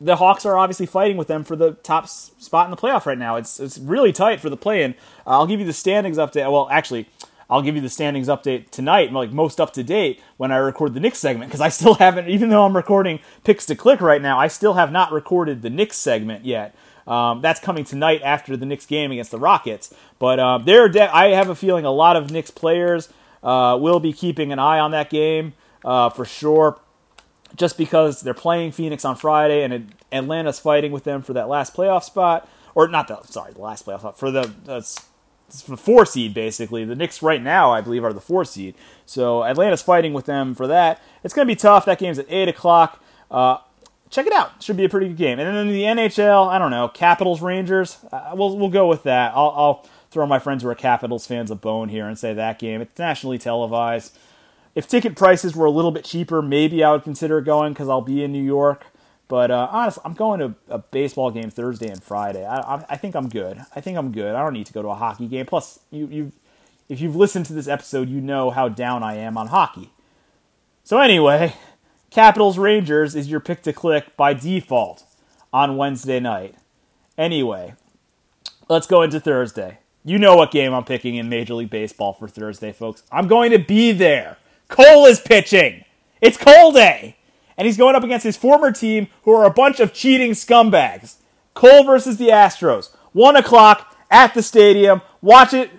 the Hawks are obviously fighting with them for the top spot in the playoff right now. It's it's really tight for the play-in. Uh, I'll give you the standings update. Well, actually, I'll give you the standings update tonight, like most up to date when I record the Knicks segment because I still haven't. Even though I'm recording picks to click right now, I still have not recorded the Knicks segment yet. Um, that's coming tonight after the Knicks game against the Rockets. But uh, there, de- I have a feeling a lot of Knicks players uh, will be keeping an eye on that game uh, for sure just because they're playing Phoenix on Friday and Atlanta's fighting with them for that last playoff spot, or not the sorry, the last playoff spot for the uh, for the four seed basically. The Knicks right now, I believe, are the four seed. So Atlanta's fighting with them for that. It's going to be tough. That game's at eight o'clock. Uh, check it out. Should be a pretty good game. And then in the NHL, I don't know, Capitals Rangers. Uh, we'll we'll go with that. I'll, I'll throw my friends who are Capitals fans a bone here and say that game. It's nationally televised if ticket prices were a little bit cheaper, maybe I would consider going because I'll be in New York. But uh, honestly, I'm going to a baseball game Thursday and Friday. I, I, I, think I'm good. I think I'm good. I don't need to go to a hockey game. Plus, you, you, if you've listened to this episode, you know how down I am on hockey. So anyway, Capitals Rangers is your pick to click by default on Wednesday night. Anyway, let's go into Thursday. You know what game I'm picking in Major League Baseball for Thursday, folks. I'm going to be there. Cole is pitching. It's Cole Day. And he's going up against his former team, who are a bunch of cheating scumbags. Cole versus the Astros. One o'clock at the stadium. Watch it.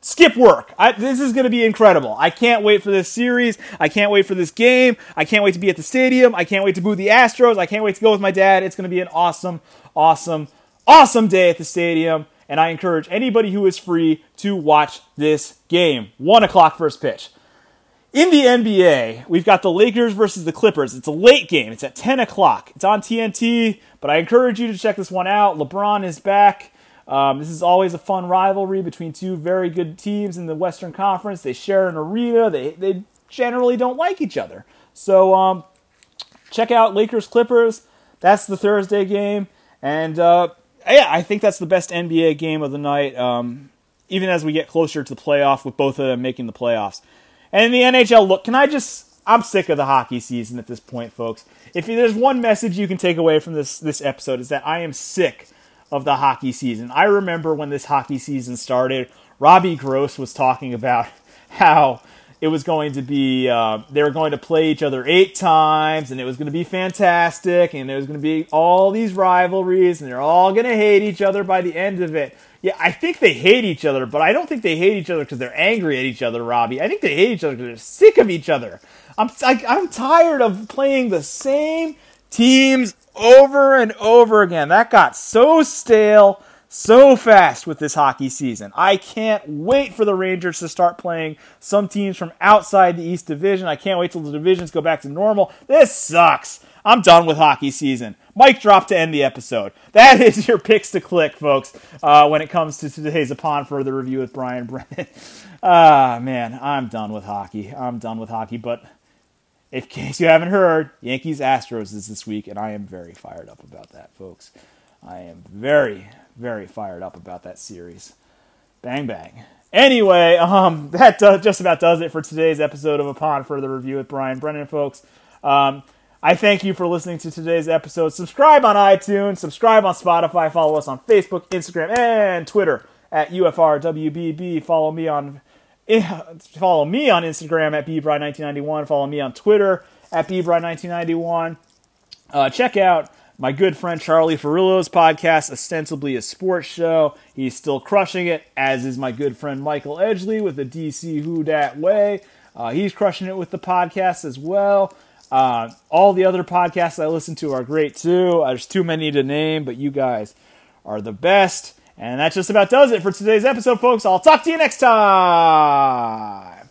Skip work. I, this is going to be incredible. I can't wait for this series. I can't wait for this game. I can't wait to be at the stadium. I can't wait to boo the Astros. I can't wait to go with my dad. It's going to be an awesome, awesome, awesome day at the stadium. And I encourage anybody who is free to watch this game. One o'clock first pitch. In the NBA, we've got the Lakers versus the Clippers. It's a late game. It's at 10 o'clock. It's on TNT, but I encourage you to check this one out. LeBron is back. Um, this is always a fun rivalry between two very good teams in the Western Conference. They share an arena. They they generally don't like each other. So um, check out Lakers Clippers. That's the Thursday game, and uh, yeah, I think that's the best NBA game of the night. Um, even as we get closer to the playoff, with both of them making the playoffs. And the NHL, look, can I just? I'm sick of the hockey season at this point, folks. If there's one message you can take away from this this episode is that I am sick of the hockey season. I remember when this hockey season started, Robbie Gross was talking about how it was going to be uh, they were going to play each other eight times and it was going to be fantastic and there was going to be all these rivalries and they're all going to hate each other by the end of it. Yeah i think they hate each other but i don't think they hate each other because they're angry at each other robbie. I think they hate each other because they're sick of each other. I'm I, i'm tired of playing the same teams over and over again. That got so stale so fast with this hockey season. I can't wait for the Rangers to start playing some teams from outside the East Division. I can't wait till the divisions go back to normal. This sucks. I'm done with hockey season. Mic drop to end the episode. That is your picks to click, folks, uh, when it comes to today's Upon Further Review with Brian Brennan. Ah, man, I'm done with hockey. I'm done with hockey, but in case you haven't heard, Yankees Astros is this week, and I am very fired up about that, folks. I am very, very fired up about that series. Bang bang. Anyway, um, that just about does it for today's episode of Upon Further Review with Brian Brennan, folks. Um, I thank you for listening to today's episode. Subscribe on iTunes, subscribe on Spotify, follow us on Facebook, Instagram, and Twitter at UFRWBB. Follow me on follow me on Instagram at bbry1991. Follow me on Twitter at bbry1991. Uh, check out my good friend Charlie Ferrillo's podcast, ostensibly a sports show. He's still crushing it, as is my good friend Michael Edgley with the DC Who Dat Way. Uh, he's crushing it with the podcast as well. Uh, all the other podcasts I listen to are great too. Uh, there's too many to name, but you guys are the best. And that just about does it for today's episode, folks. I'll talk to you next time.